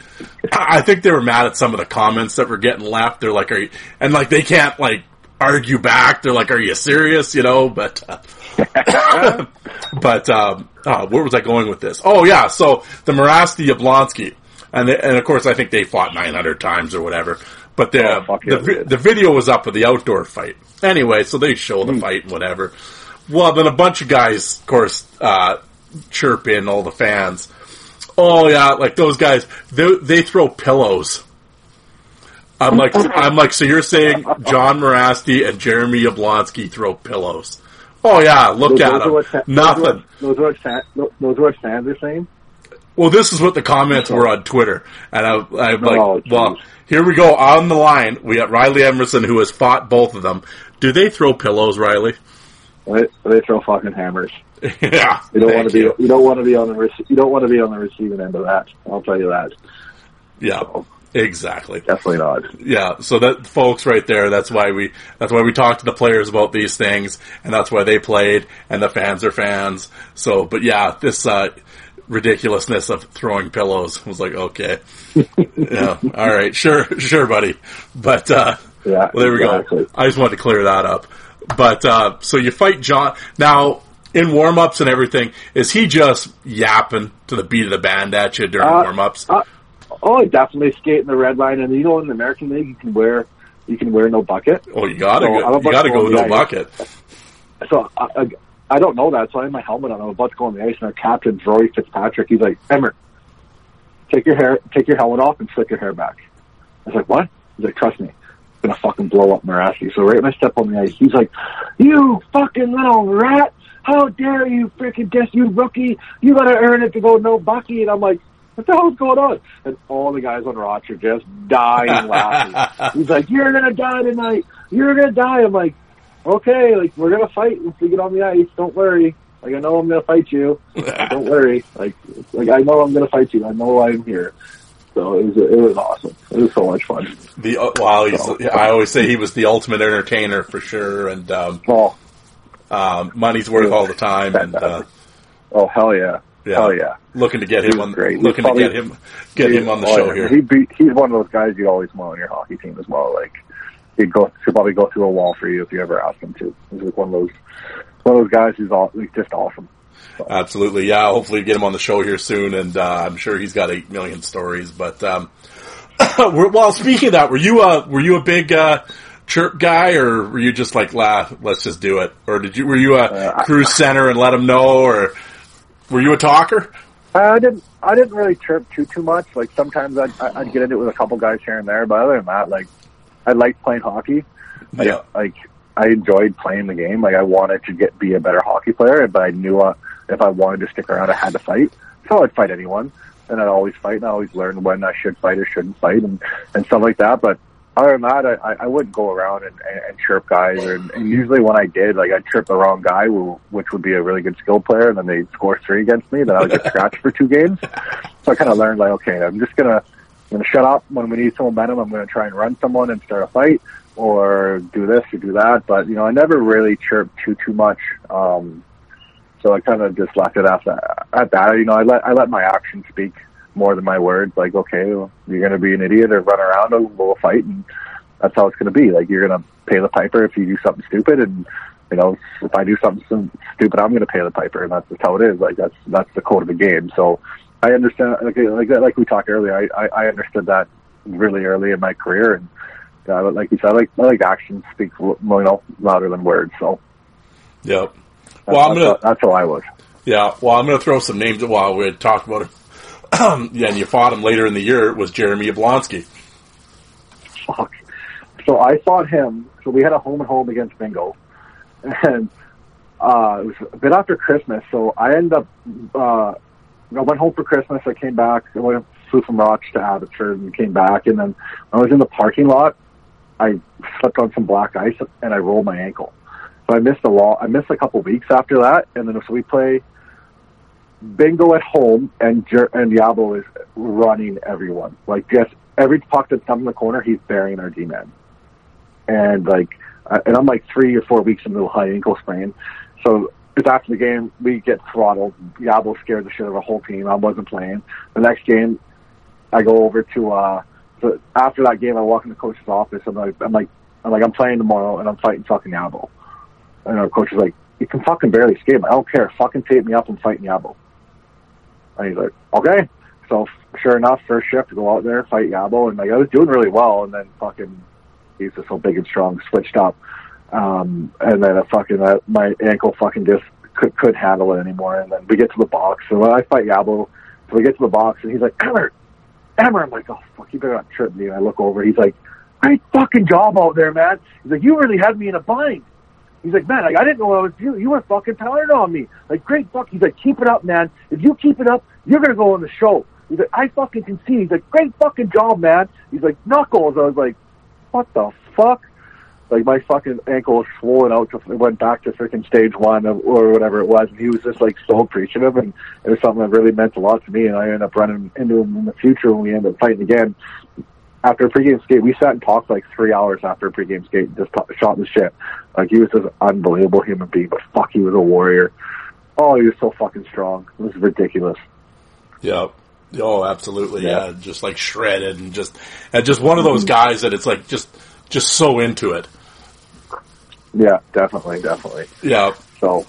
B: I think they were mad at some of the comments that were getting left. They're like, "Are you?" And like they can't like argue back. They're like, "Are you serious?" You know. But. Uh, <coughs> but um, uh, where was I going with this? Oh yeah. So the Mirasty Yablonski, and they, and of course I think they fought 900 times or whatever. But the
C: Oh,
B: the,
C: yeah, they
B: vi-
C: did.
B: the video was up of the outdoor fight. Anyway, so they show the fight and whatever. Well, then a bunch of guys, of course, uh, chirp in all the fans. Oh yeah, like those guys, they, they throw pillows. I'm like, I'm like, so you're saying Jon Mirasty and Jeremy Yablonski throw pillows? Oh yeah, look
C: Those-
B: at
C: those
B: them.
C: what
B: Nothing.
C: Those are what those are what fans are saying.
B: Well, this is what the comments were on Twitter, and I, I'm oh, like,
C: Oh,
B: well, here we go on the line. We got Riley Emerson who has fought both of them. Do they throw pillows, Riley?
C: They, they throw fucking hammers. <laughs>
B: yeah,
C: You don't want to be.
B: you.
C: You. don't want to be on the. You don't want to be on the receiving end of that. I'll tell you that.
B: Yeah, exactly.
C: Definitely not.
B: Yeah, so that folks right there, that's why we that's why we talk to the players about these things and that's why they played and the fans are fans. So, but yeah, this uh ridiculousness of throwing pillows was like, okay. <laughs> yeah, all right, sure, sure buddy. But uh
C: Yeah,
B: well, there we
C: exactly.
B: go. I just wanted to clear that up. But uh so you fight Jon now in warm-ups and everything, is he just yapping to the beat of the band at you during
C: Uh,
B: warm-ups?
C: uh, oh, definitely skate in the red line, and you know in the American League you can wear you can wear no bucket.
B: oh, you gotta
C: so
B: go, you gotta go
C: go
B: with no
C: ice.
B: bucket.
C: So I, I, I don't know that, so I have my helmet on. I'm about to go on the ice, and our captain, Rory Fitzpatrick, he's like, Emmer, take your hair, take your helmet off, and slick your hair back. I was like, what? He's like, trust me, it's gonna fucking blow up Mirasty. So right when I step on the ice, he's like, you fucking little rat! How dare you freaking guess you rookie? You gotta earn it to go no Bucky. And I'm like, what the hell's going on? And all the guys on Roch are just dying <laughs> laughing. He's like, you're gonna die tonight. You're gonna die. I'm like, okay, like we're gonna fight if we get on the ice. Don't worry. Like I know I'm gonna fight you. <laughs> Don't worry. Like like I know I'm gonna fight you. I know I'm here. So it was it was awesome. It was so much fun.
B: The uh, wow, he's, I always say he was the ultimate entertainer for sure, and um,
C: Oh,
B: um, money's worth all the time, and uh,
C: oh hell yeah,
B: yeah,
C: hell yeah.
B: looking to get him on,
C: great. He's
B: looking to get him, get him on the
C: Oh,
B: show
C: yeah.
B: here.
C: He be, he's one of those guys you always want on your hockey team as well. Like he'd go he'd probably go through a wall for you if you ever asked him to. He's like one of those one of those guys who's all like just awesome.
B: Absolutely, yeah. Hopefully, get him on the show here soon, and uh, I'm sure he's got eight million stories. But um, <coughs> well, speaking of that, were you a were you a big uh, chirp guy, or were you just like, la, let's just do it, or did you were you a
C: Uh,
B: cruise center and let him know, or were you a talker?
C: I didn't. I didn't really chirp too too much. Like sometimes I'd, I'd get into it with a couple guys here and there, but other than that, like I liked playing hockey. Like,
B: Yeah.
C: like I enjoyed playing the game. Like I wanted to get be a better hockey player, but I knew uh, if I wanted to stick around, I had to fight. So I'd fight anyone, and I'd always fight. And I always learned when I should fight or shouldn't fight, and and stuff like that. But other than that, I, I- wouldn't go around and, and, and chirp guys. Or, and usually when I did, like I'd chirp the wrong guy, who, which would be a really good skill player, and then they'd score three against me. Then I would get scratched for two games. So I kind of learned like, okay, I'm just gonna I'm gonna shut up when we need some momentum. I'm gonna try and run someone and start a fight, or do this or do that. But you know, I never really chirped too too much. Um, so I kind of just left it after at that. You know, I let I let my actions speak more than my words. Like, okay, well, you're gonna be an idiot or run around, and we'll fight, and that's how it's gonna be. Like, you're gonna pay the piper if you do something stupid, and you know, if I do something stupid, I'm gonna pay the piper, and that's just how it is. Like, that's that's the code of the game. So. I understand, like like, like we talked earlier. I, I, I understood that really early in my career, and uh, but like you said, I like I like actions speak you know louder than words. So
B: Yep.
C: that's,
B: Well, I'm gonna
C: that's how I was.
B: yeah. Well, I'm gonna throw some names while we talked about it. <clears throat> yeah, and you fought him later in the year. Was Jeremy Yablonski.
C: Fuck. So I fought him. So we had a home and home against Bingo, and uh, it was a bit after Christmas. So I ended up. Uh, I went home for Christmas. I came back. I went flew from Roch to Abbotsford and came back. And then I was in the parking lot. I slipped on some black ice and I rolled my ankle. So I missed a lot. I missed a couple weeks after that. And then so we play bingo at home, and Jer- and Diablo is running everyone. Like just every puck that's come in the corner, he's burying our D man. And like, uh, and I'm like three or four weeks into a high ankle sprain. So it's after the game, we get throttled. Diablo scared the shit out of the whole team. I wasn't playing. The next game, I go over to. uh so after that game, I walk in the coach's office. I'm like, I'm like, I'm like, I'm playing tomorrow, and I'm fighting fucking Diablo. And our coach is like, you can fucking barely skate. I don't care. Fucking tape me up and fight Yabo. And he's like, okay. So sure enough, first shift to go out there, fight Yabo, and like I was doing really well, and then fucking he's just so big and strong, switched up, um, and then I fucking uh, my ankle fucking just could could handle it anymore, and then we get to the box, and when I fight Yabo, so we get to the box, and he's like, Emmer, Emmer, I'm like, oh fuck, you better not trip me, and I look over, he's like, great fucking job out there, man. He's like, you really had me in a bind. He's like, man, like, I didn't know I was doing. You were fucking pounding on me. Like, great fuck. He's like, keep it up, man. If you keep it up, you're to go on the show. He's like, I fucking can see. He's like, great fucking job, man. He's like, knuckles. I was like, what the fuck? Like, my fucking ankle was swollen out. To, it went back to freaking stage one or whatever it was. And he was just like so appreciative. And it was something that really meant a lot to me. And I ended up running into him in the future when we ended up fighting again after a pregame skate, we sat and talked like three hours after a pregame skate and just t- shot the shit. Like he was just an unbelievable human being, but fuck, he was a warrior. Oh, he was so fucking strong. It was ridiculous.
B: Yep. Oh, absolutely.
C: Yeah.
B: Yeah. Just like shredded and just, and just one of those mm-hmm. guys that it's like just, just so into it.
C: Yeah, definitely, definitely.
B: Yeah.
C: So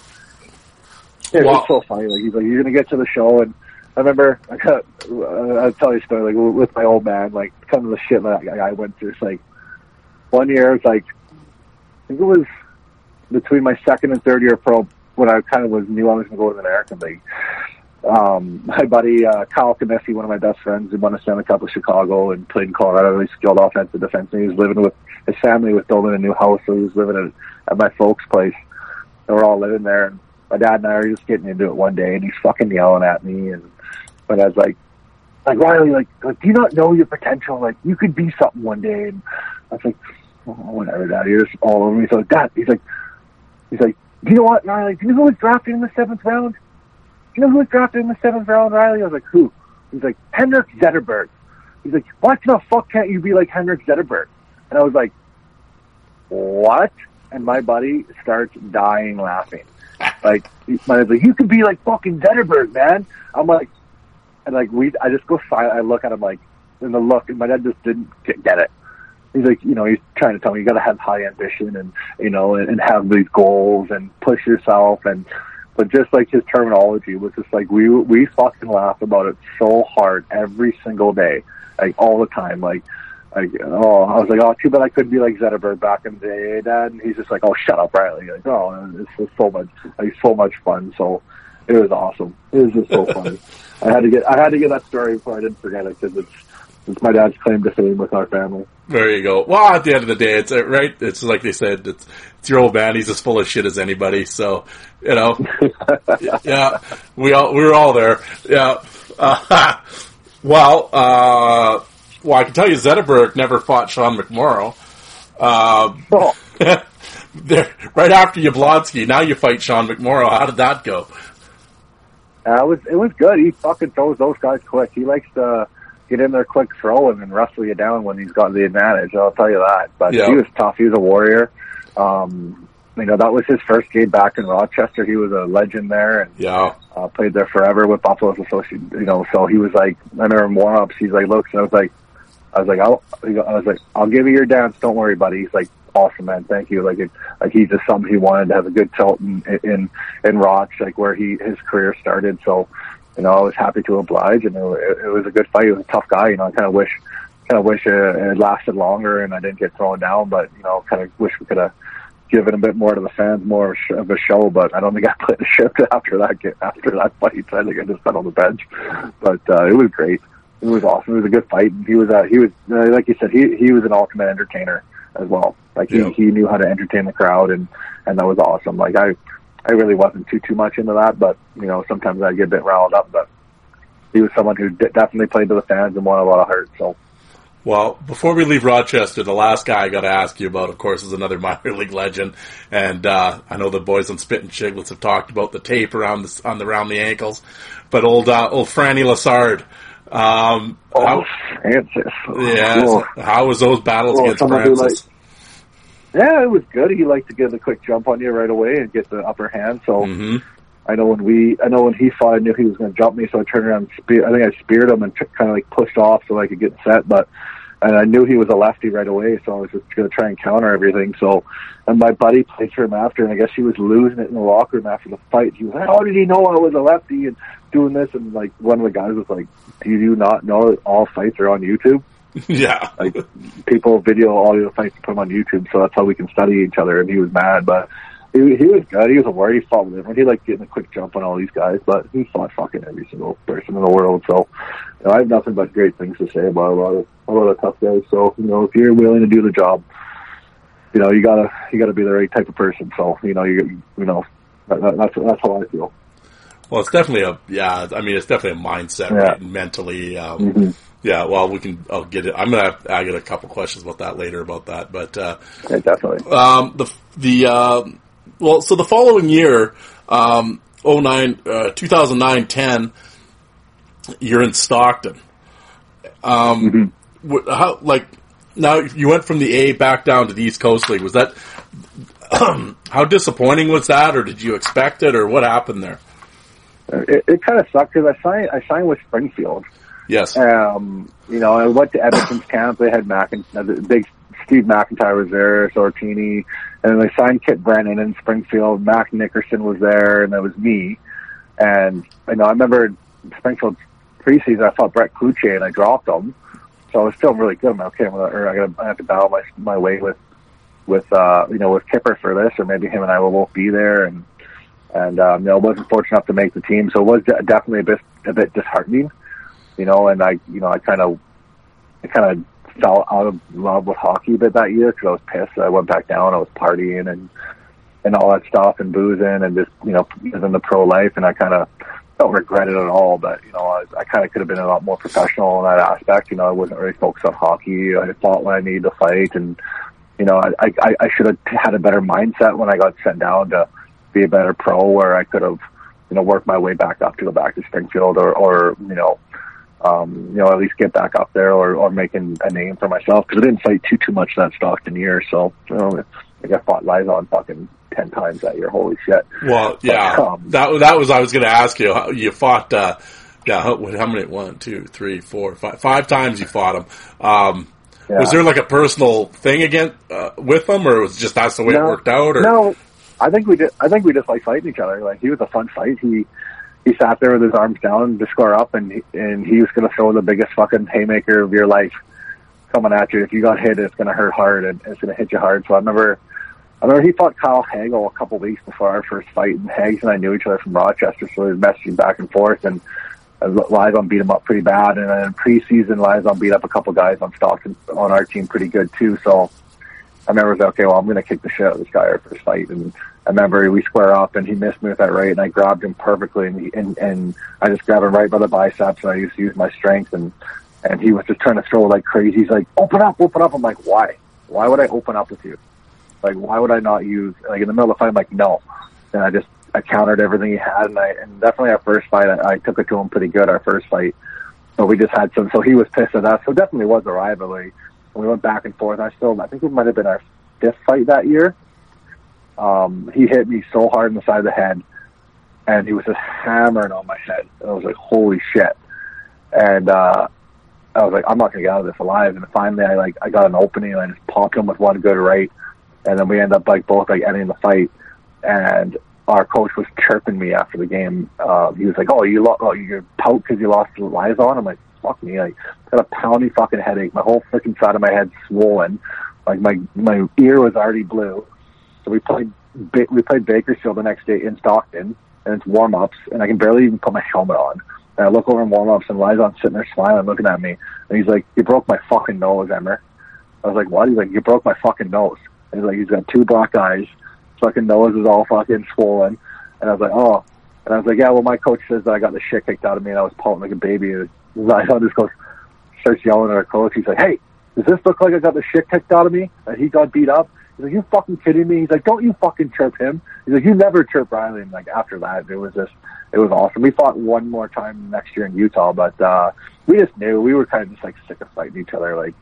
C: yeah,
B: Wow.
C: it's so funny. Like he's like, you're gonna get to the show, and I remember <laughs> I got, uh, I'll tell you a story. Like with my old man, like kind of the shit that I, I went through. It's like one year, it's like I think it was between my second and third year pro when I kind of was knew I was gonna go to the American League. um, my buddy uh, Kyle Cumiskey, one of my best friends, who won a Stanley Cup with Chicago and played in Colorado. Really skilled offensive defenseman. He was living with his family, was building a new house, so he was living at, at my folks' place. And we're all living there. And my dad and I are just getting into it one day, and he's fucking yelling at me. And my was like, like Riley, like, like, do you not know your potential? Like, you could be something one day. And I was like, oh, whatever, Dad. You're all over me. So, Dad, he's like, he's like, do you know what, Riley? Do you know who was drafted in the seventh round? Do you know who was drafted in the seventh round, Riley? I was like, who? He's like, Henrik Zetterberg. He's like, why the fuck can't you be like Henrik Zetterberg? And I was like, what? And my buddy starts dying laughing. Like, my like, you could be like fucking Zetterberg, man. I'm like, and like we, I just go silent. I look at him like, and the look, and my dad just didn't get, it. He's like, you know, he's trying to tell me you got to have high ambition and you know, and, and have these goals and push yourself and. But just like his terminology was just like we we fucking laugh about it so hard every single day, like all the time. Like like, oh, I was like, oh, too bad I couldn't be like Zetterberg back in the day, Dad. And he's just like, oh, shut up, Riley. Like, oh, it's just so much, like, so much fun. So it was awesome. It was just so <laughs> funny. I had to get, I had to get that story before I didn't forget it because it's, it's my dad's claim to fame with our family.
B: There you go. Well, at the end of the day, it's uh, right. It's like they said, it's, it's your old man. He's as full of shit as anybody. So, you know, <laughs> yeah, we all, we were all there. Yeah. Uh, <laughs> well, uh, well, I can tell you Zetterberg never fought Sean McMorrow. Um,
C: Oh,
B: there, right after Yablonski, now you fight Sean McMorrow. How did that go?
C: Uh, it was, it was good. He fucking throws those guys quick. He likes to get in there quick throwing and wrestle you down when he's got the advantage. I'll tell you that. But
B: Yeah.
C: he was tough. He was a warrior. Um, you know, that was his first game back in Rochester. He was a legend there and
B: Yeah.
C: uh, played there forever with Buffalo's associate. You know, so he was like, I remember warm ups, he's like, looks, and I was like, I was like, I'll, I was like, I'll give you your dance. Don't worry, buddy. He's like, awesome, man. Thank you. Like, it, like he's just something he wanted to have a good tilt in, in, in Roch, like where he, his career started. So, you know, I was happy to oblige and it, it, was a good fight. He was a tough guy. You know, I kind of wish, kind of wish it, it lasted longer and I didn't get thrown down, but, you know, kind of wish we could have given a bit more to the fans, more of a show, but I don't think I <laughs> played a shift after that, after that fight. I think I just sat on the bench, but, uh, it was great. It was awesome. It was a good fight. He was, uh, he was, uh, like you said, he, he was an ultimate entertainer as well. Like he,
B: Yeah.
C: he knew how to entertain the crowd and, and that was awesome. Like I, I really wasn't too, too much into that, but, you know, sometimes I get a bit riled up, but he was someone who d- definitely played to the fans and won a lot of heart. So,
B: Well, before we leave Rochester, the last guy I got to ask you about, of course, is another <laughs> minor league legend, and uh, I know the boys on Spittin' Chiclets have talked about the tape around the on the around the ankles, but old uh, old Franny Lessard. Um,
C: oh,
B: how,
C: Francis.
B: yeah,
C: Oh.
B: how was those battles
C: Oh,
B: against
C: someone
B: Francis?
C: Yeah, it was good. He liked to get a quick jump on you right away and get the upper hand. So
B: hmm
C: I know when we, I know when he fought, I knew he was going to jump me, so I turned around and spear. I think I speared him and t- kind of like pushed off so I could get set, but. And I knew he was a lefty right away, so I was just going to try and counter everything. So, and my buddy played for him after, and I guess he was losing it in the locker room after the fight. He was like, "How did he know I was a lefty and doing this?" And like one of the guys was like, "Do you not know that all fights are on YouTube?" <laughs>
B: Yeah,
C: like people video all the fights and put them on YouTube, so that's how we can study each other. And he was mad, but he, he was good. He was a warrior. He fought with everyone. He liked getting a quick jump on all these guys, but he fought fucking every single person in the world. So you know, I have nothing but great things to say about a lot of a lot of tough guys. So you know, if you're willing to do the job, you know, you gotta you gotta be the right type of person. So you know, you you know, that, that, that's that's how I feel.
B: well, it's definitely a yeah. I mean, it's definitely a mindset,
C: Yeah.
B: right? Mentally, um,
C: Mhm.
B: yeah. Well, we can. I'll get it. I'm gonna. I get a couple questions about that later about that, but. uh
C: Yeah, definitely.
B: Um, the the uh, well, so the following year, um, 09, uh, 2009, 10, you're in Stockton. Um, wh- how like now you went from the A back down to the East Coast League. Was that <clears throat> how disappointing was that, or did you expect it, or what happened there?
C: It, it kind of sucked because I signed I signed with Springfield.
B: Yes,
C: Um, you know, I went to Edmonton's camp. They had Mac and uh, the big Steve McIntyre was there, Stortini, and they signed Kip Brennan in Springfield. Mac Nickerson was there, and that was me. And you know, I remember Springfield preseason. I fought Brett Cloutier, and I dropped him. So I was feeling really good. I'm like, okay, I'm gonna, or I gotta I have to battle my my way with with uh you know with Kipper for this, or maybe him and I both be there. And and um, you know wasn't fortunate enough to make the team. So it was definitely a bit a bit disheartening, you know. And I you know I kind of I kind of fell out of love with hockey a bit that year because I was pissed. I went back down. I was partying and and all that stuff and boozing and just you know living the pro life. And I kind of don't regret it at all. But you know I, I kind of could have been a lot more professional in that aspect. You know I wasn't really focused on hockey. I fought when I needed to fight and you know, I, I, I should have had a better mindset when I got sent down to be a better pro where I could have, you know, worked my way back up to go back to Springfield or, or, you know, um, you know, at least get back up there or, or making a name for myself because I didn't fight too, too much that Stockton year. So, you know, like I fought Liza fucking 10 times that year. Holy shit.
B: Well, yeah,
C: But, <laughs> um,
B: that, that was, I was going to ask you, how- you fought, uh, yeah, how, how many? One, two, three, four, five, five times you fought him. Um, was there like a personal thing again, uh, with him or was it just that's the way it worked out or?
C: No, I think we did. I think we just like fighting each other. Like he was a fun fight. He he sat there with his arms down to square up, and he, and he was going to throw the biggest fucking haymaker of your life coming at you. If you got hit, it's going to hurt hard, and it's going to hit you hard. So I remember. I remember he fought Kyle Hagel a couple weeks before our first fight, and Hags and I knew each other from Rochester, so we were messaging back and forth. And uh, Liza beat him up pretty bad, and then in preseason, Liza beat up a couple guys on Stockton on our team pretty good too. So I remember I was like, okay, well, I'm going to kick the shit out of this guy our first fight. And I remember we square up and he missed me with that right and I grabbed him perfectly and, he, and, and I just grabbed him right by the biceps and I used to use my strength and, and he was just trying to throw like crazy. He's like, open up, open up. I'm like, why? Why would I open up with you? Like, why would I not use, like in the middle of the fight, I'm like, no. And I just, I countered everything he had and I, and definitely our first fight, I, I took it to him pretty good, our first fight. So we just had some, so he was pissed at us. So definitely was a rivalry. And we went back and forth. I still, I think it might have been our fifth fight that year. Um, he hit me so hard in the side of the head, and he was just hammering on my head. And I was like, "Holy shit!" And uh, I was like, "I'm not gonna get out of this alive." And finally, I like, I got an opening, and I just popped him with one good right, and then we end up like both like ending the fight. And our coach was chirping me after the game. Uh, he was like, "Oh, you lost, oh, you pout because you lost the lies on." I'm like, "Fuck me!" Like, got a pounding fucking headache. My whole freaking side of my head swollen. Like my my ear was already blue. So we played we played Bakersfield the next day in Stockton, and it's warm ups, and I can barely even put my helmet on. And I look over in warm ups, and Lizon's sitting there smiling, looking at me, and he's like, "You broke my fucking nose, Emmer." I was like, "What?" He's like, "You broke my fucking nose." And he's like, "He's got two black eyes, fucking nose is all fucking swollen," and I was like, "Oh." And I was like, "Yeah, well, my coach says that I got the shit kicked out of me, and I was pouting like a baby." And Lizon just goes, starts yelling at our coach. He's like, "Hey, does this look like I got the shit kicked out of me and he got beat up?" He's like, "You fucking kidding me?" He's like, "Don't you fucking chirp him?" He's like, "You never chirp Riley." And like after that, it was just it was awesome. We fought one more time next year in Utah, but uh we just knew we were kind of just like sick of fighting each other. Like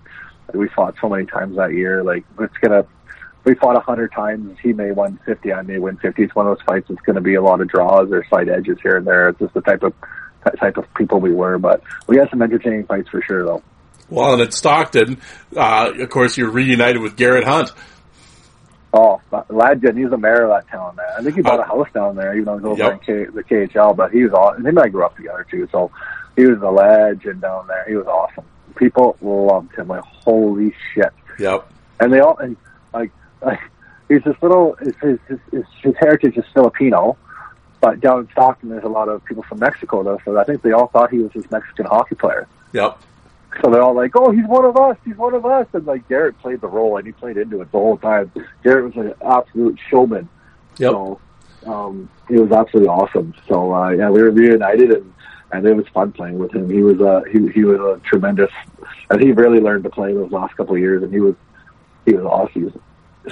C: we fought so many times that year. Like it's gonna. We fought a hundred times. He may win fifty. I may win fifty. It's one of those fights. It's going to be a lot of draws or slight edges here and there. It's just the type of type of people we were. But we had some entertaining fights for sure, though.
B: Well, and at Stockton, uh, of course, you're reunited with Garet Hunt.
C: Oh, Lad legend! He's the mayor of that town, man. I think he bought a oh. house down there, even though he's over
B: Yep.
C: in K- the KHL. But he was awesome. Him and I grew up together too, so he was a legend down there. He was awesome. People loved him. Like holy shit!
B: Yep.
C: And they all and like like he's this little. His his his, his, his heritage is Filipino, but down in Stockton, there's a lot of people from Mexico though. So I think they all thought he was this Mexican hockey player.
B: Yep.
C: So they're all like, "Oh, he's one of us. He's one of us." And like Garet played the role, and he played into it the whole time. Garrett was an absolute showman.
B: Yep.
C: So um, it was absolutely awesome. So uh, yeah, we were reunited, and and it was fun playing with him. He was a he he was a tremendous, and he really learned to play those last couple of years, and he was he was awesome. He was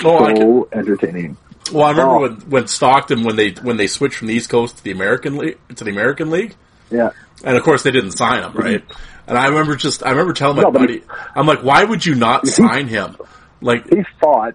B: Oh,
C: so entertaining.
B: Well, I remember
C: Oh.
B: when, when Stockton when they when they switched from the East Coast to the American League to the American League,
C: Yeah,
B: and of course they didn't sign him, right? And I remember just I remember telling my
C: No,
B: buddy, I'm like, why would you not sign him? Like,
C: he fought.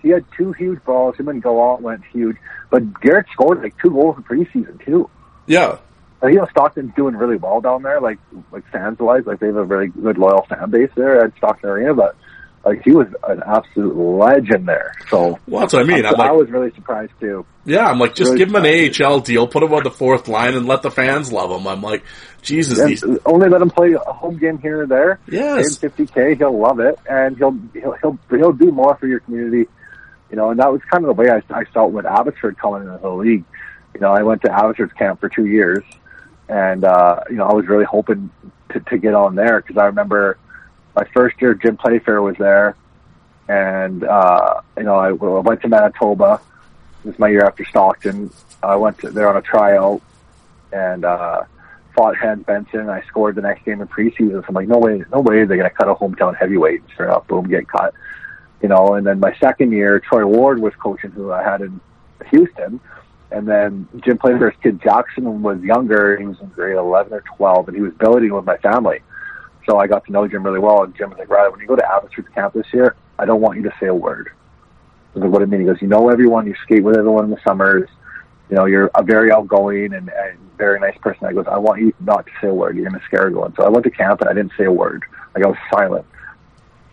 C: He had two huge balls. Him and Gallant went huge, but Garet scored like two goals in preseason too.
B: yeah,
C: Uh, you know, Stockton's doing really well down there, like like fans wise. Like they have a really good loyal fan base there at Stockton Arena. But like he was an absolute legend there. So
B: well that's what I mean. I'm
C: I was really surprised too.
B: yeah, I'm like, just
C: really
B: give him an. AHL deal, put him on the fourth line, and let the fans love him. I'm like, Jesus, these,
C: only let him play a home game here or there.
B: Yes.
C: Pay 50k, he'll love it, and he'll he'll he'll he'll do more for your community. You know, and that was kind of the way I, I felt with Abbotsford coming into the league. you know, I went to Abbotsford's camp for two years, and uh, you know, I was really hoping to, to get on there because I remember my first year, Jim Playfair was there, and uh, you know, I, I went to Manitoba. This is my year after Stockton. I went to, there on a tryout and uh, fought Hans Benson. I scored the next game in preseason. So I'm like, no way, no way they're going to cut a hometown heavyweight. And sure enough, boom, get cut. You know, and then my second year, Troy Ward was coaching who I had in Houston. And then Jim Playfair's kid Jackson was younger. He was in grade 11 or 12, and he was billeting with my family. So I got to know Jim really well. And Jim was like, Riley, when you go to Abbotsford's camp this year, I don't want you to say a word. I was like, what do you mean? He goes, you know everyone, you skate with everyone in the summers. You know, you're a very outgoing and, and very nice person. I goes, I want you not to say a word. You're going to scare everyone. So I went to camp and I didn't say a word. Like I was silent.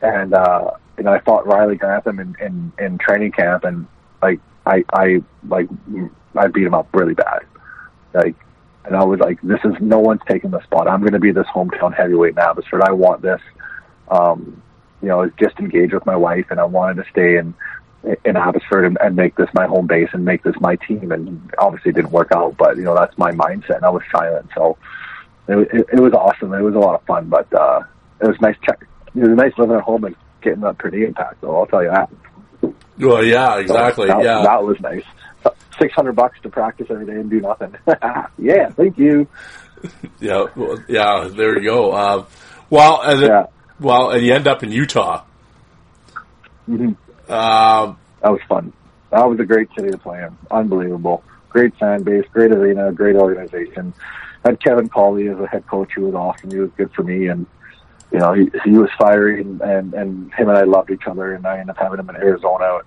C: And, uh, know, I fought Riley Grantham in, in, in training camp and like, I, I, like, I beat him up really bad. Like, and I was like, this is, no one's taking the spot. I'm going to be this hometown heavyweight in Abbotsford. I want this. Um, you know, I was just engaged with my wife and I wanted to stay in, in Abbotsford and, and make this my home base and make this my team. And obviously it didn't work out, but you know, that's my mindset and I was silent. So it, it, it was awesome. It was a lot of fun, but, uh, it was nice check. It was nice living at home and getting that pretty impact though. I'll tell you that.
B: Well, yeah, exactly.
C: That,
B: yeah.
C: That was nice. 600 bucks to practice every day and do nothing. <laughs> yeah. Thank you. <laughs>
B: yeah. Well, yeah. There you go. Uh, well, and
C: Yeah.
B: well, and you end up in Utah.
C: hmm
B: Um,
C: That was fun. That was a great city to play in. Unbelievable. Great fan base, great arena, great organization. Had Kevin Colley as a head coach who was awesome. He was good for me and you know, he, he was fiery and, and, and him and I loved each other and I ended up having him in Arizona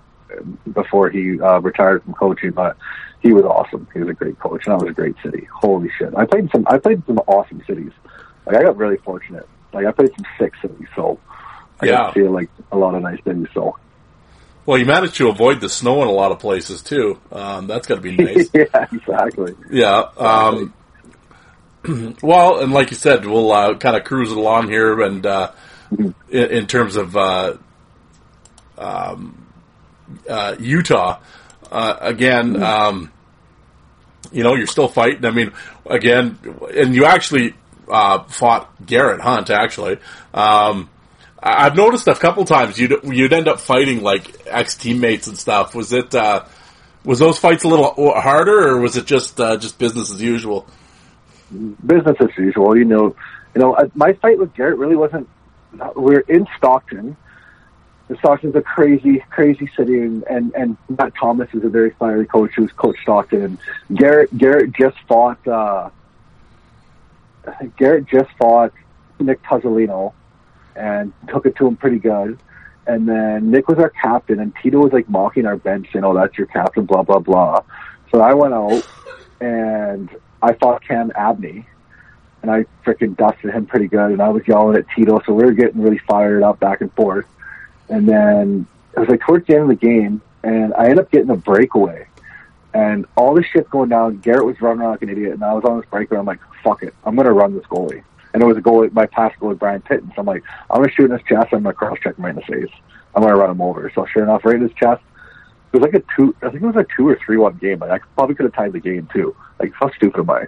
C: before he uh, retired from coaching, but he was awesome. He was a great coach and that was a great city. Holy shit. I played some, I played some awesome cities. Like I got really fortunate. Like I played some sick cities, so I
B: Yeah.
C: got to feel like a lot of nice cities, so.
B: Well, you managed to avoid the snow in a lot of places too. Um, that's got to be nice. <laughs>
C: yeah, exactly.
B: Yeah. Um, <clears throat> well, and like you said, we'll uh, kind of cruise along here, and uh, in, in terms of uh, um, uh, Utah, uh, again, um, you know, you're still fighting. I mean, again, and you actually uh, fought Garet Hunt. Actually, um, I've noticed a couple times you'd you'd end up fighting like ex teammates and stuff. Was it? Uh, was those fights a little harder, or was it just uh, just business as usual?
C: business as usual. You know, you know, my fight with Garet really wasn't. We're in Stockton. Stockton's a crazy, crazy city, and, and and Matt Thomas is a very fiery coach who's coached Stockton. And Garet, Garet just fought. uh Garet just fought Nick Tuzzolino, and took it to him pretty good. And then Nick was our captain, and Tito was like mocking our bench, saying, "Oh, that's your captain," blah blah blah. So I went out and I fought Cam Abney, and I freaking dusted him pretty good. And I was yelling at Tito, so we were getting really fired up back and forth. And then it was like towards the end of the game, and I ended up getting a breakaway. And all this shit's going down. Garet was running around like an idiot, and I was on this breakaway. I'm like, fuck it, I'm gonna run this goalie. And it was a goalie. My pass goalie Bryan Pitton. So I'm like, I'm gonna shoot in his chest. I'm gonna cross check him right in the face. I'm gonna run him over. So sure enough, right in his chest. It was like a two. I think it was a two or three one game. Like I probably could have tied the game too. Like how stupid am I?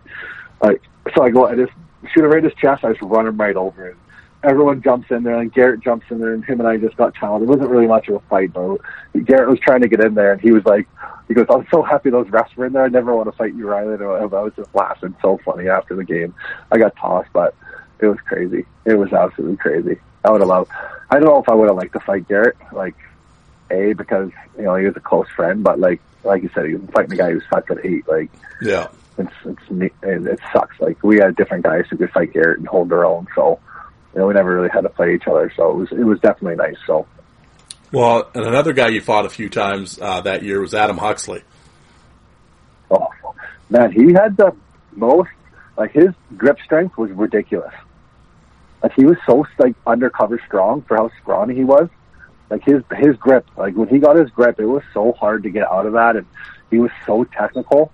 C: Like so I go. I just shoot it right in his chest. I just run him right over. Everyone jumps in there, and Garet jumps in there, and him and I just got challenged. It wasn't really much of a fight, but Garet was trying to get in there, and he was like, he goes, "I'm so happy those refs were in there. I never want to fight you, Riley." I was just laughing so funny after the game. I got tossed, but it was crazy. It was absolutely crazy. I would have loved. I don't know if I would have liked to fight Garet, like a because you know he was a close friend, but like like you said, he was fighting a guy who's five foot eight. Like
B: Yeah.
C: it's it's it, it sucks. Like we had different guys who could fight Garet and hold their own, so you know we never really had to play each other. So it was it was definitely nice. So
B: Well, and another guy you fought a few times uh, that year was Adam Huxley.
C: oh man, he had the most like his grip strength was ridiculous. Like he was so like undercover strong for how scrawny he was. Like his his grip, like when he got his grip, it was so hard to get out of that, and he was so technical.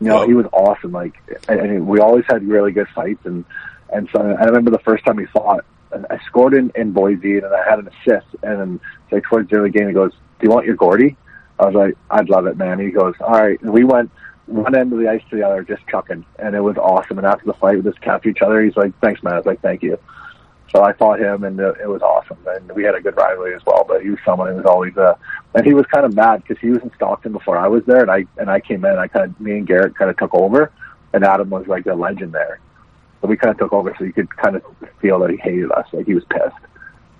C: You know, he was awesome. Like, and, and we always had really good fights, and and so I remember the first time we fought, and I scored in in Boise, and I had an assist, and then like towards the end of the game, he goes, "Do you want your Gordy?" I was like, "I'd love it, man." He goes, "All right," and we went one end of the ice to the other, just chucking, and it was awesome. And after the fight, we just capped each other. He's like, "Thanks, man." I was like, "Thank you." So I fought him, and it, was awesome. And we had a good rivalry as well. But he was someone who was always uh, and he was kind of mad because he was in Stockton before I was there, and I and I came in. I kind of me and Garet kind of took over, and Adam was like the legend there. So we kind of took over, so you could kind of feel that he hated us, like he was pissed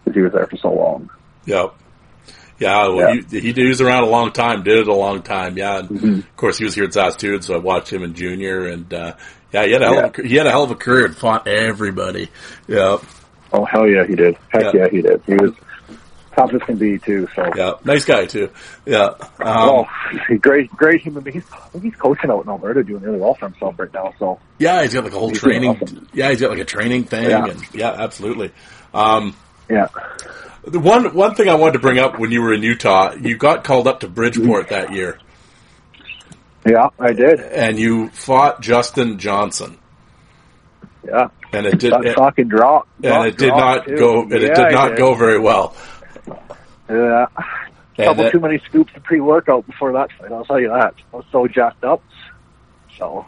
C: because he was there for so long.
B: Yep. Yeah, well,
C: Yeah.
B: He, he, he was around a long time, did it a long time. Yeah, and
C: Mm-hmm.
B: of course he was here at Saskatoon, so I watched him in junior, and uh, yeah, he had a hell of a, he had a hell of a career and fought everybody. Yeah,
C: Oh hell yeah, he did. Heck
B: Yeah.
C: yeah, he did. He was tough as can be too. So
B: yeah, nice guy too. Yeah, um,
C: oh, <laughs> great, great human being. He's, I think he's coaching out in Alberta, doing really well for himself right now. So
B: yeah, he's got like a whole
C: He's
B: training.
C: awesome.
B: Yeah, he's got like a training thing,
C: Yeah.
B: and yeah, absolutely. Um,
C: yeah,
B: the one one thing I wanted to bring up when you were in Utah, you got called up to Bridgeport that year,
C: yeah, I did.
B: and you fought Justin Johnson,
C: Yeah,
B: and it did. it-
C: fucking drop,
B: and it did not
C: too.
B: go. And it did not go very well.
C: Yeah,
B: And
C: couple
B: that-
C: too many scoops of pre-workout before that fight. I'll tell you that. I was so jacked up. So,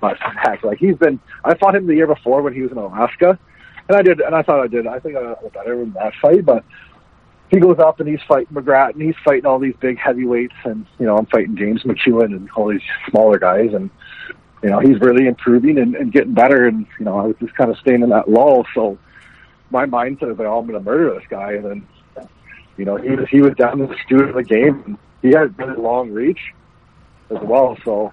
C: but heck, like he's been. I fought him the year before when he was in Alaska, and I did, and I thought I did. I think I got better in that fight, but he goes up and he's fighting McGrath, and he's fighting all these big heavyweights, and you know I'm fighting James McEwen and all these smaller guys, and you know he's really improving and, and getting better, and you know I was just kind of staying in that lull. So my mindset was like, oh, I'm going to murder this guy, and then you know, he was he was down to the student of the game. And he had really long reach as well. So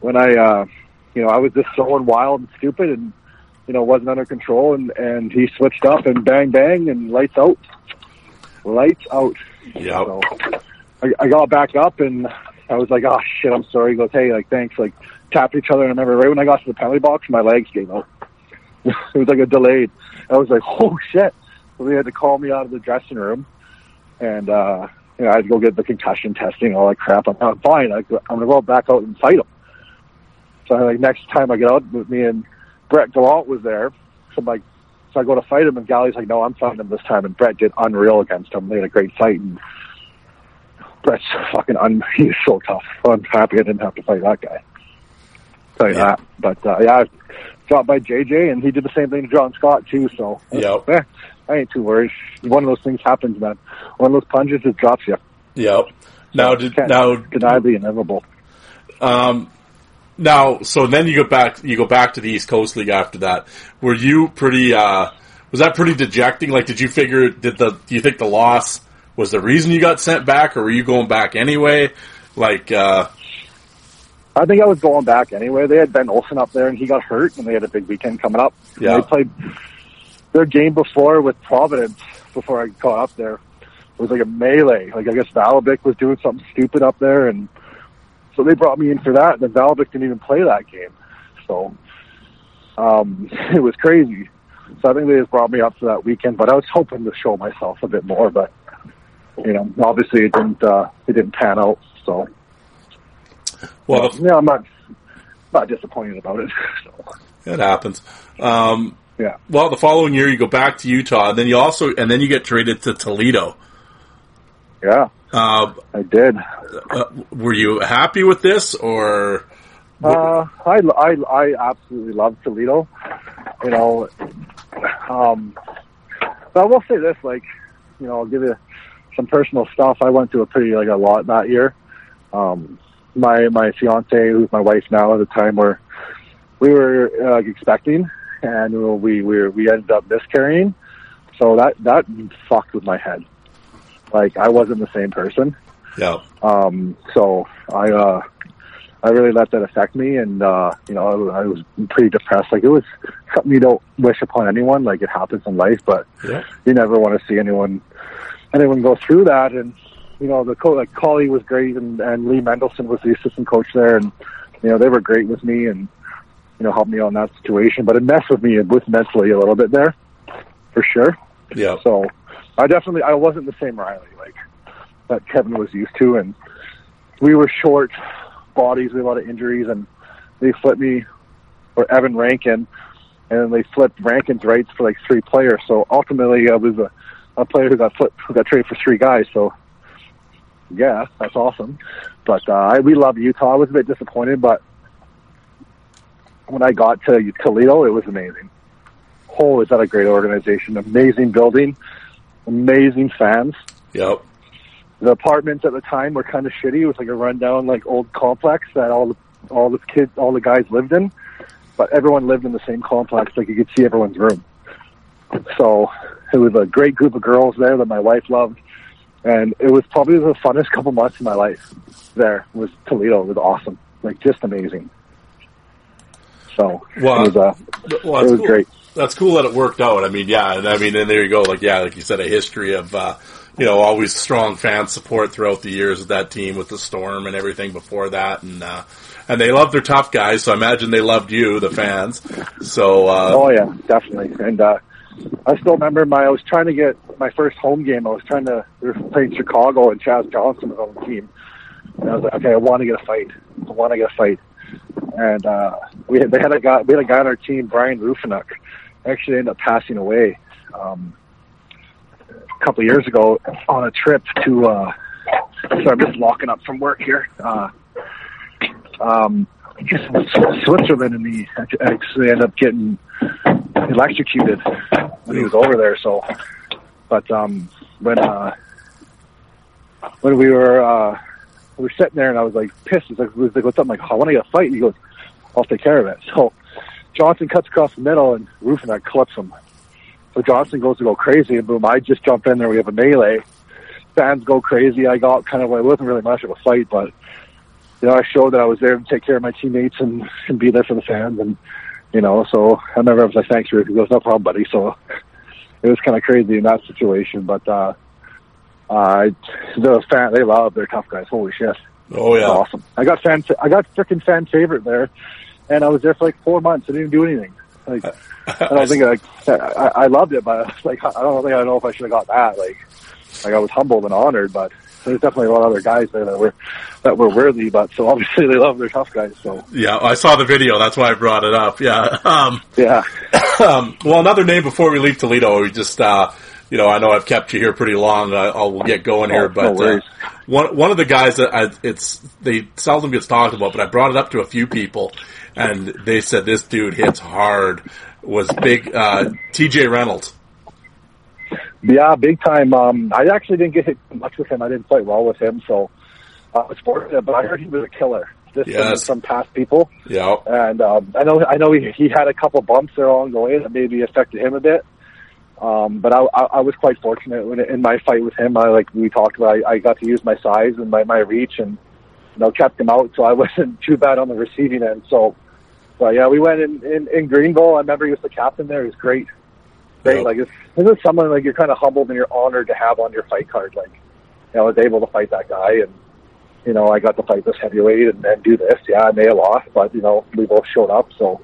C: when I, uh, you know, I was just throwing wild and stupid, and you know, wasn't under control, and and he switched up and bang bang and lights out, lights out.
B: Yeah.
C: So I, I got back up and I was like, oh shit, I'm sorry. He goes, hey, like thanks, like tapped each other, and I remember right when I got to the penalty box, my legs gave out. <laughs> it was like a delayed. I was like, oh shit. So they had to call me out of the dressing room and uh you know, I had to go get the concussion testing, all that crap. I'm, I'm fine. I, I'm gonna go back out and fight him. So like next time I get out with me and Brett Gallant was there. So I'm like, so I go to fight him and Gally's like, no, I'm fighting him this time. And Brett did unreal against him. They had a great fight and Brett's fucking un. <laughs> He's so tough. I'm happy I didn't have to fight that guy. Tell you
B: Yeah.
C: that. But uh, yeah, I got by JJ and he did the same thing to John Scott too. So
B: Yep.
C: eh, I ain't too worried. One of those things happens, man. One of those punches it drops you.
B: Yep. Now, did now
C: deny the inevitable.
B: Um, now, so then you go back, you go back to the East Coast League after that. Were you pretty, uh, was that pretty dejecting? Like, did you figure, did the, do you think the loss was the reason you got sent back or were you going back anyway? Like, uh,
C: I think I was going back anyway. They had Ben Olsen up there, and he got hurt, and they had a big weekend coming up.
B: Yeah.
C: They played their game before with Providence before I got up there. It was like a melee. Like I guess Valabik was doing something stupid up there, and so they brought me in for that. And then Valabik didn't even play that game, so um, <laughs> it was crazy. So I think they just brought me up for that weekend. But I was hoping to show myself a bit more, but you know, obviously it didn't. Uh, it didn't pan out. So
B: well, the,
C: yeah, I'm not not disappointed about it. <laughs> So,
B: it happens. Um,
C: yeah,
B: well, the following year you go back to Utah, and then you also, and then you get traded to Toledo.
C: yeah,
B: Uh,
C: I did.
B: uh, were you happy with this or?
C: Uh, I, I, I absolutely love Toledo. You know, um, but I will say this, like, you know, I'll give you some personal stuff. I went through a pretty, like, a lot that year. Um, my, my fiance, who's my wife now at the time, were, we were, uh, expecting and we, we, we ended up miscarrying. So that, that fucked with my head. Like, I wasn't the same person.
B: Yeah.
C: Um, so I, uh, I really let that affect me, and uh, you know, I, I was pretty depressed. Like it was something you don't wish upon anyone. Like it happens in life, but
B: Yeah.
C: you never want to see anyone anyone go through that. And you know, the co- like Colley was great, and, and Lee Mendelson was the assistant coach there, and you know, they were great with me, and you know, helped me on that situation. But it messed with me with mentally a little bit there, for sure.
B: Yeah.
C: So I definitely I wasn't the same Riley like that Kevin was used to, and we were short bodies, we had a lot of injuries, and they flipped me or Evan Rankin, and they flipped Rankin's rights for like three players. So ultimately, I was a, a player who got flipped, who got traded for three guys. So yeah, that's awesome. But uh, we love Utah. I was a bit disappointed, but when I got to Toledo, it was amazing. Oh, is that a great organization? Amazing building, amazing fans.
B: Yep.
C: The apartments at the time were kind of shitty. It was like a rundown, like old complex that all the all the kids, all the guys lived in, but everyone lived in the same complex. Like you could see everyone's room. So it was a great group of girls there that my wife loved, and it was probably the funnest couple months of my life. There was Toledo. It was awesome, like just amazing. So
B: Well,
C: it was, uh,
B: Well,
C: it was
B: cool.
C: great.
B: That's cool that it worked out. I mean, yeah, and I mean, and there you go. Like, yeah, like you said, a history of, uh, you know, always strong fan support throughout the years of that team with the Storm and everything before that, and uh, and they love their tough guys. So I imagine they loved you, the fans. So uh,
C: Oh yeah, definitely. And uh, I still remember my. I was trying to get my first home game. I was trying to. We were playing Chicago, and Chaz Johnson was on the team. And I was like, okay, I want to get a fight. I want to get a fight. And uh, we had, they had a guy. We had a guy on our team, Brian Rufinuk, actually ended up passing away um, a couple of years ago on a trip to. Uh, sorry, I'm just locking up from work here. Uh, um, Switzerland, and he actually ended up getting electrocuted when he was over there. So, but um, when uh, when we were uh, we were sitting there, and I was like pissed. He's like, was like, "What's up?" I'm like, "I want to get a fight." And he goes, "I'll take care of it." <laughs> So Johnson cuts across the middle, and Roof and I clips him. So Johnson goes to go crazy, and boom! I just jump in there. We have a melee. Fans go crazy. I got kind of. It wasn't really much of a fight, but you know, I showed that I was there to take care of my teammates and and be there for the fans, and you know, so I remember I was like, "Thanks, Rick." He goes, "No problem, buddy." So <laughs> it was kind of crazy in that situation, but uh, uh, the fan they love their tough guys. Holy shit!
B: oh yeah,
C: awesome. I got fan, I got freaking fan favorite there, and I was there for like four months. I didn't do anything. Like <laughs> I don't think like I, I loved it, but like I don't think I know if I should have got that. Like like I was humbled and honored, but there's definitely a lot of other guys there that were that were worthy. But so obviously <laughs> they love their tough guys. So
B: yeah. I saw the video. That's why I brought it up. Yeah. <laughs> Um,
C: yeah,
B: um, well, another name before we leave Toledo. We just, uh, you know, I know I've kept you here pretty long. I, I'll we'll get going here,
C: Oh, no
B: but uh, one one of the guys that I, it's they seldom gets talked about, but I brought it up to a few people, and they said this dude hits hard. Was big uh, T.J. Reynolds.
C: yeah, big time. Um, I actually didn't get hit much with him. I didn't play well with him, so uh, I was fortunate. But I heard he was a killer. Just
B: Yes.
C: from, from past people.
B: Yeah,
C: and um, I know I know he, he had a couple bumps there along the way that maybe affected him a bit. Um, but I, I, I was quite fortunate when, in my fight with him. I like we talked about. I, I got to use my size and my, my reach, and you know kept him out, so I <laughs> wasn't too bad on the receiving end. So, but yeah, we went in in, in Greenville. I remember he was the captain there. He was great, great.
B: Yep.
C: Like it's, this is someone like you're kind of humbled and you're honored to have on your fight card. Like, you know, I was able to fight that guy and you know, I got to fight this heavyweight and, and do this. Yeah, I may have lost, but you know, we both showed up. So,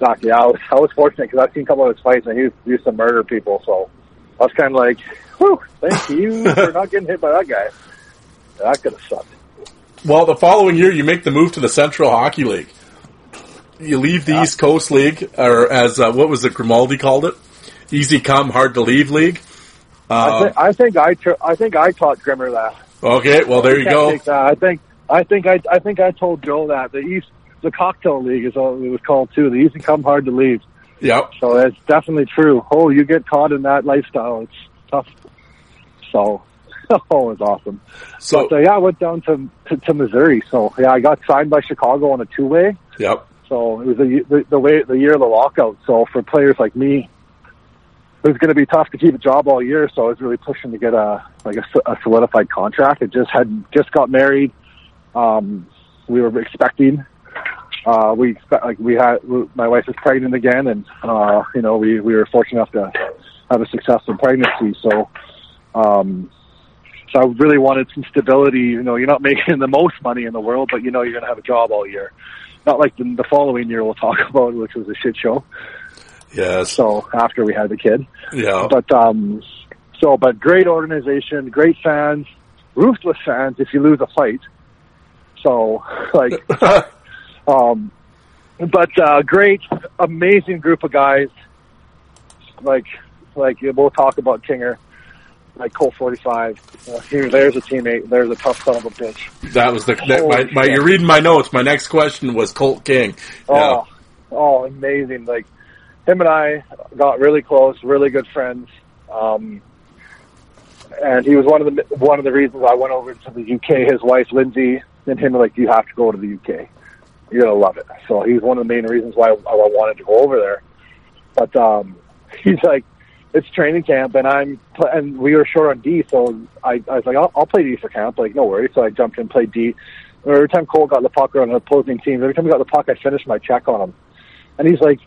C: Yeah, I was, I was fortunate because I've seen a couple of his fights and he used, to murder people. So, I was kind of like, whew, thank you for <laughs> not getting hit by that guy. That could have sucked.
B: Well, the following year, you make the move to the Central Hockey League. You leave the East Coast League, or as uh, what was it, Grimaldi called it, "Easy Come, Hard to Leave" league.
C: I,
B: Uh,
C: I think I, tr- I think I taught Grimmer that.
B: okay, well there you go.
C: I think, I think I, I think I told Joe that the East, the cocktail league is what it was called too. The Easy Come Hard to Leave.
B: Yep.
C: So it's definitely true. Oh, you get caught in that lifestyle. It's tough. So, <laughs> oh, it's awesome.
B: So
C: But uh, yeah, I went down to, to to Missouri. So yeah, I got signed by Chicago on a two way.
B: yep.
C: So it was the, the the way the year of the lockout. So for players like me, it was going to be tough to keep a job all year. So I was really pushing to get a like a solidified contract. It just had just got married. Um, we were expecting. Uh, we expect, like we had my wife is pregnant again, and uh, you know we we were fortunate enough to have a successful pregnancy. So. Um, so I really wanted some stability. You know, you're not <laughs> making the most money in the world, but you know you're going to have a job all year. Not like the, the following year we'll talk <laughs> about, which was a shit show.
B: Yes.
C: So after we had the kid,
B: Yeah.
C: but um, so but great organization, great fans, ruthless fans. If you lose a fight, so <laughs> like um, but uh, great, amazing group of guys. Like like we'll talk about Kinger. like Colt 45. Uh, here, there's a teammate. There's a tough son of a bitch.
B: That was the. That, my, my, you're reading my notes. My next question was Colt King. Yeah.
C: Oh, oh, amazing! Like him and I got really close, really good friends. Um, and he was one of the one of the reasons I went over to the UK. His wife Lindsay and him were like, "You have to go to the UK. You're gonna love it." So he's one of the main reasons why I, I wanted to go over there. But um, <laughs> he's like, "It's training camp, and I'm and we were short on D, so I, I was like, I'll, I'll play D for camp. Like, no worries." So I jumped in, played D. Every time Cole got the puck on an opposing team, every time he got the puck, I finished my check on him. And he's like,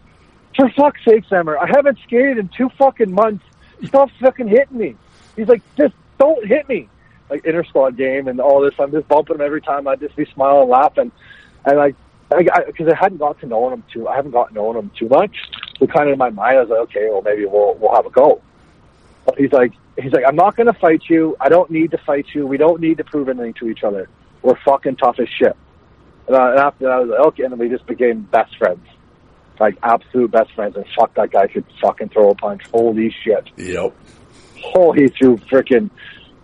C: for fuck's sake, Sammer, I haven't skated in two fucking months. Stop fucking hitting me. He's like, just don't hit me. Like inter squad game and all this. I'm just bumping him every time. I'd just be smiling laughing. And like, because I, because I hadn't got to know him too, I haven't gotten to know him too much. So kind of in my mind, I was like, okay, well maybe we'll we'll have a go. But he's like, he's like, I'm not going to fight you. I don't need to fight you. We don't need to prove anything to each other. We're fucking tough as shit. And, uh, and after that, I was like, okay, and we just became best friends like absolute best friends, and fuck that guy could fucking throw a punch. Holy shit!
B: Yep.
C: Holy threw freaking.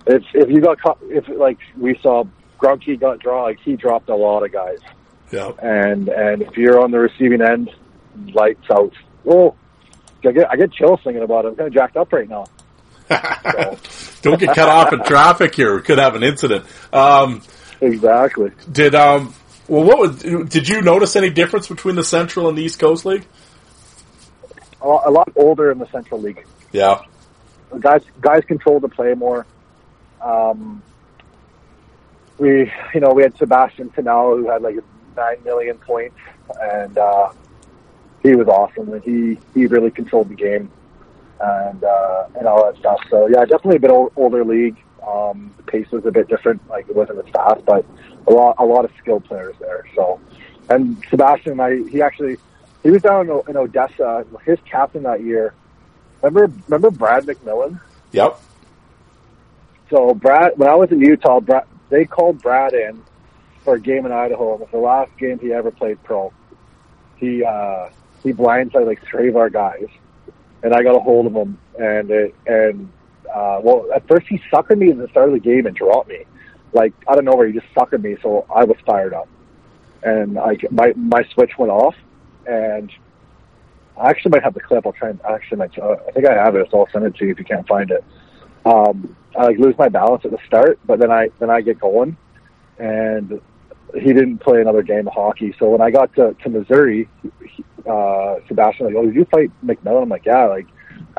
C: If if you got caught, if like we saw Grunky got drawn, like he dropped a lot of guys,
B: Yep.
C: and and if you're on the receiving end, lights out. Oh, I get I get chills thinking about it. I'm kind of jacked up right now. <laughs> So,
B: Don't get cut off in traffic here. We could have an incident. Um,
C: exactly.
B: did um. Well, what was? Did you notice any difference between the Central and the East Coast League?
C: A lot, older in the Central League.
B: Yeah.
C: guys guys control the play more. Um, we you know we had Sebastien Thinel who had like nine million points and uh, he was awesome and he he really controlled the game and uh, and all that stuff. So yeah, definitely a bit ol- older league. Um, the pace was a bit different. Like it wasn't as fast, but a lot a lot of skilled players there. So and Sebastien I he actually he was down in, in Odessa. His captain that year. Remember remember Brad McMillan?
B: Yep.
C: So Brad, when I was in Utah, Brad, they called Brad in for a game in Idaho. It was the last game he ever played pro. He uh, he blindsided like three of our guys, and I got a hold of him. And it, and uh, well, at first he suckered me at the start of the game and dropped me, like I don't know where he just suckered me. So I was fired up, and I my my switch went off, and I actually might have the clip. I'll try and actually might. Uh, I think I have it, so I'll send it to you if you can't find it um, I like lose my balance at the start, but then I then I get going, and he didn't play another game of hockey. So when I got to, to Missouri, he, uh, Sebastien like, oh, did you fight McMillan? I'm like, yeah. Like,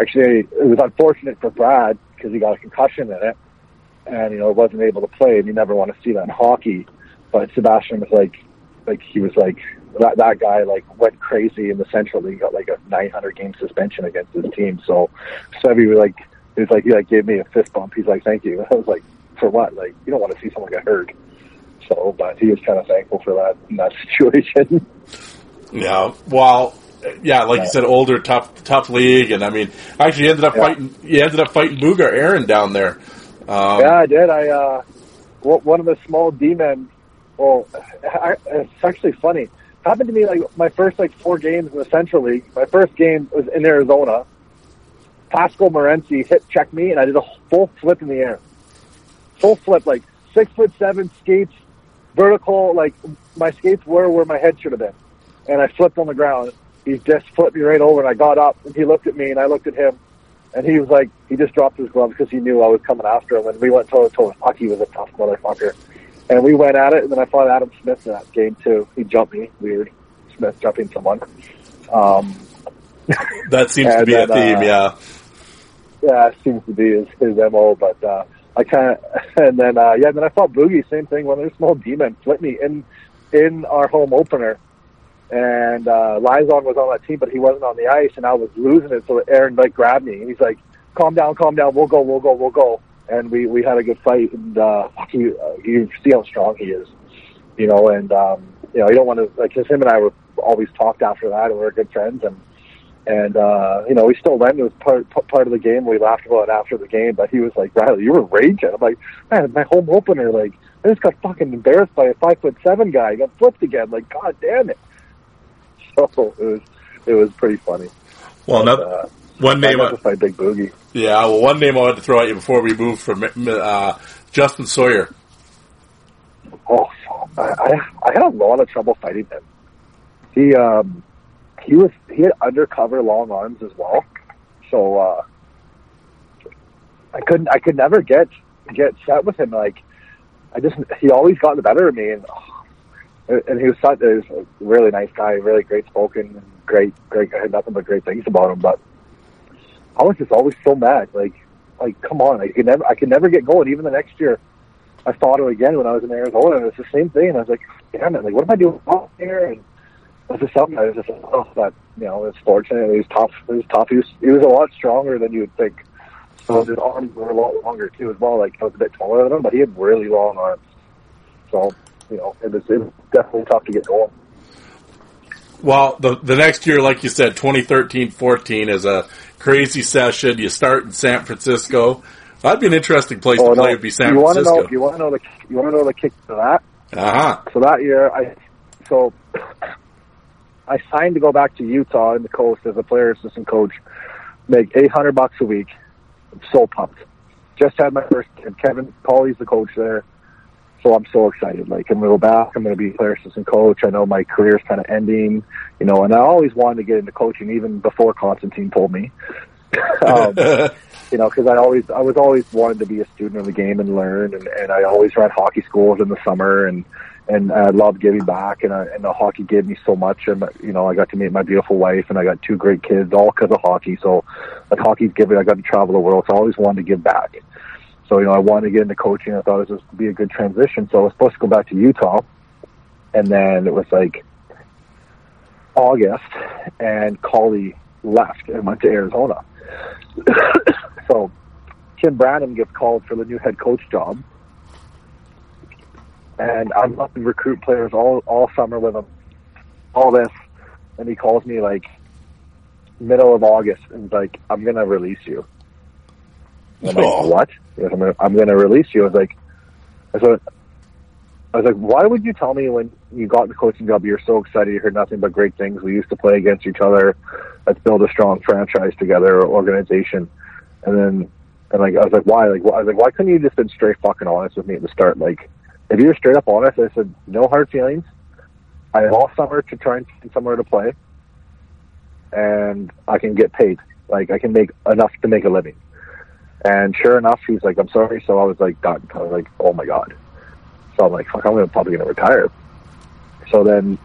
C: actually, it was unfortunate for Brad because he got a concussion in it, and you know wasn't able to play, and you never want to see that in hockey. But Sebastien was like, like he was like that that guy like went crazy in the Central League, got like a 900 game suspension against his team. So Sevy was like he was like, he like gave me a fist bump. He's like, thank you. <laughs> I was like, for what? Like, you don't want to see someone get hurt. So, but he was kind of thankful for that in that <laughs> situation.
B: Yeah. Well, yeah, like you said, older, tough, tough league, and I mean, actually, you ended up
C: Yeah.
B: fighting. You ended up fighting Booger Aaron down there. Um,
C: yeah, I did. I uh, one of the small D men. Well, I, it's actually funny. Happened to me like my first like four games in the Central League. My first game was in Arizona. Pascal Morency hit check me, and I did a full flip in the air. Full flip, like six foot seven skates, vertical. Like my skates were where my head should have been, and I flipped on the ground. He just flipped me right over, and I got up, and he looked at me, and I looked at him, and he was like, he just dropped his gloves because he knew I was coming after him, and we went toe to toe. Fuck, he was a tough motherfucker, and we went at it, and then I fought Adam Smith in that game too. He jumped me, weird. Smith jumping someone. Um,
B: that seems to <laughs> be a theme.
C: uh,
B: yeah.
C: yeah, it seems to be his, his mo. But uh, I kind of, <laughs> and then uh, yeah, then I fought Boogie. Same thing. One of their small demon flipped me in in our home opener, and uh, Lizon was on that team, but he wasn't on the ice, and I was losing it. So Aaron like grabbed me, and he's like, "Calm down, calm down. We'll go, we'll go, we'll go." And we we had a good fight, and uh, you uh, you see how strong he is, you know. And um, you know, you don't want to like, cause him and I were always talked after that, and we were good friends, and and uh, you know, we still went. It was part part of the game. We laughed about it after the game, but he was like, "Riley, you were raging." I'm like, "Man, my home opener, like, I just got fucking embarrassed by a five foot seven guy. He got flipped again. Like, god damn it!" <laughs> So it was it was pretty funny.
B: Well,
C: But,
B: another
C: uh,
B: One name,
C: fight Big Boogie.
B: yeah. Well, one name I wanted to throw at you before we move from uh, Justin Sawyer.
C: Oh, I, I I had a lot of trouble fighting him. He um he was he had undercover long arms as well, so uh, I couldn't I could never get get set with him. Like I just he always got the better of me, and and he was such he was a really nice guy, really great spoken, great great. I had nothing but great things about him, but I was just always so mad. Like like come on, I could never I could never get going. Even the next year. I thought of again when I was in Arizona, and it's the same thing. And I was like, damn it, like, what am I doing here? And was just something I was just, like, oh, but, you know, it's fortunate. He was tough. He was tough. He was, he was a lot stronger than you would think. So his arms were a lot longer, too, as well. Like, I was a bit taller than him, but he had really long arms. So, you know, it was, it was definitely tough to get going.
B: Well, the the next year, like you said, 2013-14 is a crazy session. You start in San Francisco. That'd be an interesting place to play. Would be San
C: Oh, you want to
B: Francisco.
C: know? You want to know the? You want to know the kick to that?
B: Uh huh.
C: So that year, I so I signed to go back to Utah in the coast as a player assistant coach, make eight hundred bucks a week. I'm so pumped. Just had my first kid. Kevin Colley's the coach there, so I'm so excited. Like I'm gonna go back. I'm gonna be a player assistant coach. I know my career's kind of ending, you know, and I always wanted to get into coaching even before Constantine told me. <laughs> um, <laughs> you know, because I always, I was always wanted to be a student of the game and learn, and, and I always ran hockey schools in the summer, and and I love giving back, and I, and the hockey gave me so much, and you know, I got to meet my beautiful wife, and I got two great kids, all because of hockey. So, like hockey's given, I got to travel the world, so I always wanted to give back. So, you know, I wanted to get into coaching. I thought it was just be a good transition. So I was supposed to go back to Utah, and then it was like August, and Colley left and went to Arizona. <coughs> so Tim Branham gets called for the new head coach job. And I'm up to recruit players all, all summer with him. All this. And he calls me like middle of August and like, I'm gonna release you. And I'm like,
B: Oh.
C: what? Goes, I'm gonna, I'm gonna release you. I was like, I said, I was like, why would you tell me when you got the coaching job You're so excited, you heard nothing but great things. We used to play against each other. Let's build a strong franchise together or organization. And then, and like, I was like, why? Like, I was like, why couldn't you just been straight fucking honest with me at the start? Like, if you're straight up honest, I said, no hard feelings. I have all summer to try and find somewhere to play. And I can get paid. Like, I can make enough to make a living. And sure enough, he's like, I'm sorry. So I was like, done. I was like, oh my God. So I'm like, fuck, I'm gonna, probably to retire. So then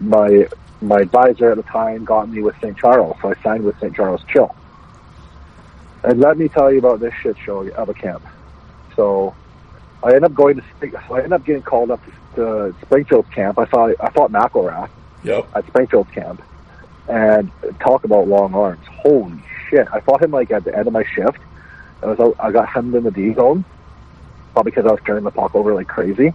C: my my advisor at the time got me with St. Charles, so I signed with St. Charles Chill. And let me tell you about this shit show of a camp. So I ended up going to I ended up getting called up to Springfield's camp. I thought I fought McIlrath
B: Yep.
C: at Springfield camp, and talk about long arms. Holy shit! I fought him like at the end of my shift. I was out- I got hemmed in the D zone, probably because I was turning the puck over like crazy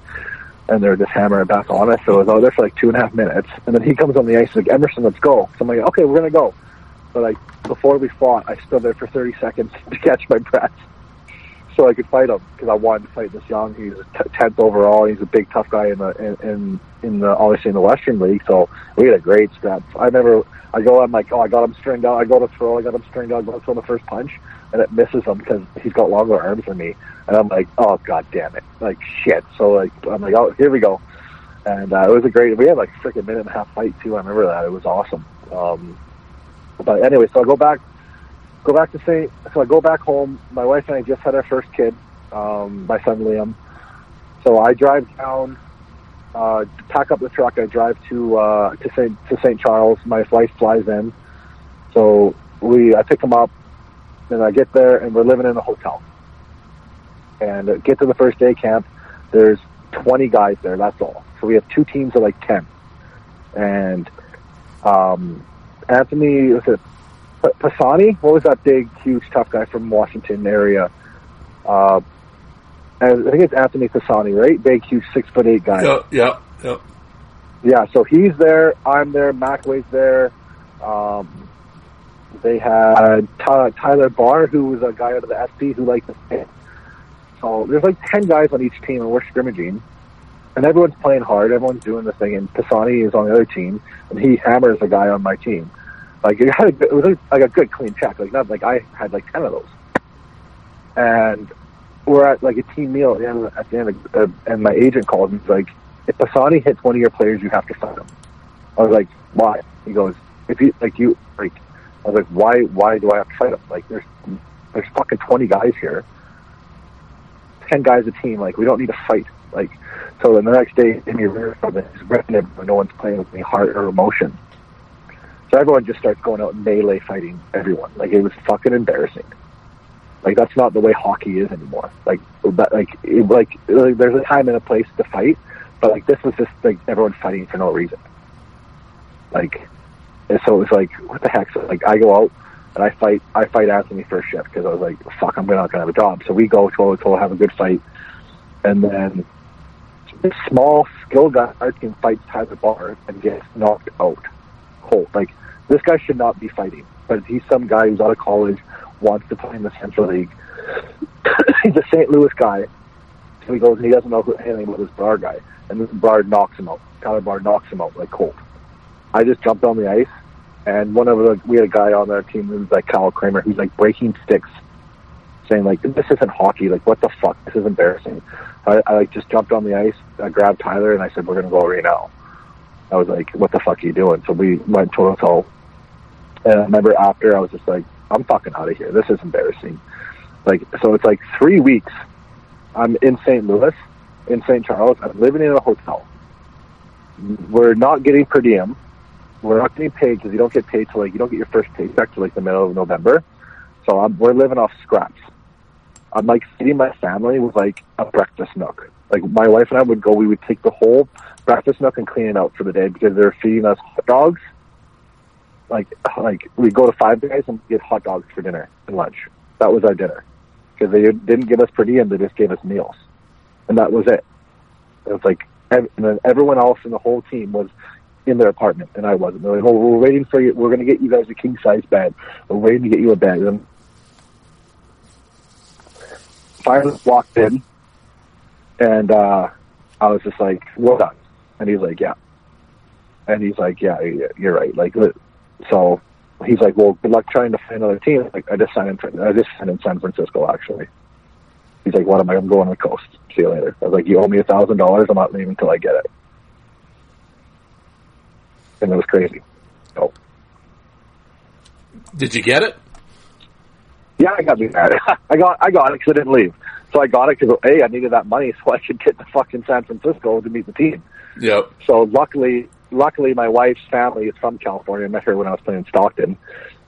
C: and they're just hammering back on us. So I was out there for like two and a half minutes, and then he comes on the ice like Emmerson, let's go. So I'm like, okay, we're gonna go. But like before we fought, I stood there for 30 seconds <laughs> to catch my breath, so I could fight him because I wanted to fight this young. He's tenth overall. He's a big tough guy in the in in, the obviously in the Western League. So we had a great scrap. I remember I go, I'm like, oh, I got him stringed out. I go to throw, I got him stringed out. I go to throw the first punch, and it misses him because he's got longer arms than me. And I'm like, oh god damn it, like shit. So like I'm like, oh here we go. And uh, it was a great. We had like a freaking minute and a half fight too. I remember that. It was awesome. Um, but anyway, so I go back, go back to St. So I go back home. My wife and I just had our first kid, um, my son Liam. So I drive down, uh, pack up the truck. I drive to uh, to St. to St. Charles. My wife flies in. So we, I pick him up, and I get there, and we're living in a hotel. And get to the first day camp. There's 20 guys there. That's all. So we have two teams of like 10. And um, Anthony was it Pisani? What was that big, huge, tough guy from Washington area? Uh, I think it's Anthony Pisani, right? Big, huge, six foot eight guy.
B: Yep. Yep. Yep.
C: Yeah, so he's there. I'm there. Macway's there. Um, they had Ty- Tyler Barr, who was a guy out of the SP who liked to play. So there's like 10 guys on each team, and we're scrimmaging. And everyone's playing hard. Everyone's doing the thing. And Pisani is on the other team, and he hammers a guy on my team. Like it, had a, good- it was like a good clean check. Like not like I had like ten of those, and we're at like a team meal at the end. Of, at the end, of, uh, and my agent called and he's like, "If Pisani hits one of your players, you have to fight him." I was like, "Why?" He goes, "If you like you like," I was like, "Why? Why do I have to fight him? Like there's there's fucking twenty guys here, ten guys a team. Like we don't need to fight. Like so. Then the next day, in your rear he's ripping it, but no one's playing with any heart or emotion. So everyone just starts going out melee fighting everyone. Like it was fucking embarrassing. Like that's not the way hockey is anymore. Like like it, like like, there's a time and a place to fight, but like this was just like everyone fighting for no reason. Like, and so it was like, what the heck? So like I go out and I fight, I fight Anthony first shift because I was like, fuck, I'm not gonna have a job. So we go toe to toe, have a good fight, and then this small skill guy can fight Tyler Barr and gets knocked out Like this guy should not be fighting, but he's some guy who's out of college, wants to play in the Central League. <coughs> he's a St. Louis guy, so he goes and he doesn't know anything about this Barr guy, and this Barr knocks him out. Tyler Barr knocks him out like cold. I just jumped on the ice, and one of the we had a guy on our team who was like Kyle Kramer, who's like breaking sticks, saying like this isn't hockey. Like what the fuck? This is embarrassing. I, I like just jumped on the ice. I grabbed Tyler and I said, "We're gonna go right now." I was like, "What the fuck are you doing?" So we went to toe. And I remember after I was just like, "I'm fucking out of here. This is embarrassing." Like so, it's like three weeks. I'm in St. Louis, in St. Charles. I'm living in a hotel. We're not getting per diem. We're not getting paid because you don't get paid till like you don't get your first paycheck till like the middle of November. So I'm, we're living off scraps. I'm like feeding my family with like a breakfast nook. Like my wife and I would go, we would take the whole breakfast nook and clean it out for the day because they're feeding us hot dogs. Like like we go to Five Guys and get hot dogs for dinner and lunch. That was our dinner because they didn't give us per diem; they just gave us meals, and that was it. It was like and then everyone else in the whole team was in their apartment, and I wasn't. They're like, "Oh, we're waiting for you. We're going to get you guys a king size bed. We're waiting to get you a bed." And finally walked in, and uh, I was just like, "Well done," and he's like, "Yeah," and he's like, "Yeah, you're right." Like, so he's like, "Well, good luck trying to find another team." Like, I just signed in. I just signed in San Francisco, actually. He's like, "What am I? I'm going on the coast. See you later." I was like, "You owe me a thousand dollars. I'm not leaving until I get it." And it was crazy. So,
B: Did you get it?
C: yeah, I got me mad. <laughs> I got I got it because I didn't leave. So I got it because hey, I needed that money <laughs> so I could get to fucking San Francisco to meet the team.
B: Yep.
C: So luckily, luckily, my wife's family is from California. I met her when I was playing in Stockton,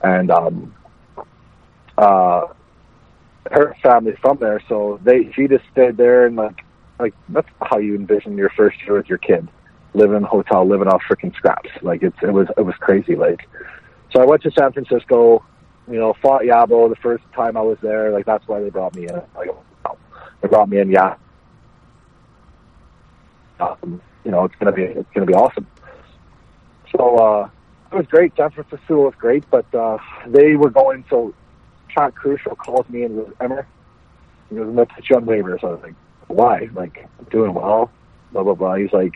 C: and um, uh, her family's from there. So they she just stayed there and like like that's how you envision your first year with your kid, living in a hotel, living off freaking scraps. Like it's it was it was crazy. Like so, I went to San Francisco. You know, fought Yabo the first time I was there. Like that's why they brought me in. Like they brought me in. Yeah. Um, you know, it's gonna be it's gonna be awesome. So uh, it was great. San Francisco was great, but uh, they were going. So Chad Crucial calls me and goes, Emmer, he goes, I'm gonna put you on waivers. So I was like, why? Like, I'm doing well. Blah blah blah. He's like,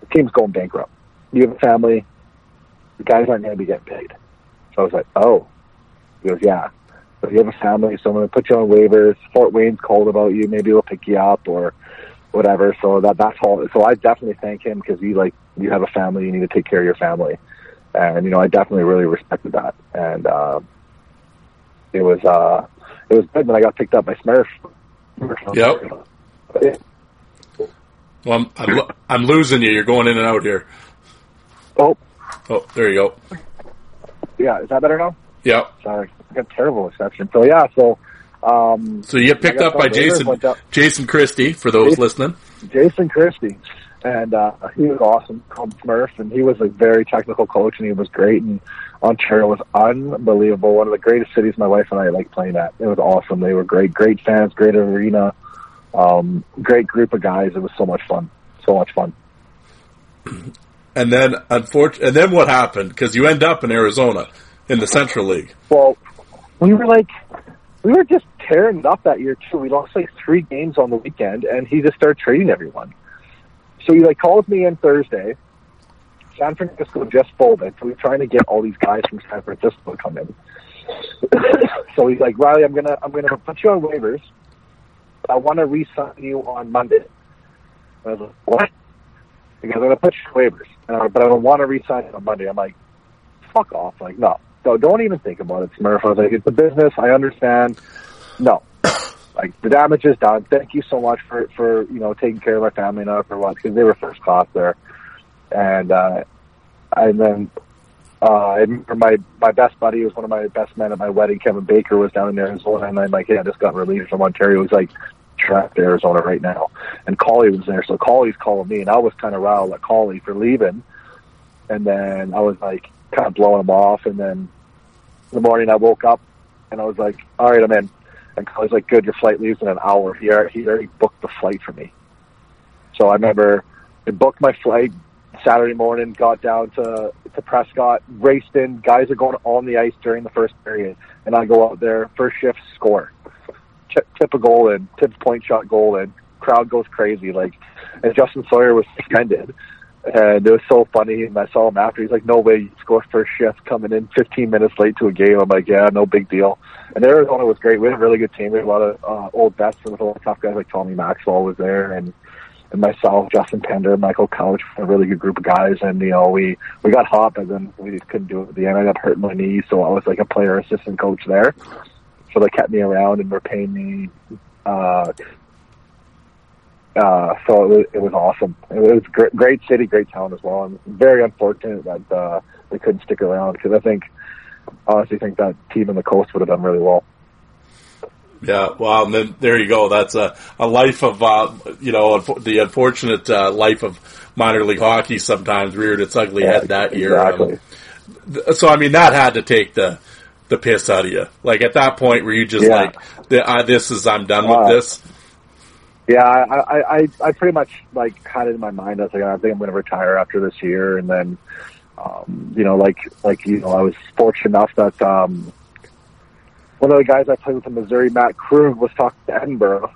C: the team's going bankrupt. You have a family. The guys aren't to be getting paid. So I was like, oh. He goes, yeah. You have a family, so I'm going to put you on waivers. Fort Wayne's called about you. Maybe we'll pick you up or whatever. So that that's all. So I definitely thank him because you like you have a family. You need to take care of your family, and you know I definitely really respected that. And uh, it was uh, it was good when I got picked up by Smurf.
B: Yep.
C: Yeah.
B: Well, I'm I'm, lo- I'm losing you. You're going in and out here.
C: Oh,
B: Oh, there you go.
C: yeah. Is that better now?
B: Yep.
C: Sorry, got terrible reception. So yeah, so um,
B: So you get picked up by Jason
C: up-
B: Jason Christie for those
C: Jason-
B: listening.
C: Jason Christie, and uh, he was awesome, called Smurf, and he was a very technical coach, and he was great. And Ontario was unbelievable, one of the greatest cities my wife and I like playing at. It was awesome. They were great, great fans, great arena, um, great group of guys. It was so much fun, so much fun.
B: And then, unfortunately, and then what happened? Because you end up in Arizona in the Central League.
C: Well, we were like, we were just tearing it up that year too. We lost like three games on the weekend, and he just started trading everyone. So he like calls me in Thursday, San Francisco just folded, so he's trying to get all these guys from San Francisco to come in. <coughs> so he's like, Riley, I'm gonna I'm gonna put you on waivers. I want to re-sign you on Monday. I was like, what? Because I'm gonna put you on waivers, uh, but I don't want to re-sign on Monday. I'm like, fuck off. Like, no, no, don't even think about it, Smurf. I was like, it's a business. I understand. No, <coughs> like the damage is done. Thank you so much for for you know taking care of my family and for what because they were first class there, and uh, and then uh, I remember my my best buddy was one of my best men at my wedding. Kevin Baker was down in Arizona, and I'm like, yeah, I just got released from Ontario. He's like, trapped to Arizona right now, and Colley was there, so Colley's calling me, and I was kind of riled at Colley for leaving, and then I was like kind of blowing him off, and then in the morning I woke up and I was like, all right, I'm in. And Colley's like, good, your flight leaves in an hour. He already, he already booked the flight for me. So I remember I booked my flight Saturday morning, got down to, to Prescott, raced in. Guys are going on the ice during the first period. And I go out there, first shift, score. Tip, tip a goal in, tip point shot goal in. Crowd goes crazy. Like, and Justin Sawyer was <laughs> suspended. And it was so funny. And I saw him after. He's like, "No way, you score first shift coming in 15 minutes late to a game." I'm like, "Yeah, no big deal." And Arizona was great. We had a really good team. We had a lot of uh, old vets and a lot of tough guys like Tommy Maxwell was there, and and myself, Justin Pender, Michael Couch, a really good group of guys. And you know, we we got hot, but then we just couldn't do it at the end. I got hurt in my knee, so I was like a player assistant coach there. So they kept me around and were paying me uh, uh, so it was, it was awesome. It was great, great city, great town as well. I'm very unfortunate that uh, they couldn't stick around because I think, honestly, think that team in the coast would have done really well.
B: Yeah, well, and then there you go. That's a, a life of, uh, you know, the unfortunate uh, life of minor league hockey sometimes reared its ugly
C: Yeah,
B: head that year.
C: exactly.
B: Um, so, I mean, that had to take the the piss out of you. Like at that point, were you just
C: Yeah.
B: like, uh, "This is I'm done
C: Uh,
B: with this."
C: Yeah, I, I, I, pretty much like had it in my mind. I was like, I think I'm going to retire after this year, and then, um, you know, like, like you know, I was fortunate enough that um, one of the guys I played with in Missouri, Matt Krug, was talking to Edinburgh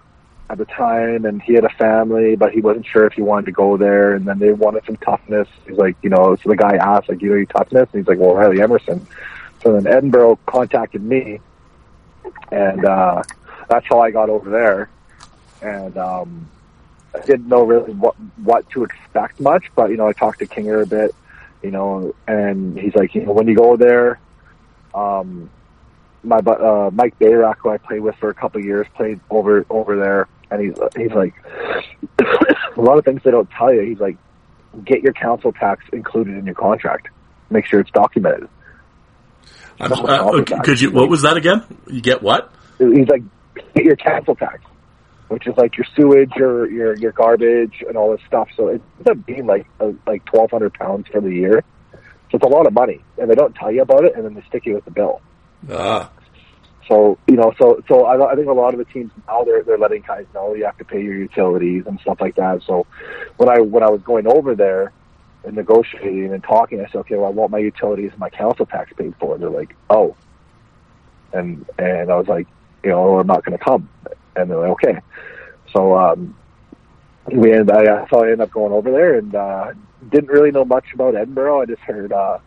C: at the time, and he had a family, but he wasn't sure if he wanted to go there. And then they wanted some toughness. He's like, you know, so the guy asked, like, you know, your toughness, and he's like, well, Riley Emmerson. So then Edinburgh contacted me, and uh, that's how I got over there and um, I didn't know really what what to expect much. But you know, I talked to Kinger a bit, you know, and he's like, you know, when you go there, um, my uh, Mike Bayrock, who I played with for a couple of years, played over over there, and he's he's like, <coughs> a lot of things they don't tell you. He's like, get your council tax included in your contract. Make sure it's documented.
B: Uh, could you? What was that again? You get what?
C: he's like, get your council tax, which is like your sewage, your your your garbage, and all this stuff. So it ends up being like uh, like twelve hundred pounds for the year. So it's a lot of money, and they don't tell you about it, and then they stick you with the bill.
B: Ah,
C: So you know, so so I, I think a lot of the teams now they're they're letting guys know you have to pay your utilities and stuff like that. So when I when I was going over there and negotiating and talking, I said, okay, well, I want my utilities and my council tax paid for. They're like, oh, and and I was like, you know, I'm not going to come, and they're like, okay. So um, we ended. I, so I ended up going over there and uh, didn't really know much about Edinburgh. I just heard. Uh,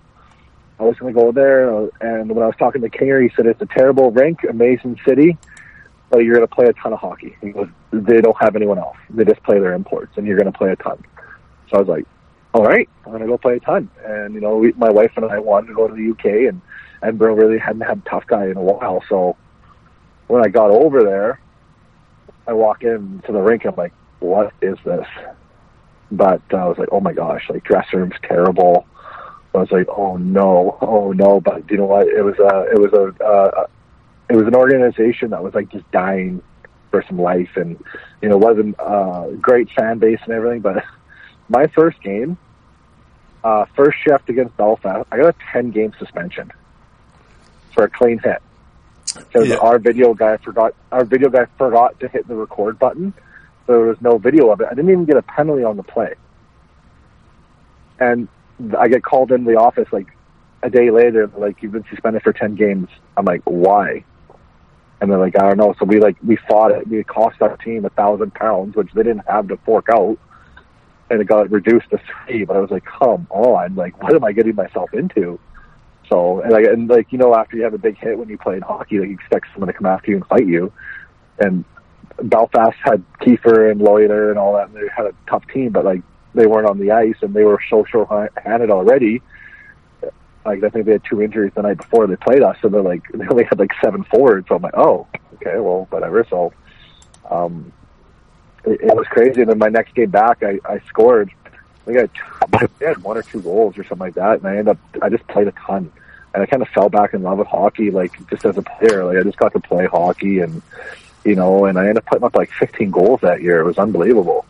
C: I was going to go there, and when I was talking to Kinger, he said it's a terrible rink, amazing city, but you're going to play a ton of hockey. He goes, they don't have anyone else. They just play their imports, and you're going to play a ton. So I was like, all right, I'm going to go play a ton. And you know, we, my wife and I wanted to go to the UK, and Edinburgh really hadn't had a tough guy in a while. So when I got over there, I walk into the rink, I'm like, what is this? But uh, I was like, oh my gosh, like dressing room's terrible. I was like, oh no, oh no. But you know what? It was a, it was a, uh, it was an organization that was like just dying for some life, and you know, wasn't a great fan base and everything. But <laughs> my first game, uh, first shift against Belfast, I got a ten game suspension for a clean hit. Because
B: Yeah.
C: our video guy forgot, our video guy forgot to hit the record button. So there was no video of it. I didn't even get a penalty on the play. And I get called into the office like a day later, like you've been suspended for ten games. I'm like, why? And they're like, I don't know. So we like we fought it. We cost our team a thousand pounds, which they didn't have to fork out. and it got reduced to three. But I was like, come on, like what am I getting myself into? So and like and like you know after you have a big hit when you play in hockey, like you expect someone to come after you and fight you, and Belfast had Kiefer and Loiter and all that, and they had a tough team, but like they weren't on the ice and they were so short-handed already. Like I think they had two injuries the night before they played us, so they're like <laughs> they only had like seven forwards. So I'm like, oh, okay, well, whatever. So, um, it, it was crazy. And then my next game back, I, I scored. I think I had, one or two goals or something like that, and I ended up I just played a ton, and I kind of fell back in love with hockey, like just as a player. Like I just got to play hockey, and you know, and I ended up putting up like 15 goals that year. It was unbelievable.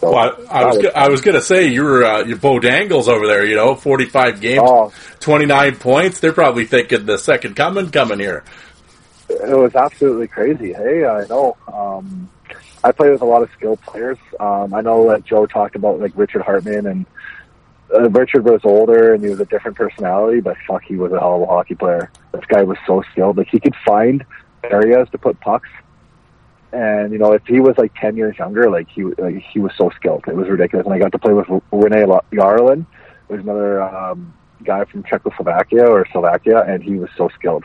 C: So,
B: Well, I, I was go- I was gonna say you're uh, your Bo Dangles over there. You know, 45 games,
C: Oh.
B: 29 points. They're probably thinking the second coming coming here.
C: it was absolutely crazy. Hey, I know. Um, I play with a lot of skilled players. Um, I know that Joe talked about like Richard Hartman, and uh, Richard was older and he was a different personality, but fuck, he was a hell of a hockey player. This guy was so skilled. Like he could find areas to put pucks. And you know, if he was like ten years younger, like he like, he was so skilled, it was ridiculous. And I got to play with Rene Jarolin, who's another um, guy from Czechoslovakia or Slovakia, and he was so skilled.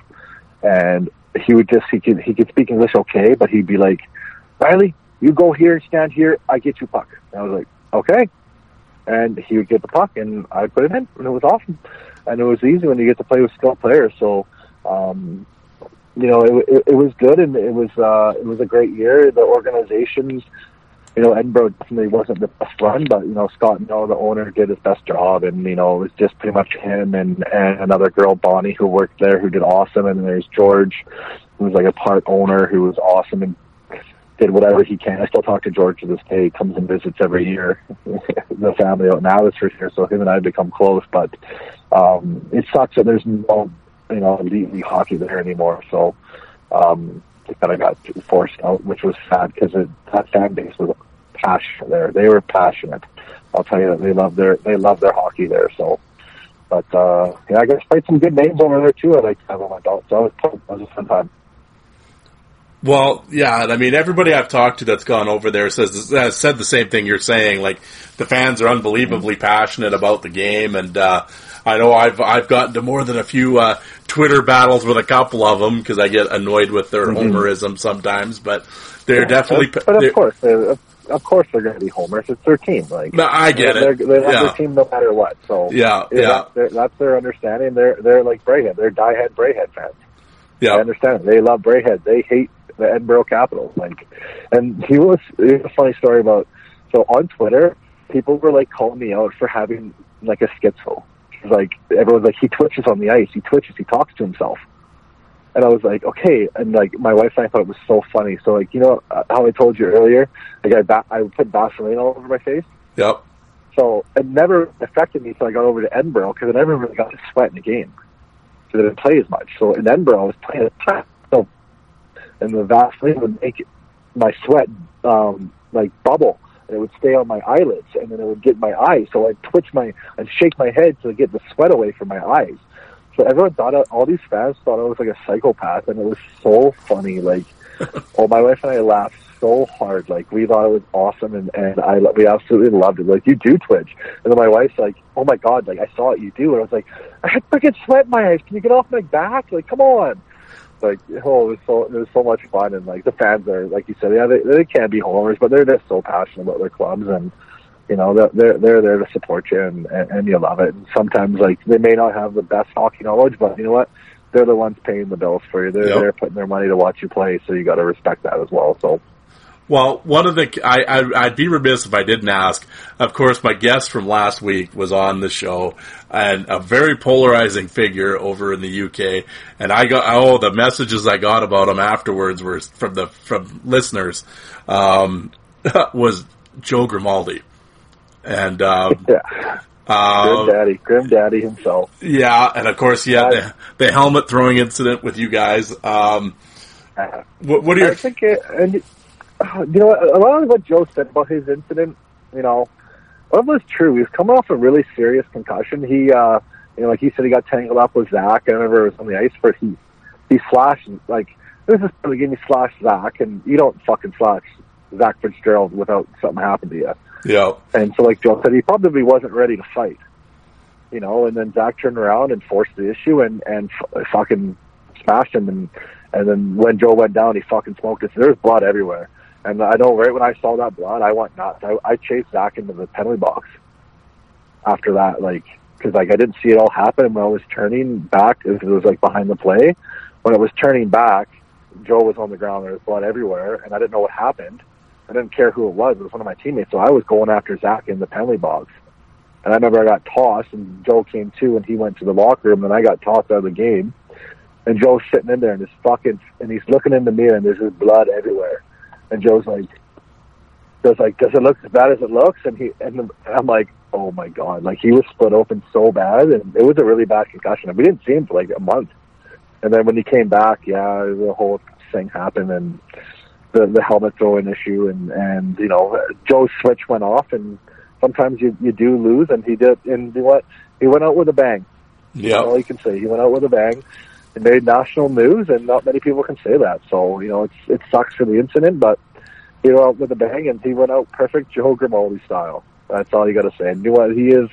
C: And he would just he could he could speak English okay, but he'd be like, Riley, you go here, and stand here, I get you puck. And I was like, okay. And he would get the puck, and I'd put it in, and it was awesome. And it was easy when you get to play with skilled players. So, um, you know, it, it, it was good, and it was uh, it was a great year. The organizations, you know, Edinburgh definitely wasn't the best run, but you know, Scott No, the owner, did his best job, and you know, it was just pretty much him and and another girl, Bonnie, who worked there, who did awesome, and there's George, who was like a part owner, who was awesome and did whatever he can. I still talk to George to this day. He comes and visits every year. <laughs> the family out in Abbotsford here, so him and I become close. But um, it sucks that there's no, you know, league hockey there anymore. So um, it kind of got forced out, which was sad because that fan base was passionate there. They were passionate. I'll tell you that they love their they love their hockey there. So. But uh, yeah, I guess played some good names over there too. I like to have on my belt, so it was a fun time.
B: Well, yeah, I mean, everybody I've talked to that's gone over there says has said the same thing you're saying. Like the fans are unbelievably passionate about the game, and uh, I know I've I've gotten to more than a few uh, Twitter battles with a couple of them because I get annoyed with their homerism sometimes. But they're definitely.
C: But, but
B: they're-
C: of course, they're, of course, they're going to be homers. It's their team. Like
B: No, I get
C: they're,
B: it.
C: They love
B: Yeah.
C: their team no matter what. So
B: Yeah,
C: yeah,
B: yeah.
C: That's, their, that's their understanding. They're they're like Braehead. They're diehard Braehead fans.
B: Yeah, I
C: understand. They love Braehead. They hate the Edinburgh Capitals. Like, and he was. Here's a funny story about. So on Twitter, people were like calling me out for having like a schizo. Like everyone's like, he twitches on the ice. He twitches. He talks to himself. And I was like, okay. And like my wife and I thought it was so funny. So like, you know uh, how I told you earlier, like I ba- I put Vaseline all over my face.
B: yep,
C: So it never affected me until I got over to Edinburgh because I never really got to sweat in the game. So I didn't play as much. So in Edinburgh, I was playing a ton. And the Vaseline would make my sweat um, like bubble, and it would stay on my eyelids, and then it would get in my eyes. So I'd twitch my, I'd shake my head to get the sweat away from my eyes. So everyone thought, all these fans thought I was like a psychopath, and it was so funny. Like, <laughs> oh, my wife and I laughed so hard. Like, we thought it was awesome, and and I we absolutely loved it. Like, you do twitch, and then my wife's like, oh my god, like I saw it, you do, and I was like, I had freaking sweat in my eyes. Can you get off my back? Like, come on. Like, oh, it was so it was so much fun, and like the fans are, like you said, yeah, they they can be homers, but they're just so passionate about their clubs, and you know they're they're, they're there to support you, and, and and you love it. And sometimes like they may not have the best hockey knowledge, but you know what? They're the ones paying the bills for you. They're
B: Yep.
C: they're putting their money to watch you play, so you got to respect that as well. So
B: Well, one of the I, I I'd be remiss if I didn't ask. Of course, my guest from last week was on the show, and a very polarizing figure over in the UK. And I got oh the messages I got about him afterwards were from the from listeners um, <laughs> was Joe Grimaldi, and um, <laughs>
C: yeah,
B: uh,
C: Grim Daddy, Grim Daddy himself.
B: yeah, and of course yeah, the, the helmet throwing incident with you guys. Um,
C: Uh,
B: what, what are
C: I think, it, and uh, <sighs> you know, what, a lot of what Joe said about his incident, you know, a lot it was true. He was coming off a really serious concussion. He, uh, you know, like he said, he got tangled up with Zach. I remember it was on the ice, but he he slashed like this is the game. He slashed Zach, and you don't fucking slash Zach Fitzgerald without something happened to you.
B: Yeah.
C: And so, like Joe said, he probably wasn't ready to fight. You know, and then Zach turned around and forced the issue and and f- fucking smashed him. And and then when Joe went down, he fucking smoked us. There was blood everywhere. And I know right when I saw that blood, I went nuts. I, I chased Zach into the penalty box after that, like because like I didn't see it all happen when I was turning back. It was like behind the play. When it was turning back, Joe was on the ground. There was blood everywhere, and I didn't know what happened. I didn't care who it was. It was one of my teammates, so I was going after Zach in the penalty box. And I remember I got tossed, and Joe came too, and he went to the locker room, and I got tossed out of the game. And Joe's sitting in there, and this fucking, and he's looking in the mirror, and there's just blood everywhere. And Joe's like, Joe's like, does it look as bad as it looks? And he, and I'm like, oh my god, like he was split open so bad, and it was a really bad concussion. And we didn't see him for like a month. And then when he came back, yeah, the whole thing happened, and the the helmet throwing issue, and and you know Joe's switch went off, and sometimes you you do lose, and he did, and you know what? He went out with a bang.
B: Yeah.
C: That's all you can say. He went out with a bang. It made national news, and not many people can say that. So you know, it's it sucks for the incident, but he went out with a bang, and he went out perfect Joe Grimaldi style. That's all you got to say. And you know what? He is.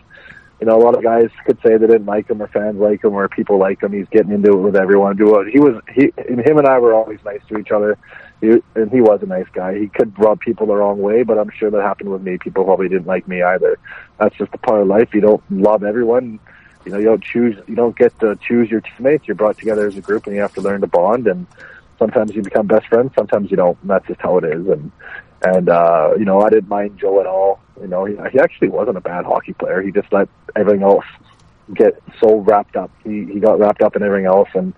C: You know, a lot of guys could say they didn't like him, or fans like him, or people like him. He's getting into it with everyone. Do it. He was. He, and him and I were always nice to each other. He, and he was a nice guy. He could rub people the wrong way, but I'm sure that happened with me. People probably didn't like me either. That's just a part of life. You don't love everyone you know, you don't choose, you don't get to choose your teammates. You're brought together as a group, and you have to learn to bond. And sometimes you become best friends, sometimes you don't. And that's just how it is. And and uh, you know, I didn't mind Joe at all. You know, he, he actually wasn't a bad hockey player. He just let everything else get so wrapped up. He he got wrapped up in everything else, and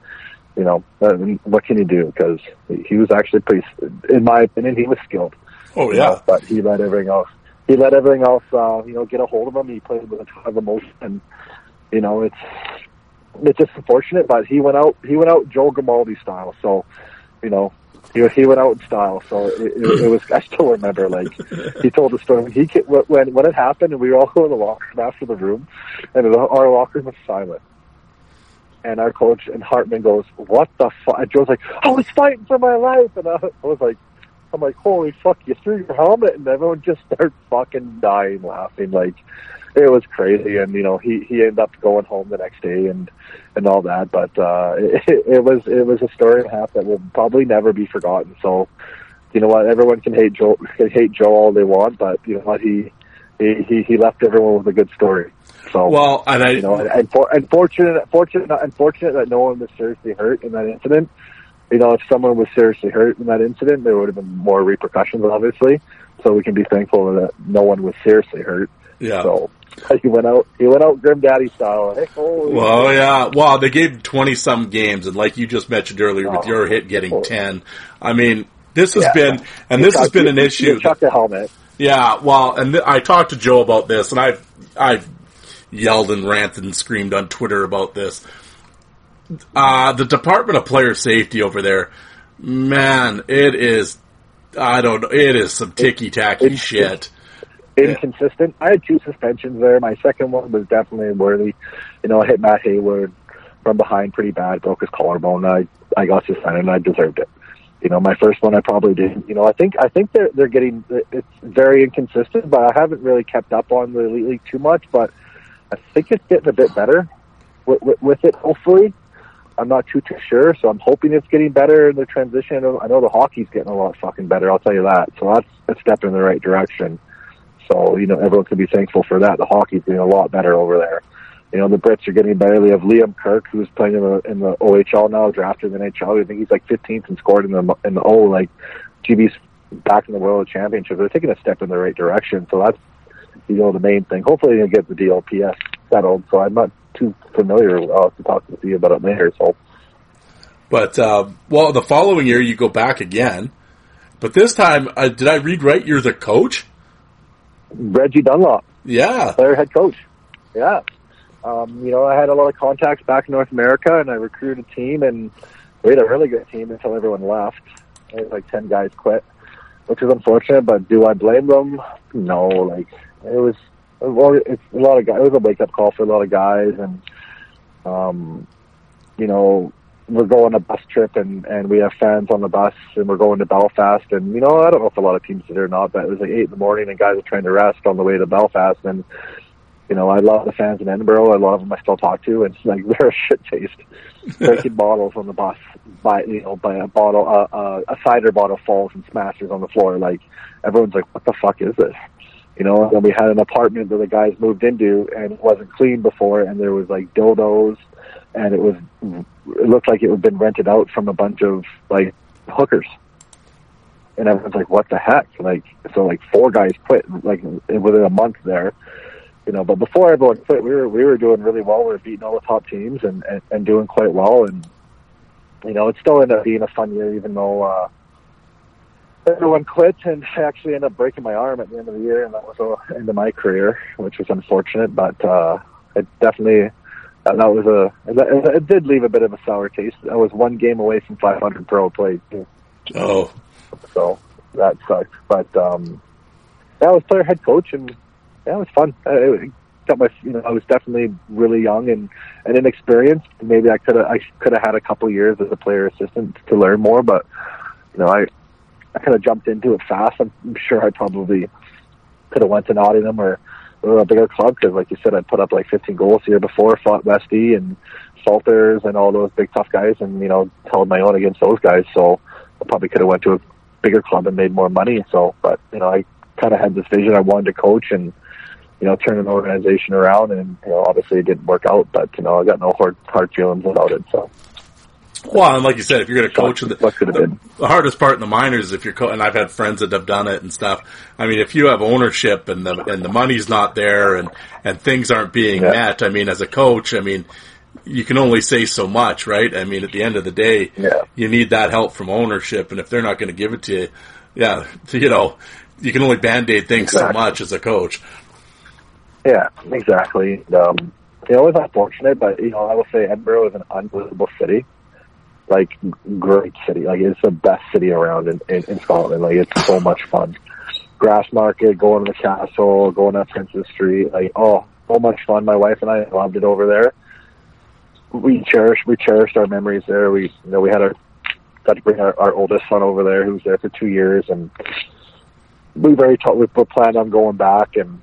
C: you know, uh, what can you do? Because he, was actually pretty, in my opinion, he was skilled.
B: Oh
C: you
B: yeah.
C: know, but he let everything else. He let everything else, uh, you know, get a hold of him. He played with a ton of emotion, and you know, it's it's just unfortunate. But he went out, he went out Joe Grimaldi style. So, you know, he he went out in style. So it, it, it was. <laughs> I still remember, like he told the story he when when it happened, and we were all <laughs> in the locker room after the room, and our locker room was silent. And our coach and Hartman goes, "What the fuck?" And Joe's like, "I was fighting for my life," and I, I was like. I'm like, holy fuck, you threw your helmet, and everyone just started fucking dying laughing. Like, it was crazy. And, you know, he, he ended up going home the next day and, and all that. But, uh, <laughs> it, it was, it was a story and a half that will probably never be forgotten. So, you know what, everyone can hate Joe, can hate Joe all they want, but, you know what, he, he, he, left everyone with a good story. So,
B: Well, and I,
C: you know, and, and, for, and fortunate, fortunate, unfortunate that no one was seriously hurt in that incident you know, if someone was seriously hurt in that incident, there would have been more repercussions, obviously. So we can be thankful that no one was seriously hurt.
B: Yeah.
C: So he went out, he went out Grim Daddy style. Hey, holy
B: Well, yeah. Well, they gave twenty some games, and like you just mentioned earlier, with
C: Oh.
B: your hit getting ten, I mean, this has
C: Yeah.
B: been, and
C: You
B: this has been an
C: you-
B: issue.
C: You chuck the helmet.
B: Yeah, well, and th- I talked to Joe about this, and I've I've yelled and ranted and screamed on Twitter about this. Uh, the Department of Player Safety over there, man, it is. I don't know. It is some ticky tacky shit.
C: Inconsistent. I had two suspensions there. My second one was definitely worthy. You know, I hit Matt Hayward from behind pretty bad, broke his collarbone. I I got suspended and I deserved it. You know, my first one I probably didn't. You know, I think I think they're they're getting it's very inconsistent, but I haven't really kept up on the league too much. But I think it's getting a bit better with, with, with it. Hopefully, I'm not too too sure. So I'm hoping it's getting better in the transition. I know the hockey's getting a lot fucking better. I'll tell you that. So that's a step in the right direction. So, you know, everyone can be thankful for that. The hockey's doing a lot better over there. You know, the Brits are getting better. They have Liam Kirk, who's playing in the in the OHL now, drafted in the NHL. I think he's like 15th and scored in the in the O. Like, GB's back in the World Championship. They're taking a step in the right direction. So that's you know the main thing. Hopefully, they'll get the DLPS settled. So I'm not too familiar. I'll to talk to you about it later. So
B: But uh, well, the following year you go back again, but this time, uh, did I read right? You're the coach.
C: Reggie Dunlop.
B: Yeah.
C: Their head coach. Yeah. Um, you know, I had a lot of contacts back in North America and I recruited a team and we had a really good team until everyone left. Like 10 guys quit, which is unfortunate, but do I blame them? No, like it was, well, it's a lot of guys, it was a wake up call for a lot of guys and, um, you know, we're going a bus trip and and we have fans on the bus and we're going to Belfast and you know I don't know if a lot of teams did or not, but it was like eight in the morning and guys are trying to rest on the way to Belfast and you know I love the fans in Edinburgh. A lot of them I still talk to and it's like <laughs> they're a shit faced breaking <laughs> bottles on the bus by you know by a bottle uh, uh, a cider bottle falls and smashes on the floor. Like everyone's like, what the fuck is this? You know, and we had an apartment that the guys moved into and it wasn't clean before and there was like dildos and it was it looked like it had been rented out from a bunch of like hookers. And everyone's like, "What the heck?" Like, so like four guys quit like within a month there, you know. But before everyone quit, we were we were doing really well. We were beating all the top teams and and, and doing quite well. And you know, it still ended up being a fun year, even though uh, everyone quit. And <laughs> I actually ended up breaking my arm at the end of the year, and that was the end of my career, which was unfortunate. But uh, it definitely that, that was a it, it did leave a bit of a sour taste. I was one game away from 500 pro play too,
B: Oh,
C: so that sucked. But um, yeah, I was player head coach, and yeah, it was fun. I, got my you know I was definitely really young and and inexperienced. Maybe I could have I could have had a couple years as a player assistant to learn more, but you know I I kind of jumped into it fast. I'm, I'm sure I probably could have went to Nottingham or a bigger club because, like you said, I put up like 15 goals the year before, fought Westy and Salters and all those big tough guys, and you know held my own against those guys. So I probably could have went to a bigger club and made more money. So, but you know, I kind of had this vision. I wanted to coach and you know turn an organization around, and you know, obviously it didn't work out. But you know, I got no hard hard feelings about it. So
B: well, and like you said, if you're going to coach in the,
C: what could have been.
B: the hardest part in the minors, is if you're, co- and I've had friends that have done it and stuff. I mean, if you have ownership and the and the money's not there and and things aren't being
C: Yeah.
B: met, I mean, as a coach, I mean, you can only say so much, right? I mean, at the end of the day,
C: Yeah.
B: you need that help from ownership, and if they're not going to give it to you, yeah, you know, you can only band aid things so much as a coach.
C: Yeah, exactly. Um, you know, it was unfortunate, but you know, I will say Edinburgh is an unbelievable city. Like great city. Like it's the best city around in, in, in Scotland. Like it's so much fun. Grass Market, going to the castle, going up Princess Street. Like oh, so much fun. My wife and I loved it over there. We cherished we cherished our memories there. We you know we had our got to bring our, our oldest son over there who was there for two years and we very t- we planned on going back and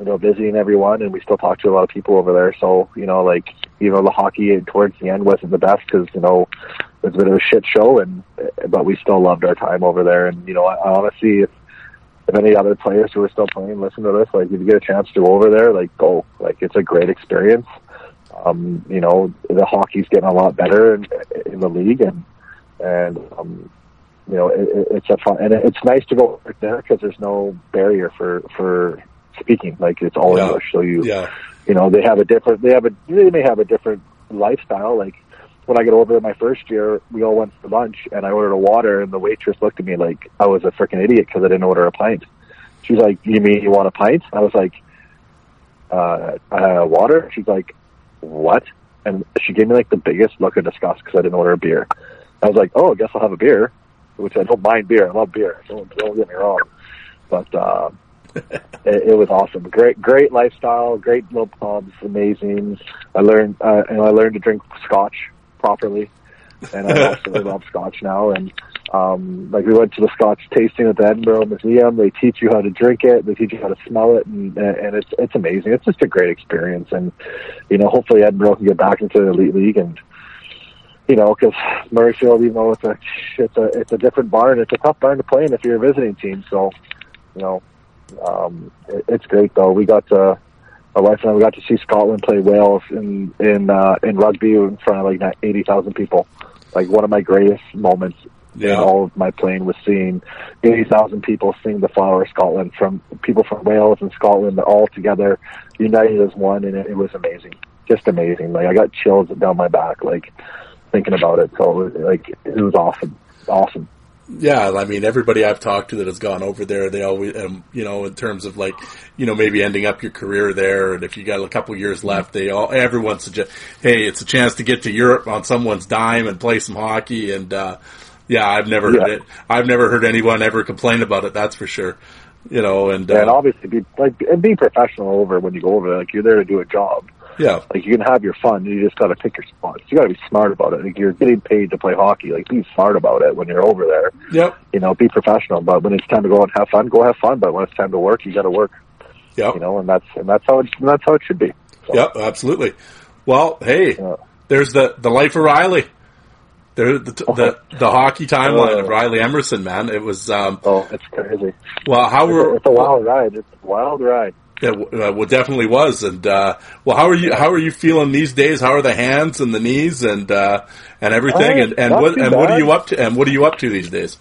C: you know, visiting everyone, and we still talk to a lot of people over there. So, you know, like, you know, the hockey towards the end wasn't the best because, you know, it was a bit of a shit show, and but we still loved our time over there. And you know, I, I honestly, if if any other players who are still playing listen to this, like, if you get a chance to go over there, like, go. Like, it's a great experience. Um, you know, the hockey's getting a lot better in, in the league, and and um, you know, it, it- it's a fun, and it's nice to go there because there's no barrier for for speaking. Like it's all
B: Yeah.
C: English, so you
B: Yeah,
C: you know they have a different they have a they may have a different lifestyle. Like when I got over there my first year, we all went for lunch, and I ordered a water, and the waitress looked at me like I was a freaking idiot because I didn't order a pint. She's like, "You mean you want a pint?" I was like, uh, uh, "Water." She's like, "What?" And she gave me like the biggest look of disgust because I didn't order a beer. I was like, "Oh, I guess I'll have a beer," which I don't mind beer. I love beer. Don't don't get me wrong, but. uh <laughs> it, it was awesome. Great, great lifestyle. Great little pubs. Amazing. I learned, uh, and I learned to drink scotch properly, and I <laughs> absolutely love scotch now. And um, like we went to the scotch tasting at the Edinburgh Museum. They teach you how to drink it. They teach you how to smell it, and and it's it's amazing. It's just a great experience. And you know, hopefully Edinburgh can get back into the elite league and. You know, because Murrayfield, even though it's a it's a it's a different barn, it's a tough barn to play in if you're a visiting team. So, you know, um, it, it's great though. We got to, my wife and I we got to see Scotland play Wales in in uh, in rugby in front of like eighty thousand people. Like one of my greatest moments in
B: yeah.
C: all of my playing was seeing eighty thousand people sing the Flower of Scotland from people from Wales and Scotland all together, united as one, and it, it was amazing, just amazing. Like I got chills down my back, like thinking about it. So it was, like it was awesome, awesome.
B: Yeah, I mean, everybody I've talked to that has gone over there, they always, um, you know, in terms of like, you know, maybe ending up your career there, and if you got a couple years left, they all, everyone suggest, hey, it's a chance to get to Europe on someone's dime and play some hockey, and uh, yeah, I've never heard it. I've never heard anyone ever complain about it. That's for sure. You know, and,
C: and
B: uh,
C: obviously be like and be professional over when you go over there. Like you're there to do a job.
B: Yeah,
C: Like you can have your fun. You just got to pick your spots. You got to be smart about it. Like you're getting paid to play hockey. Like be smart about it when you're over there.
B: yep,
C: You know, be professional. But when it's time to go and have fun, go have fun. But when it's time to work, you got to work.
B: Yeah.
C: You know, and that's and that's how it, and that's how it should be. So,
B: yep, absolutely. Well, hey,
C: Yeah.
B: there's the the life of Riley. There, the, the <laughs> the hockey timeline of
C: Oh.
B: Riley Emmerson, man. It was um,
C: Oh, it's crazy.
B: well, how
C: It's a,
B: were
C: it's a wild ride. It's a wild ride.
B: Uh, well, definitely was. And uh, well, how are you? How are you feeling these days? How are the hands and the knees and uh, and everything?
C: Uh,
B: and and what and what are you up to? And what are you up to these days?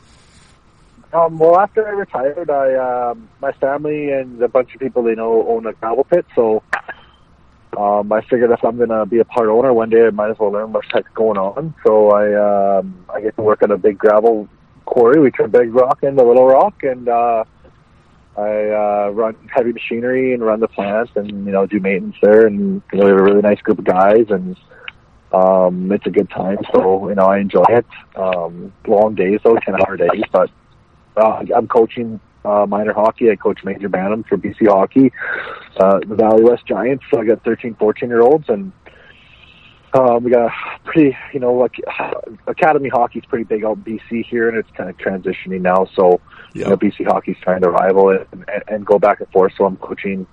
C: Um, well, after I retired, I um, my family and a bunch of people they know own a gravel pit, so um, I figured if I'm going to be a part owner one day, I might as well learn what's going on. So I um, I get to work at a big gravel quarry. We turn big rock into little rock, and uh, I uh, run heavy machinery and run the plant, and you know do maintenance there. And you know, we have a really nice group of guys, and um, it's a good time. So you know I enjoy it. Um, long days though, ten hour days, but uh, I'm coaching uh, minor hockey. I coach major bantam for BC Hockey, uh, the Valley West Giants. So I got 13, 14 year olds, and um, we got a pretty, you know, like <sighs> academy hockey's pretty big out in BC here, and it's kind of transitioning now. So you know,
B: Yeah,
C: BC hockey's trying to rival it and, and go back and forth. So I'm coaching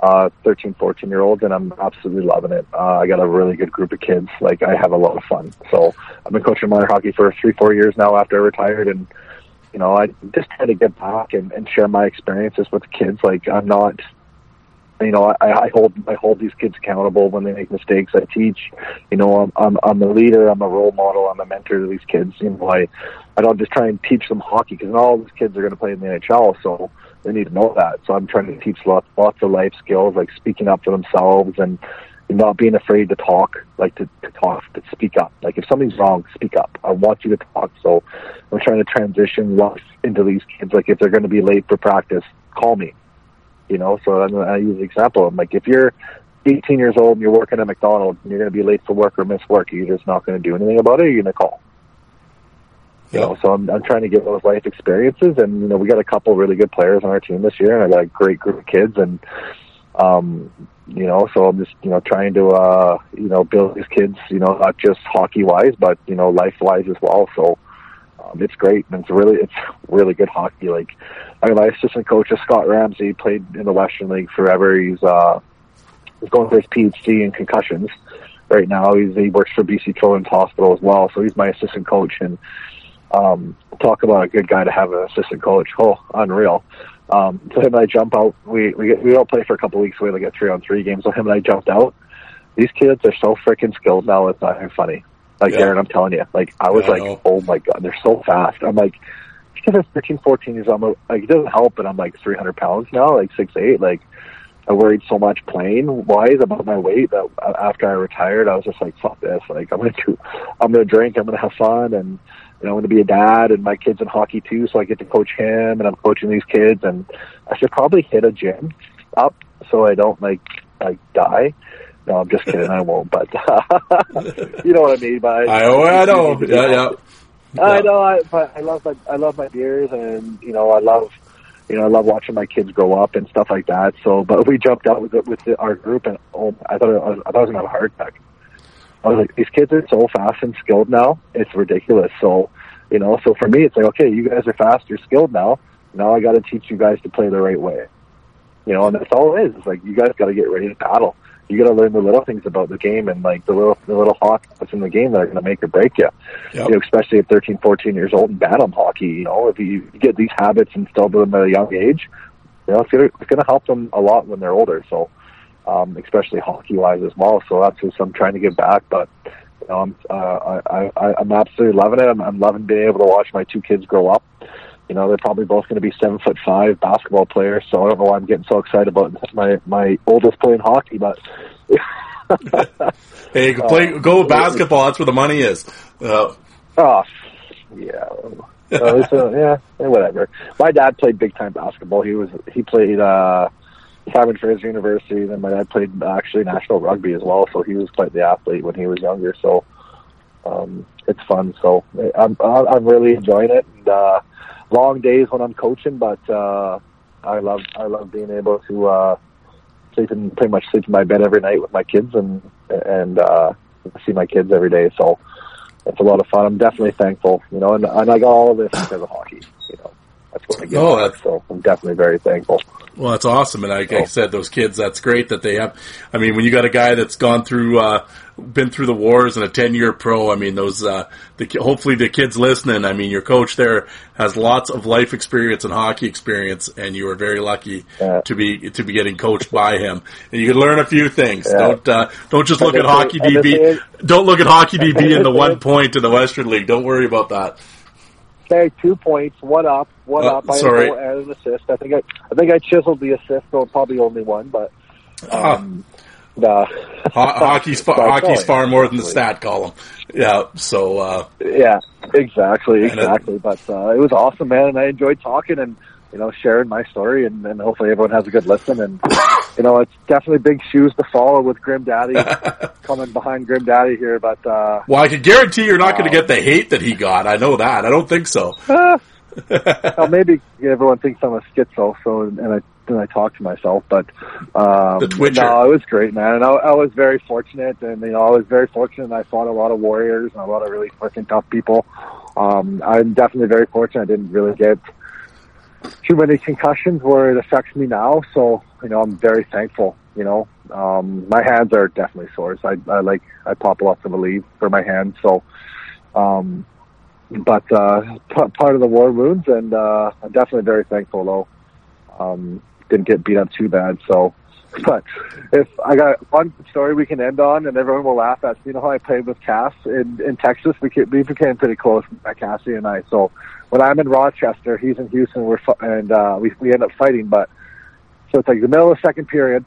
C: uh, 13, 14 year olds, and I'm absolutely loving it. Uh, I got a really good group of kids. Like I have a lot of fun. So I've been coaching minor hockey for three, four years now after I retired, and you know, I just try to get back and, and share my experiences with the kids. Like I'm not, you know, I, I hold I hold these kids accountable when they make mistakes. I teach, you know, I'm I'm, I'm a leader. I'm a role model. I'm a mentor to these kids. You know, I I don't just try and teach them hockey because all these kids are going to play in the NHL, so they need to know that. So I'm trying to teach lots lots of life skills like speaking up for themselves and not being afraid to talk, like to, to talk, to speak up. Like if something's wrong, speak up. I want you to talk. So I'm trying to transition life into these kids. Like if they're going to be late for practice, call me. You know, so I'm, I use the example. I'm like, if you're 18 years old and you're working at McDonald's and you're going to be late for work or miss work, you're just not going to do anything about it. You're going to call. You
B: Yeah.
C: know, so I'm, I'm trying to get those life experiences, and you know, we got a couple really good players on our team this year, and I got a great group of kids, and um, you know, so I'm just you know trying to uh, you know build these kids, you know, not just hockey wise, but you know, life wise as well. So um, it's great, and it's really it's really good hockey. Like, I mean, my assistant coach is Scott Ramsey. Played in the Western League forever. He's uh, he's going for his PhD in concussions right now. He's he works for BC Children's Hospital as well. So he's my assistant coach, and um, talk about a good guy to have an assistant coach. Oh, unreal. Um, so him and I jump out. We we get, we don't play for a couple weeks. We only get three on three games. So him and I jumped out. These kids are so freaking skilled now. It's not even funny. Like
B: Yeah.
C: Darren, I'm telling you. Like I was
B: I
C: like,
B: know.
C: oh my god, they're so fast. I'm like, kids are 13, 14 years old. I'm like, it doesn't help, but I'm like 300 pounds now, like six eight. Like I worried so much playing wise about my weight that uh, after I retired, I was just like, fuck this. Like I'm gonna do, I'm gonna drink, I'm gonna have fun, and you know, I'm gonna be a dad, and my kid's in hockey too, so I get to coach him, and I'm coaching these kids, and I should probably hit a gym up so I don't like like die. No, I'm just kidding. I won't, but <laughs> you know what I mean. By
B: I I know. Yeah, yeah.
C: I know, I, but I love my I love my beers, and you know, I love you know, I love watching my kids grow up and stuff like that. So, but we jumped out with with the, our group, and oh, I thought I was, I thought I was gonna have a heart attack. I was like, these kids are so fast and skilled now, it's ridiculous. So, you know, so for me, it's like, okay, you guys are fast, you're skilled now. Now I got to teach you guys to play the right way. You know, and that's all it is. It's like you guys got to get ready to battle. You got to learn the little things about the game and like the little the little hawks that's in the game that are going to make or break you
B: Yep.
C: you know, especially at 13, 14 years old in Bantam hockey, you know, if you get these habits instilled in them at a young age, you know, it's gonna, it's gonna help them a lot when they're older. So, um, especially hockey wise as well. So that's just I'm trying to give back, but, you know, I'm, uh, I, I, I'm absolutely loving it. I'm, I'm loving being able to watch my two kids grow up. You know, they're probably both going to be seven foot five basketball players. So I don't know why I'm getting so excited about my, my oldest playing hockey, but <laughs>
B: Hey, go play go basketball. That's where the money is. Uh,
C: Oh, yeah. Uh, so, <laughs> yeah, whatever. My dad played big time basketball. He was he played uh, Simon Fraser University. Then my dad played actually national rugby as well. So he was quite the athlete when he was younger. So um, it's fun. So I'm I'm really enjoying it. And, uh, long days when I'm coaching, but uh, I love I love being able to uh, sleep in pretty much sleep in my bed every night with my kids and and uh, see my kids every day. So it's a lot of fun. I'm definitely thankful, you know, and, and I got all of this because of hockey. You know, that's what I get.
B: Oh,
C: so I'm definitely very thankful.
B: Well, that's awesome, and like I said, those kids. That's great that they have. I mean, when you got a guy that's gone through, uh, been through the wars and a ten-year pro. I mean, those. Uh, the hopefully the kids listening. I mean, your coach there has lots of life experience and hockey experience, and you are very lucky
C: Yeah.
B: to be to be getting coached by him. And you can learn a few things.
C: Yeah.
B: Don't uh, don't just look
C: And
B: at hockey
C: thing- and the
B: DB. Don't look at hockey <laughs> DB in the one point in the Western League. Don't worry about that.
C: Okay, two points, one up, one
B: Oh,
C: up. I
B: sorry.
C: had and an assist. I think I, I think I chiseled the assist, so probably only one, but um, the, <laughs>
B: Ho- hockey's fa-
C: That's
B: hockey's far more than the stat column. Yeah. So. Uh,
C: yeah, exactly,
B: uh,
C: exactly. But uh, it was awesome, man, and I enjoyed talking and you know sharing my story, and, and hopefully everyone has a good listen. And you know, it's definitely big shoes to follow with Grim Daddy <laughs> coming behind Grim Daddy here, but. uh
B: Well, I can guarantee you're not going to get the hate that he got. I know that. I don't think so. <laughs>
C: well, maybe everyone thinks I'm a schizo, so and I and I talk to myself, but um,
B: The Twitcher.
C: No, it was great, man, and I, I was very fortunate, and you know, I was very fortunate. And I fought a lot of warriors and a lot of really fucking tough people. Um, I'm definitely very fortunate. I didn't really get too many concussions where it affects me now, so you know, I'm very thankful. You know, um, my hands are definitely sore. So I, I like I pop lots of Aleve for my hands, so. Um, but uh, p- part of the war wounds, and uh, I'm definitely very thankful though. Um, didn't get beat up too bad, so. <laughs> But if I got one story we can end on, and everyone will laugh at, you know how I played with Cass in in Texas. We we became pretty close, Cassie and I. So when I'm in Rochester, he's in Houston. We're and uh, we we end up fighting, but so it's like the middle of the second period,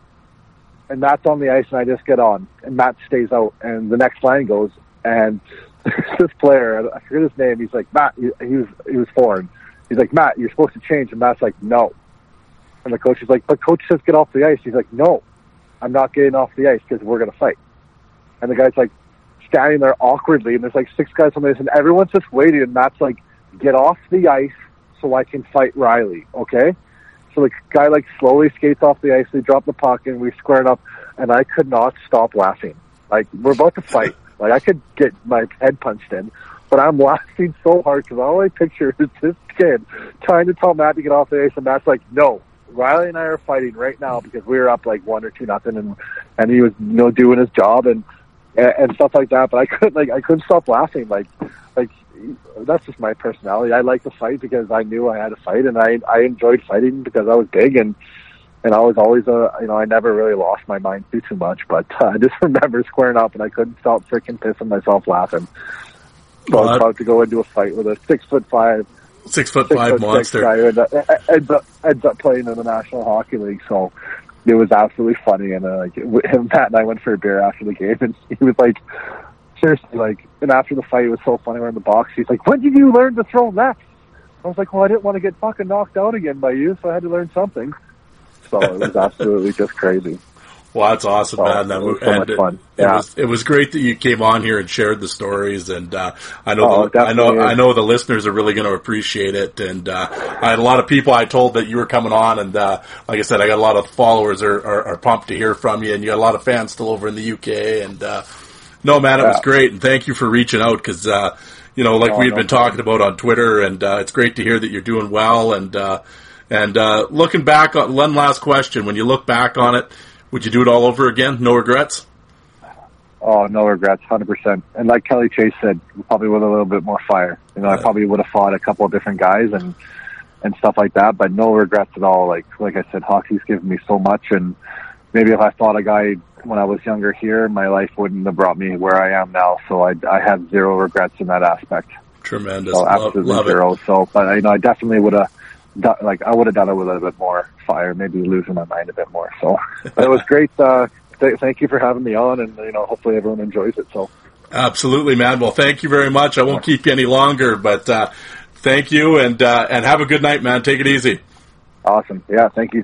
C: and Matt's on the ice, and I just get on, and Matt stays out, and the next line goes, and <laughs> this player, I forget his name, he's like, Matt, he, he was he was foreign. He's like, Matt, you're supposed to change, and Matt's like, no. And the coach is like, but coach says get off the ice. He's like, no, I'm not getting off the ice because we're gonna fight. And the guy's like standing there awkwardly, and there's like six guys on the ice, and everyone's just waiting, and Matt's like, get off the ice so I can fight Riley, okay? So the guy like slowly skates off the ice. We drop the puck and we square it up, and I could not stop laughing. Like we're about to fight. <laughs> Like I could get my head punched in, but I'm <laughs> laughing so hard because all I picture is this kid trying to tell Matt to get off the ice, and Matt's like, "No, Riley and I are fighting right now because we were up like one or two nothing, and and he was you know doing his job and, and stuff like that. But I couldn't like I couldn't stop laughing. Like like that's just my personality. I like to fight because I knew I had to fight, and I I enjoyed fighting because I was big and and I was always a you know I never really lost my mind too too much. But uh, I just <laughs> remember squaring up, and I couldn't stop freaking pissing myself laughing. So I was
B: Well,
C: about to go into a fight with a six foot five,
B: Six foot
C: six
B: five
C: foot
B: monster.
C: guy who ends up, ends up ends up playing in the National Hockey League. So it was absolutely funny, and uh, like him, <laughs> Matt and I went for a beer after the game, and <laughs> he was like, seriously, like, and after the fight, it was so funny. We're in the box. He's like, "When did you learn to throw nets?" I was like, "Well, I didn't want to get fucking knocked out again by you, so I had to learn something." So it was <laughs> absolutely just crazy.
B: Well, that's awesome, man. That
C: it was so much fun.
B: It
C: Yeah.
B: was it was great that you came on here and shared the stories, and uh, I know
C: Oh,
B: the, I know
C: is.
B: I know the listeners are really going to appreciate it. And uh, I had a lot of people I told that you were coming on, and uh, like I said, I got a lot of followers are, are, are pumped to hear from you, and you got a lot of fans still over in the UK. And uh, no, man, it was great, and thank you for reaching out because. Uh, you know, like we had
C: no
B: been
C: problem.
B: talking about on Twitter, and uh, it's great to hear that you're doing well. And uh, and uh, looking back on one last question: When you look back on it, would you do it all over again? No regrets.
C: Oh, no regrets, hundred percent. And like Kelly Chase said, probably with a little bit more fire. You know, I probably would have fought a couple of different guys and and stuff like that, but no regrets at all. Like like I said, hockey's given me so much, and maybe if I fought a guy when I was younger here, my life wouldn't have brought me where I am now. So I I have zero regrets in that aspect.
B: Tremendous.
C: So absolutely
B: love it.
C: zero. So, but you know, I definitely would have. Done, like I would have done it with a little bit more fire, maybe losing my mind a bit more. So, <laughs> it was great. Uh, th- thank you for having me on, and you know, hopefully everyone enjoys it. So.
B: Absolutely, man. Well, thank you very much. I won't keep you any longer, but uh, thank you and uh, and have a good night, man. Take it easy.
C: Awesome. Yeah, thank you.